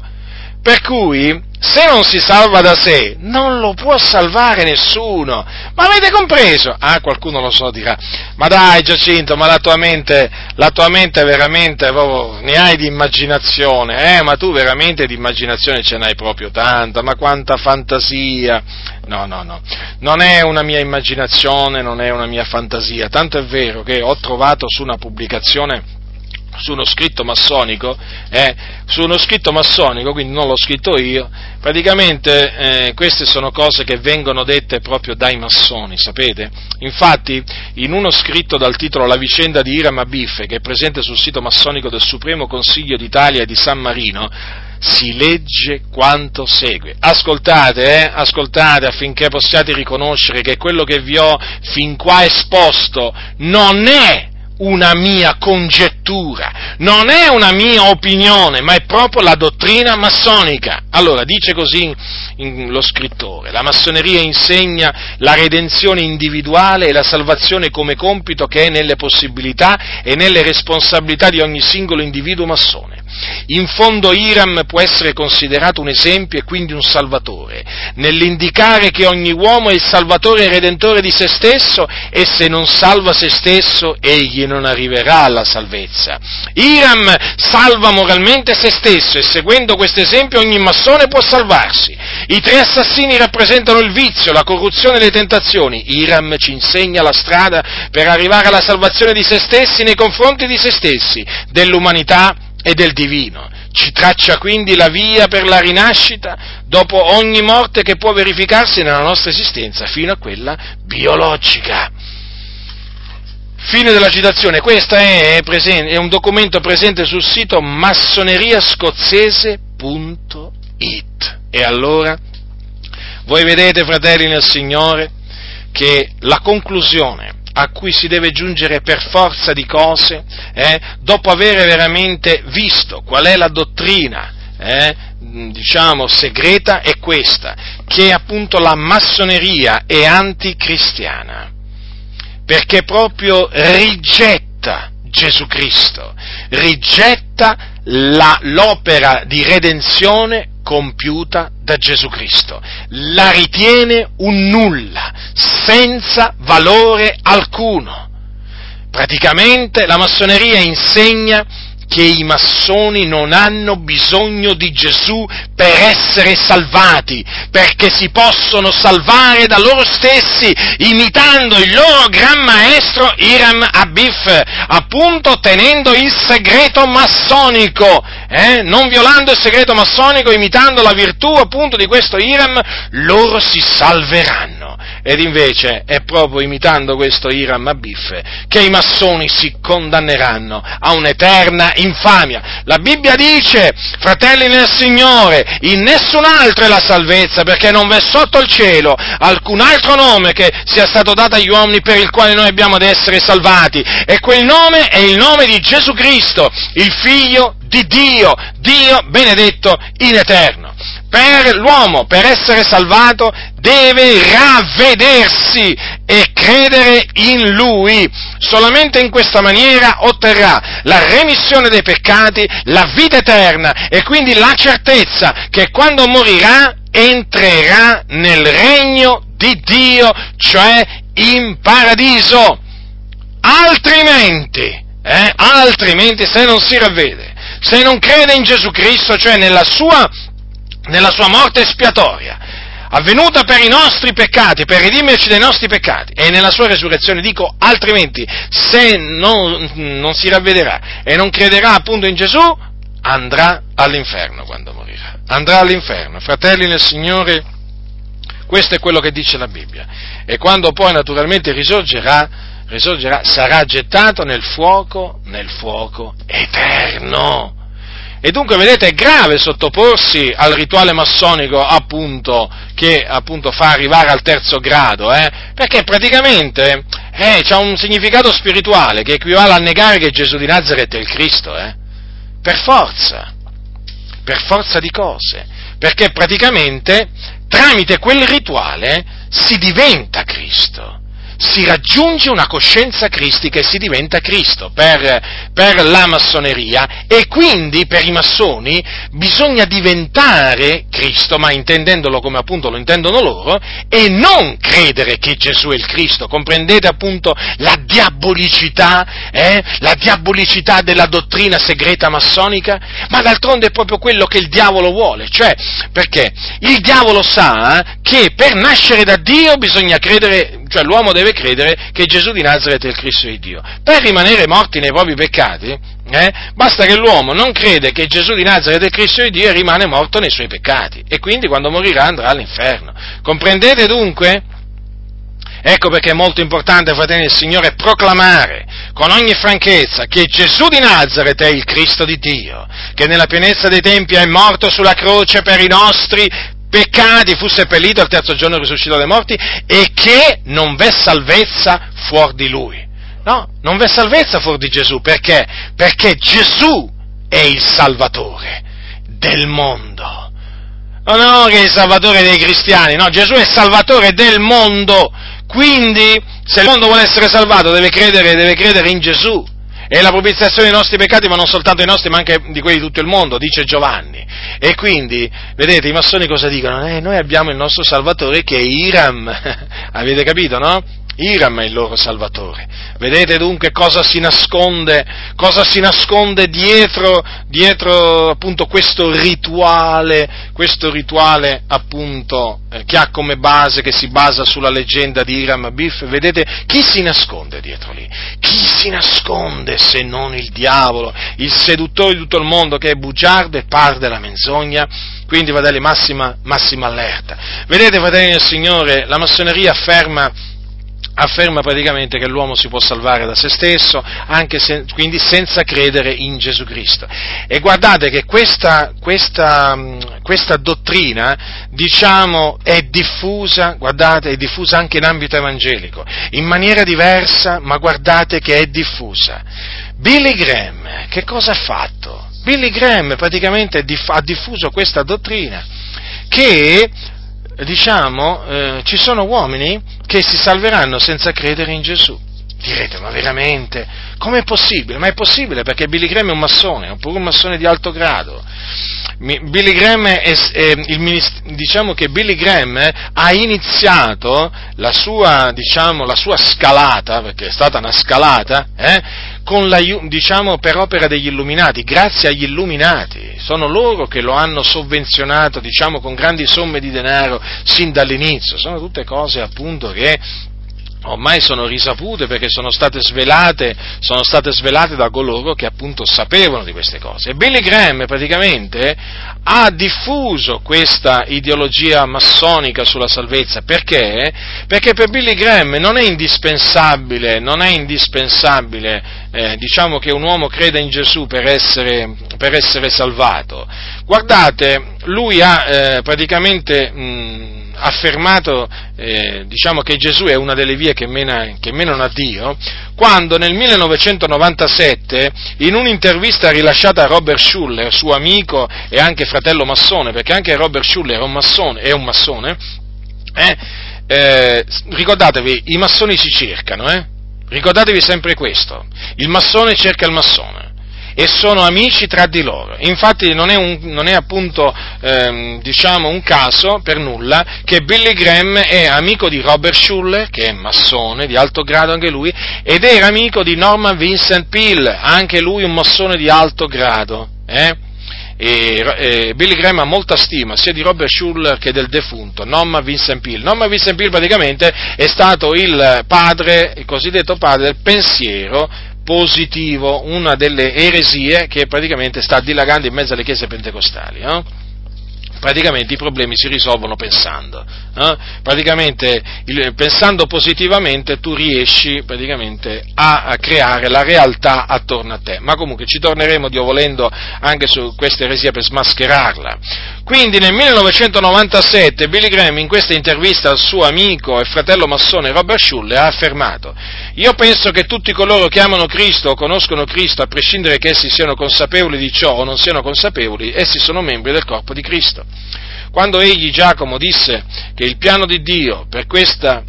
per cui se non si salva da sé, non lo può salvare nessuno. Ma avete compreso? Ah, qualcuno lo so dirà, ma dai Giacinto, ma la tua mente, la tua mente veramente, proprio, ne hai di immaginazione, eh, ma tu veramente di immaginazione ce n'hai proprio tanta, ma quanta fantasia. No, no, no, non è una mia immaginazione, non è una mia fantasia, tanto è vero che ho trovato su una pubblicazione su uno scritto massonico, eh, su uno scritto massonico, quindi non l'ho scritto io, praticamente eh, queste sono cose che vengono dette proprio dai massoni, sapete? Infatti, in uno scritto dal titolo La vicenda di Iram Abiffe, che è presente sul sito massonico del Supremo Consiglio d'Italia e di San Marino, si legge quanto segue. Ascoltate, eh, ascoltate affinché possiate riconoscere che quello che vi ho fin qua esposto non è una mia congettura, non è una mia opinione, ma è proprio la dottrina massonica. Allora, dice così lo scrittore, la massoneria insegna la redenzione individuale e la salvazione come compito che è nelle possibilità e nelle responsabilità di ogni singolo individuo massone. In fondo Iram può essere considerato un esempio e quindi un salvatore, nell'indicare che ogni uomo è il salvatore e redentore di se stesso e se non salva se stesso egli non arriverà alla salvezza. Iram salva moralmente se stesso e seguendo questo esempio ogni massone può salvarsi. I tre assassini rappresentano il vizio, la corruzione e le tentazioni. Iram ci insegna la strada per arrivare alla salvazione di se stessi nei confronti di se stessi, dell'umanità e del divino. Ci traccia quindi la via per la rinascita dopo ogni morte che può verificarsi nella nostra esistenza, fino a quella biologica. Fine della citazione, questo è, è un documento presente sul sito massoneriascozzese.it. E allora, voi vedete, fratelli nel Signore, che la conclusione a cui si deve giungere per forza di cose, eh, dopo aver veramente visto qual è la dottrina, eh, diciamo, segreta, è questa, che appunto la massoneria è anticristiana, perché proprio rigetta Gesù Cristo, rigetta la, l'opera di redenzione compiuta da Gesù Cristo, la ritiene un nulla, senza valore alcuno. Praticamente la massoneria insegna che i massoni non hanno bisogno di Gesù per essere salvati, perché si possono salvare da loro stessi, imitando il loro gran maestro Iram Abif, appunto tenendo il segreto massonico, eh? non violando il segreto massonico, imitando la virtù appunto di questo Iram, loro si salveranno. Ed invece è proprio imitando questo Iram Abif che i massoni si condanneranno a un'eterna infamia. La Bibbia dice, fratelli nel Signore, in nessun altro è la salvezza, perché non v'è sotto il cielo alcun altro nome che sia stato dato agli uomini per il quale noi abbiamo ad essere salvati. E quel nome è il nome di Gesù Cristo, il Figlio di Dio, Dio benedetto in eterno. Per l'uomo, per essere salvato, deve ravvedersi e credere in Lui. Solamente in questa maniera otterrà la remissione dei peccati, la vita eterna e quindi la certezza che quando morirà entrerà nel regno di Dio, cioè in paradiso. Altrimenti, eh, altrimenti se non si ravvede, se non crede in Gesù Cristo, cioè nella sua, nella sua morte espiatoria, avvenuta per i nostri peccati, per redimerci dai nostri peccati, e nella sua resurrezione, dico altrimenti, se non, non si ravvederà e non crederà appunto in Gesù, andrà all'inferno quando morirà. Andrà all'inferno. Fratelli nel Signore, questo è quello che dice la Bibbia. E quando poi naturalmente risorgerà, risorgerà sarà gettato nel fuoco, nel fuoco eterno. E dunque, vedete, è grave sottoporsi al rituale massonico, appunto, che appunto fa arrivare al terzo grado, eh? perché praticamente eh, ha un significato spirituale che equivale a negare che Gesù di Nazareth è il Cristo, eh? per forza, per forza di cose, perché praticamente tramite quel rituale si diventa Cristo si raggiunge una coscienza cristica e si diventa Cristo per, per, la massoneria e quindi per i massoni bisogna diventare Cristo, ma intendendolo come appunto lo intendono loro, e non credere che Gesù è il Cristo. Comprendete appunto la diabolicità, eh? la diabolicità della dottrina segreta massonica? Ma d'altronde è proprio quello che il diavolo vuole, cioè perché il diavolo sa che per nascere da Dio bisogna credere cioè l'uomo deve credere che Gesù di Nazareth è il Cristo di Dio. Per rimanere morti nei propri peccati, eh, basta che l'uomo non crede che Gesù di Nazareth è il Cristo di Dio e rimane morto nei suoi peccati. E quindi quando morirà andrà all'inferno. Comprendete dunque? Ecco perché è molto importante, fratelli del Signore, proclamare con ogni franchezza che Gesù di Nazareth è il Cristo di Dio, che nella pienezza dei tempi è morto sulla croce per i nostri peccati, fu seppellito, al terzo giorno risuscitò dai morti e che non v'è salvezza fuori di lui. No, non v'è salvezza fuori di Gesù, perché? Perché Gesù è il Salvatore del mondo. Non no, che è il Salvatore dei cristiani, no, Gesù è il Salvatore del mondo. Quindi, se il mondo vuole essere salvato, deve credere, deve credere in Gesù. E la propiziazione dei nostri peccati, ma non soltanto i nostri, ma anche di quelli di tutto il mondo, dice Giovanni. E quindi, vedete, i massoni cosa dicono? Eh, noi abbiamo il nostro Salvatore che è Iram. Avete capito, no? Iram è il loro salvatore. Vedete dunque cosa si nasconde, cosa si nasconde dietro, dietro appunto questo rituale, questo rituale appunto eh, che ha come base, che si basa sulla leggenda di Iram Biff. Vedete chi si nasconde dietro lì? Chi si nasconde se non il diavolo, il seduttore di tutto il mondo che è bugiardo e par della menzogna? Quindi, fratelli, massima, massima allerta. Vedete, fratelli del Signore, la massoneria afferma afferma praticamente che l'uomo si può salvare da se stesso, se, quindi senza credere in Gesù Cristo. E guardate che questa, questa, questa dottrina, diciamo, è diffusa, guardate, è diffusa anche in ambito evangelico, in maniera diversa, ma guardate che è diffusa. Billy Graham, che cosa ha fatto? Billy Graham praticamente ha diffuso questa dottrina che diciamo, eh, ci sono uomini che si salveranno senza credere in Gesù. Direte, ma veramente? Com'è possibile? Ma è possibile perché Billy Graham è un massone, oppure un massone di alto grado. Billy Graham è, è diciamo che Billy Graham ha iniziato la sua, diciamo, la sua scalata, perché è stata una scalata, eh, diciamo, per opera degli illuminati, grazie agli illuminati. Sono loro che lo hanno sovvenzionato, diciamo, con grandi somme di denaro sin dall'inizio. Sono tutte cose appunto che ormai sono risapute perché sono state svelate, sono state svelate da coloro che appunto sapevano di queste cose. E Billy Graham praticamente ha diffuso questa ideologia massonica sulla salvezza perché? Perché per Billy Graham non è indispensabile, non è indispensabile eh, diciamo che un uomo creda in Gesù per essere, per essere salvato. Guardate, lui ha eh, praticamente mh, affermato eh, diciamo che Gesù è una delle vie che, mena, che menano a Dio, quando nel 1997 in un'intervista rilasciata a Robert Schuller, suo amico e anche fratello massone, perché anche Robert Schuller è un massone, è un massone eh, eh, ricordatevi, i massoni si cercano, eh? Ricordatevi sempre questo, il massone cerca il massone e sono amici tra di loro. Infatti non è, un, non è appunto ehm, diciamo un caso per nulla che Billy Graham è amico di Robert Schuller, che è massone di alto grado anche lui, ed era amico di Norman Vincent Peale, anche lui un massone di alto grado. Eh? E, e, Billy Graham ha molta stima sia di Robert Schuller che del defunto Norman Vincent Peale. Norman Vincent Peale praticamente è stato il padre, il cosiddetto padre del pensiero positivo, una delle eresie che praticamente sta dilagando in mezzo alle chiese pentecostali. Eh? Praticamente i problemi si risolvono pensando. Eh? Praticamente il, pensando positivamente tu riesci a, a, creare la realtà attorno a te. Ma comunque ci torneremo, Dio volendo, anche su questa eresia per smascherarla. Quindi nel 1997 Billy Graham in questa intervista al suo amico e fratello massone Robert Schuller ha affermato io penso che tutti coloro che amano Cristo o conoscono Cristo, a prescindere che essi siano consapevoli di ciò o non siano consapevoli, essi sono membri del corpo di Cristo. Quando egli, Giacomo, disse che il piano di Dio per questa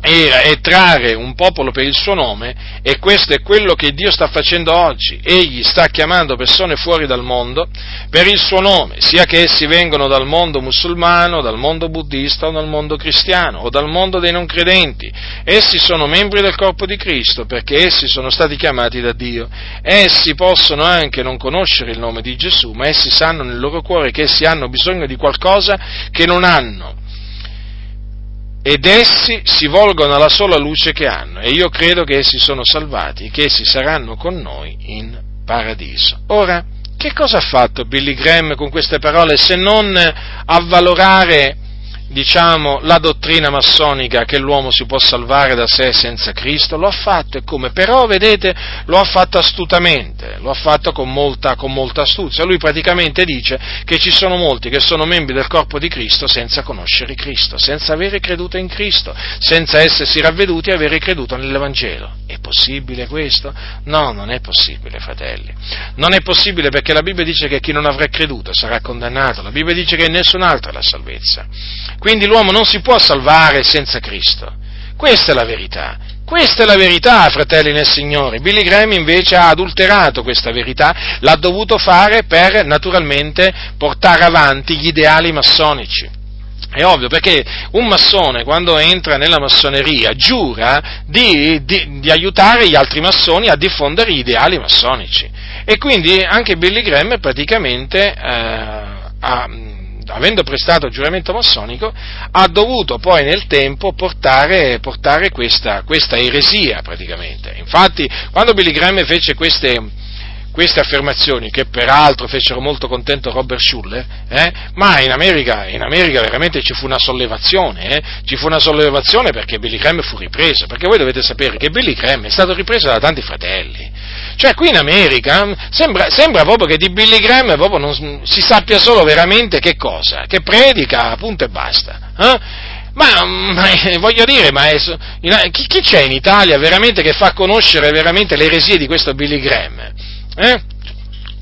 era e trarre un popolo per il suo nome e questo è quello che Dio sta facendo oggi. Egli sta chiamando persone fuori dal mondo per il suo nome, sia che essi vengano dal mondo musulmano, dal mondo buddista o dal mondo cristiano o dal mondo dei non credenti. Essi sono membri del corpo di Cristo perché essi sono stati chiamati da Dio. Essi possono anche non conoscere il nome di Gesù, ma essi sanno nel loro cuore che essi hanno bisogno di qualcosa che non hanno ed essi si volgono alla sola luce che hanno e io credo che essi sono salvati, che essi saranno con noi in paradiso. Ora, che cosa ha fatto Billy Graham con queste parole se non avvalorare diciamo, la dottrina massonica che l'uomo si può salvare da sé senza Cristo, lo ha fatto e come? Però, vedete, lo ha fatto astutamente, lo ha fatto con molta, con molta astuzia. Lui praticamente dice che ci sono molti che sono membri del corpo di Cristo senza conoscere Cristo, senza avere creduto in Cristo, senza essersi ravveduti e avere creduto nell'Evangelo. È possibile questo? No, non è possibile, fratelli. Non è possibile perché la Bibbia dice che chi non avrà creduto sarà condannato, la Bibbia dice che nessun altro ha la salvezza. Quindi l'uomo non si può salvare senza Cristo. Questa è la verità. Questa è la verità, fratelli nel Signore. Billy Graham invece ha adulterato questa verità, l'ha dovuto fare per naturalmente portare avanti gli ideali massonici. È ovvio perché un massone quando entra nella massoneria giura di, di, di, aiutare gli altri massoni a diffondere gli ideali massonici e quindi anche Billy Graham praticamente eh, ha, avendo prestato il giuramento massonico, ha dovuto poi nel tempo portare, portare questa, questa, eresia praticamente. Infatti, quando Billy Graham fece queste, queste affermazioni, che peraltro fecero molto contento Robert Schuller, eh, ma in America, in America, veramente ci fu una sollevazione, eh, ci fu una sollevazione perché Billy Graham fu ripreso, perché voi dovete sapere che Billy Graham è stato ripreso da tanti fratelli, cioè qui in America sembra, sembra proprio che di Billy Graham non, si sappia solo veramente che cosa, che predica, punto e basta. Eh? Ma, ma, voglio dire, ma è, chi, chi, c'è in Italia veramente che fa conoscere veramente le eresie di questo Billy Graham? Eh?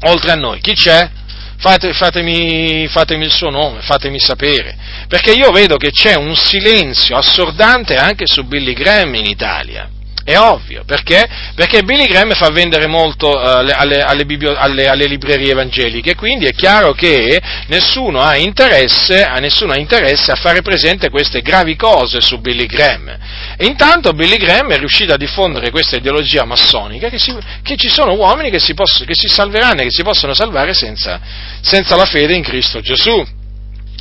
Oltre a noi, chi c'è? Fate, fatemi, fatemi, il suo nome, fatemi sapere, perché io vedo che c'è un silenzio assordante anche su Billy Graham in Italia. È ovvio, perché? Perché Billy Graham fa vendere molto uh, alle, alle, biblio, alle, alle, librerie evangeliche, quindi è chiaro che nessuno ha, interesse, nessuno ha interesse a fare presente queste gravi cose su Billy Graham. E intanto Billy Graham è riuscito a diffondere questa ideologia massonica che, si, che ci sono uomini che si, posso, che si, salveranno e che si possono salvare senza, senza la fede in Cristo Gesù.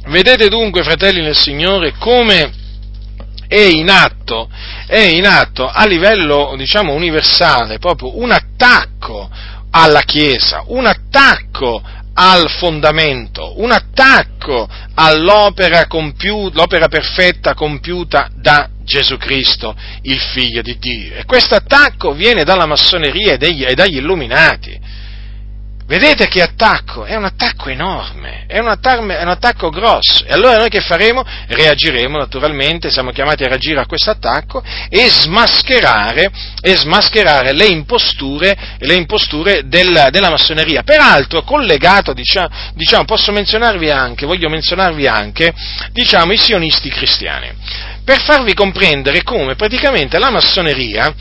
Vedete dunque, fratelli nel Signore, come è in atto, è in atto a livello, diciamo, universale proprio un attacco alla Chiesa, un attacco al fondamento, un attacco all'opera, compiu- l'opera perfetta compiuta da Gesù Cristo, il Figlio di Dio. E questo attacco viene dalla massoneria e dagli illuminati. Vedete che attacco? È un attacco enorme, è un attacco, è un attacco, grosso. E allora noi che faremo? Reagiremo naturalmente, siamo chiamati a reagire a questo attacco e smascherare, e smascherare le imposture, le imposture della, della, massoneria. Peraltro collegato, diciamo, diciamo, posso menzionarvi anche, voglio menzionarvi anche, diciamo, i sionisti cristiani. Per farvi comprendere come praticamente la massoneria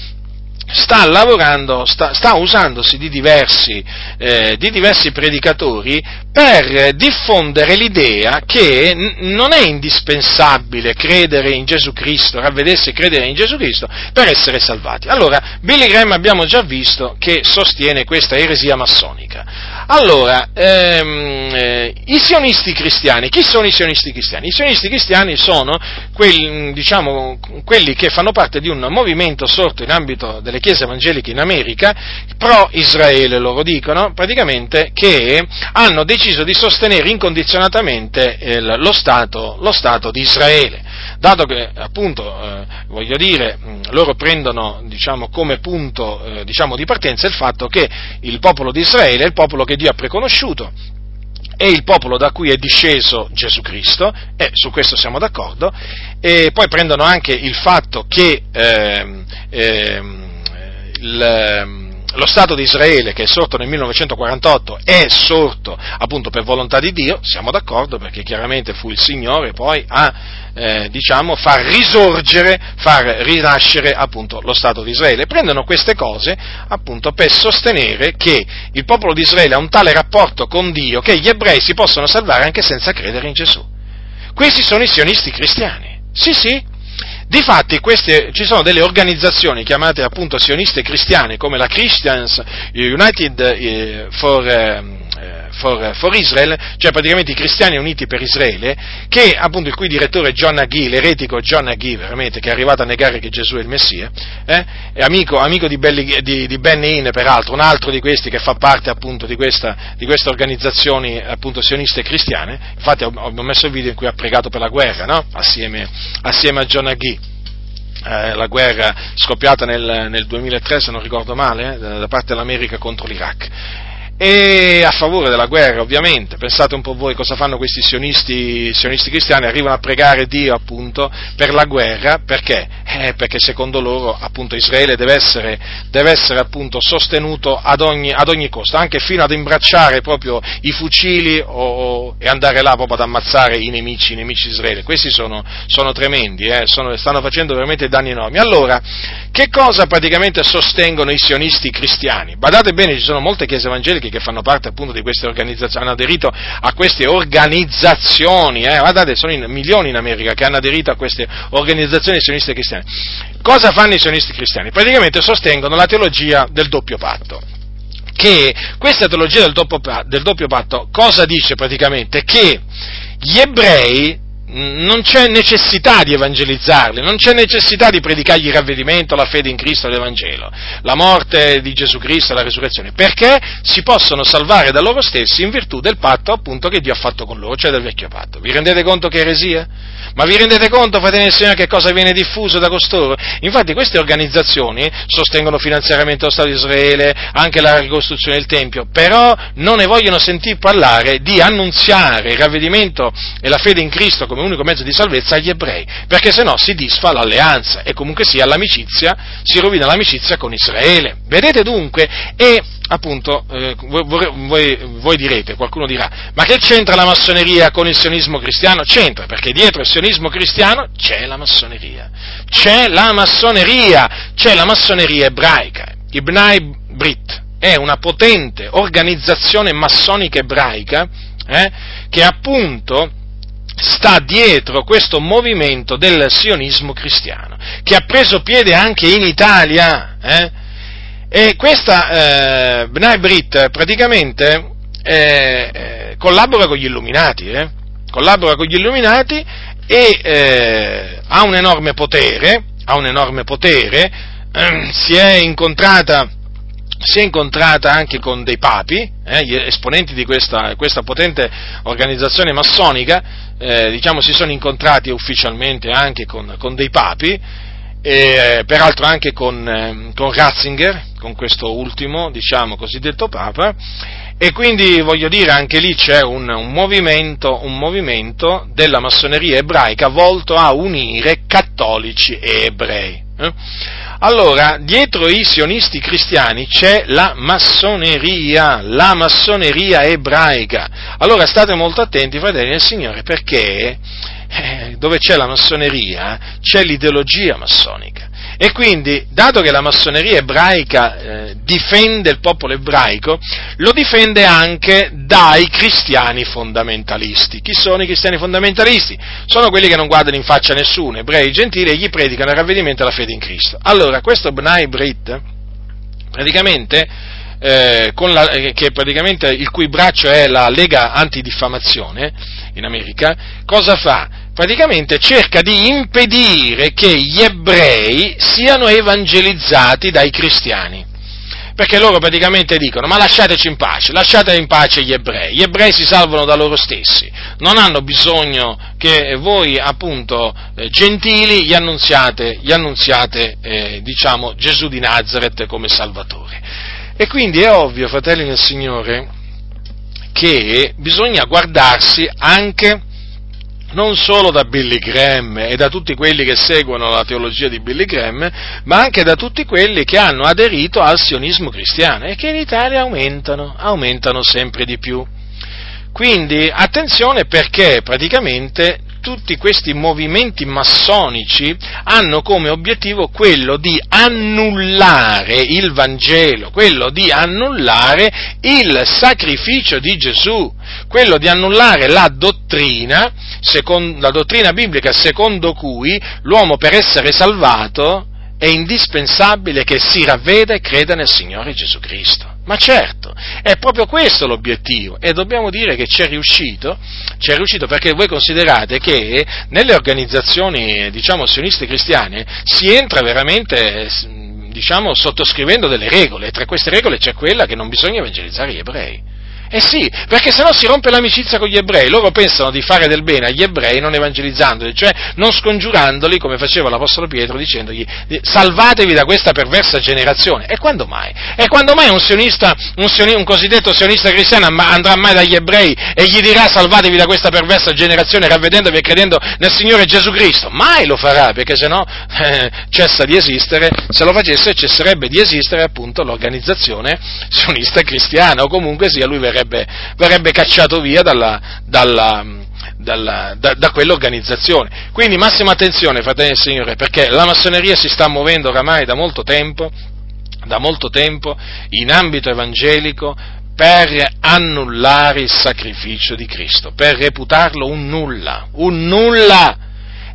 sta lavorando, sta, sta usandosi di diversi, eh, di diversi, predicatori per diffondere l'idea che n- non è indispensabile credere in Gesù Cristo, ravvedersi e credere in Gesù Cristo per essere salvati. Allora, Billy Graham abbiamo già visto che sostiene questa eresia massonica. Allora, ehm, eh, i sionisti cristiani, chi sono i sionisti cristiani? I sionisti cristiani sono quelli, diciamo, quelli che fanno parte di un movimento sorto in ambito delle chiese evangeliche in America, pro-Israele loro dicono, praticamente che hanno deciso di sostenere incondizionatamente eh, lo, stato, lo Stato di Israele. Dato che appunto, eh, voglio dire, loro prendono diciamo, come punto eh, diciamo, di partenza il fatto che il popolo di Israele è il popolo che Dio ha preconosciuto, è il popolo da cui è disceso Gesù Cristo, e su questo siamo d'accordo, e poi prendono anche il fatto che eh, eh, il, lo Stato di Israele che è sorto nel 1948 è sorto appunto per volontà di Dio, siamo d'accordo perché chiaramente fu il Signore poi a eh, diciamo, far risorgere, far rinascere appunto lo Stato di Israele. Prendono queste cose appunto per sostenere che il popolo di Israele ha un tale rapporto con Dio che gli ebrei si possono salvare anche senza credere in Gesù. Questi sono i sionisti cristiani. Sì, sì, Difatti queste, ci sono delle organizzazioni chiamate appunto sioniste cristiane come la Christians United eh, for, eh, eh, for, for, Israel, cioè praticamente i cristiani uniti per Israele, che appunto il cui direttore John Agee, l'eretico John Agee, veramente, che è arrivato a negare che Gesù è il Messia, eh, è amico, amico di, Belli, di, di, Benny Hinn, peraltro, un altro di questi che fa parte appunto di, questa, di queste organizzazioni appunto sioniste cristiane, infatti ho, ho, messo il video in cui ha pregato per la guerra, no? assieme, assieme a John Agee eh, la guerra scoppiata nel, nel, 2003, se non ricordo male, eh, da parte dell'America contro l'Iraq e a favore della guerra ovviamente, pensate un po' voi cosa fanno questi sionisti, sionisti cristiani, arrivano a pregare Dio appunto per la guerra, perché? Eh, perché secondo loro appunto Israele deve essere, deve essere appunto sostenuto ad ogni, ad ogni, costo, anche fino ad imbracciare proprio i fucili o, e andare là proprio ad ammazzare i nemici, i nemici di Israele, questi sono, sono tremendi, eh, sono, stanno facendo veramente danni enormi. Allora, che cosa praticamente sostengono i sionisti cristiani? Badate bene, ci sono molte chiese evangeliche evangeliche che fanno parte appunto di queste organizzazioni, hanno aderito a queste organizzazioni, eh, guardate, sono in, milioni in America che hanno aderito a queste organizzazioni sioniste cristiane. Cosa fanno i sionisti cristiani? Praticamente sostengono la teologia del doppio patto che questa teologia del doppio, del doppio, patto cosa dice praticamente? Che gli ebrei non c'è necessità di evangelizzarli, non c'è necessità di predicargli il ravvedimento, la fede in Cristo l'Evangelo, la morte di Gesù Cristo la resurrezione, perché si possono salvare da loro stessi in virtù del patto appunto che Dio ha fatto con loro, cioè del vecchio patto. Vi rendete conto che eresia? Ma vi rendete conto, fratelli del Signore, che cosa viene diffuso da costoro? Infatti queste organizzazioni sostengono finanziariamente lo Stato di Israele, anche la ricostruzione del Tempio, però non ne vogliono sentire parlare di annunziare il ravvedimento e la fede in Cristo come unico mezzo di salvezza agli ebrei, perché se no si disfa l'alleanza e comunque sia l'amicizia, si rovina l'amicizia con Israele. Vedete dunque? E appunto, eh, voi, voi, voi, direte, qualcuno dirà, ma che c'entra la massoneria con il sionismo cristiano? C'entra, perché dietro il sionismo cristiano c'è la massoneria, c'è la massoneria, c'è la massoneria ebraica, i Bnai Brit è una potente organizzazione massonica ebraica eh, che appunto sta dietro questo movimento del sionismo cristiano, che ha preso piede anche in Italia. Eh? E questa eh, Bnai Brit praticamente eh, eh, collabora con gli illuminati, eh? collabora con gli illuminati e eh, ha un enorme potere, ha un enorme potere, si è incontrata si è incontrata anche con dei papi, eh, gli esponenti di questa, questa potente organizzazione massonica, eh, diciamo, si sono incontrati ufficialmente anche con, con dei papi, e, peraltro anche con, eh, con, Ratzinger, con questo ultimo, diciamo, cosiddetto Papa, e quindi voglio dire anche lì c'è un, un, movimento, un movimento della massoneria ebraica volto a unire cattolici e ebrei. Eh? Allora, dietro i sionisti cristiani c'è la massoneria, la massoneria ebraica. Allora state molto attenti, fratelli del Signore, perché eh, dove c'è la massoneria c'è l'ideologia massonica. E quindi, dato che la massoneria ebraica eh, difende il popolo ebraico, lo difende anche dai cristiani fondamentalisti. Chi sono i cristiani fondamentalisti? Sono quelli che non guardano in faccia a nessuno, ebrei gentili, e gli predicano il ravvedimento e la fede in Cristo. Allora, questo Bnai Brit, praticamente, eh, la, eh, che praticamente il cui braccio è la Lega Antidiffamazione in America, cosa fa? Praticamente cerca di impedire che gli ebrei siano evangelizzati dai cristiani. Perché loro praticamente dicono, ma lasciateci in pace, lasciate in pace gli ebrei, gli ebrei si salvano da loro stessi, non hanno bisogno che voi appunto eh, gentili gli annunziate, gli annunziate eh, diciamo, Gesù di Nazareth come Salvatore. E quindi è ovvio, fratelli del Signore, che bisogna guardarsi anche non solo da Billy Graham e da tutti quelli che seguono la teologia di Billy Graham, ma anche da tutti quelli che hanno aderito al sionismo cristiano e che in Italia aumentano, aumentano sempre di più. Quindi attenzione perché praticamente tutti questi movimenti massonici hanno come obiettivo quello di annullare il Vangelo, quello di annullare il sacrificio di Gesù, quello di annullare la dottrina, secondo, la dottrina biblica secondo cui l'uomo per essere salvato è indispensabile che si ravveda e creda nel Signore Gesù Cristo. Ma certo, è proprio questo l'obiettivo e dobbiamo dire che ci è riuscito, ci è riuscito perché voi considerate che nelle organizzazioni, diciamo, sioniste cristiane si entra veramente, diciamo, sottoscrivendo delle regole e tra queste regole c'è quella che non bisogna evangelizzare gli ebrei. Eh sì, perché sennò si rompe l'amicizia con gli ebrei, loro pensano di fare del bene agli ebrei non evangelizzandoli, cioè non scongiurandoli come faceva l'Apostolo Pietro dicendogli salvatevi da questa perversa generazione. E quando mai? E quando mai un sionista, un, sionista, un cosiddetto sionista cristiano andrà mai dagli ebrei e gli dirà salvatevi da questa perversa generazione ravvedendovi e credendo nel Signore Gesù Cristo? Mai lo farà, perché sennò eh, cessa di esistere, se lo facesse cesserebbe di esistere appunto l'organizzazione sionista cristiana o comunque sia lui verrebbe verrebbe, verrebbe cacciato via dalla, dalla, dalla, da, da, quell'organizzazione. Quindi massima attenzione, fratelli del Signore, perché la massoneria si sta muovendo oramai da molto tempo, da molto tempo in ambito evangelico per annullare il sacrificio di Cristo, per reputarlo un nulla, un nulla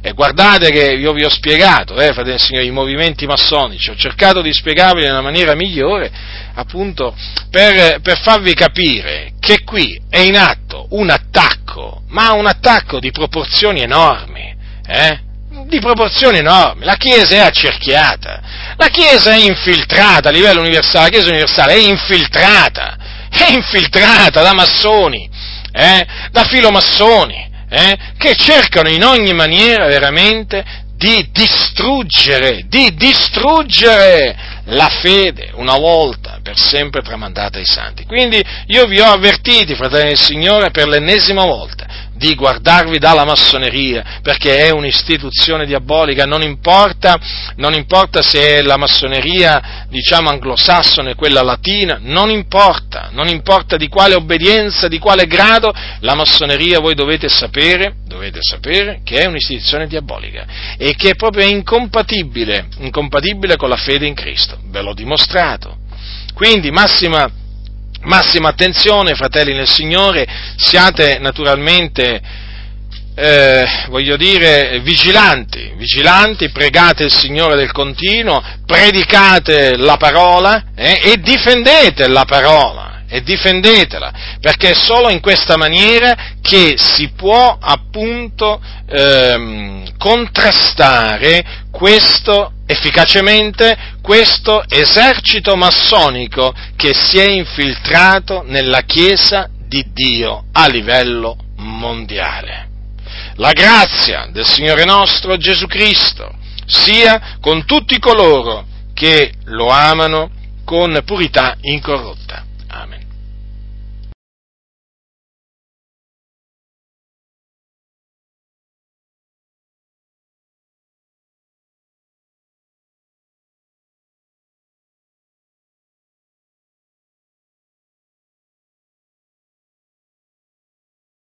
e guardate che io vi ho spiegato, eh, fratelli signori, i movimenti massonici, ho cercato di spiegarvi nella maniera migliore, appunto, per, per farvi capire che qui è in atto un attacco, ma un attacco di proporzioni enormi, eh? di proporzioni enormi. La Chiesa è accerchiata, la Chiesa è infiltrata a livello universale, la Chiesa universale è infiltrata, è infiltrata da massoni, eh? da filomassoni, eh, che cercano in ogni maniera veramente di distruggere, di distruggere la fede. Una volta per sempre tramandata ai santi. Quindi io vi ho avvertiti, fratelli del Signore, per l'ennesima volta di guardarvi dalla massoneria, perché è un'istituzione diabolica, non importa, non importa se è la massoneria, diciamo, anglosassone, quella latina, non importa, non importa di quale obbedienza, di quale grado, la massoneria voi dovete sapere, dovete sapere che è un'istituzione diabolica e che è proprio incompatibile, incompatibile con la fede in Cristo, ve l'ho dimostrato. Quindi massima Massima attenzione, fratelli nel Signore, siate naturalmente, eh, voglio dire, vigilanti, vigilanti, pregate il Signore del continuo, predicate la parola eh, e difendete la parola e difendetela, perché è solo in questa maniera che si può appunto ehm, contrastare questo efficacemente questo esercito massonico che si è infiltrato nella Chiesa di Dio a livello mondiale. La grazia del Signore nostro Gesù Cristo sia con tutti coloro che lo amano con purità incorrotta.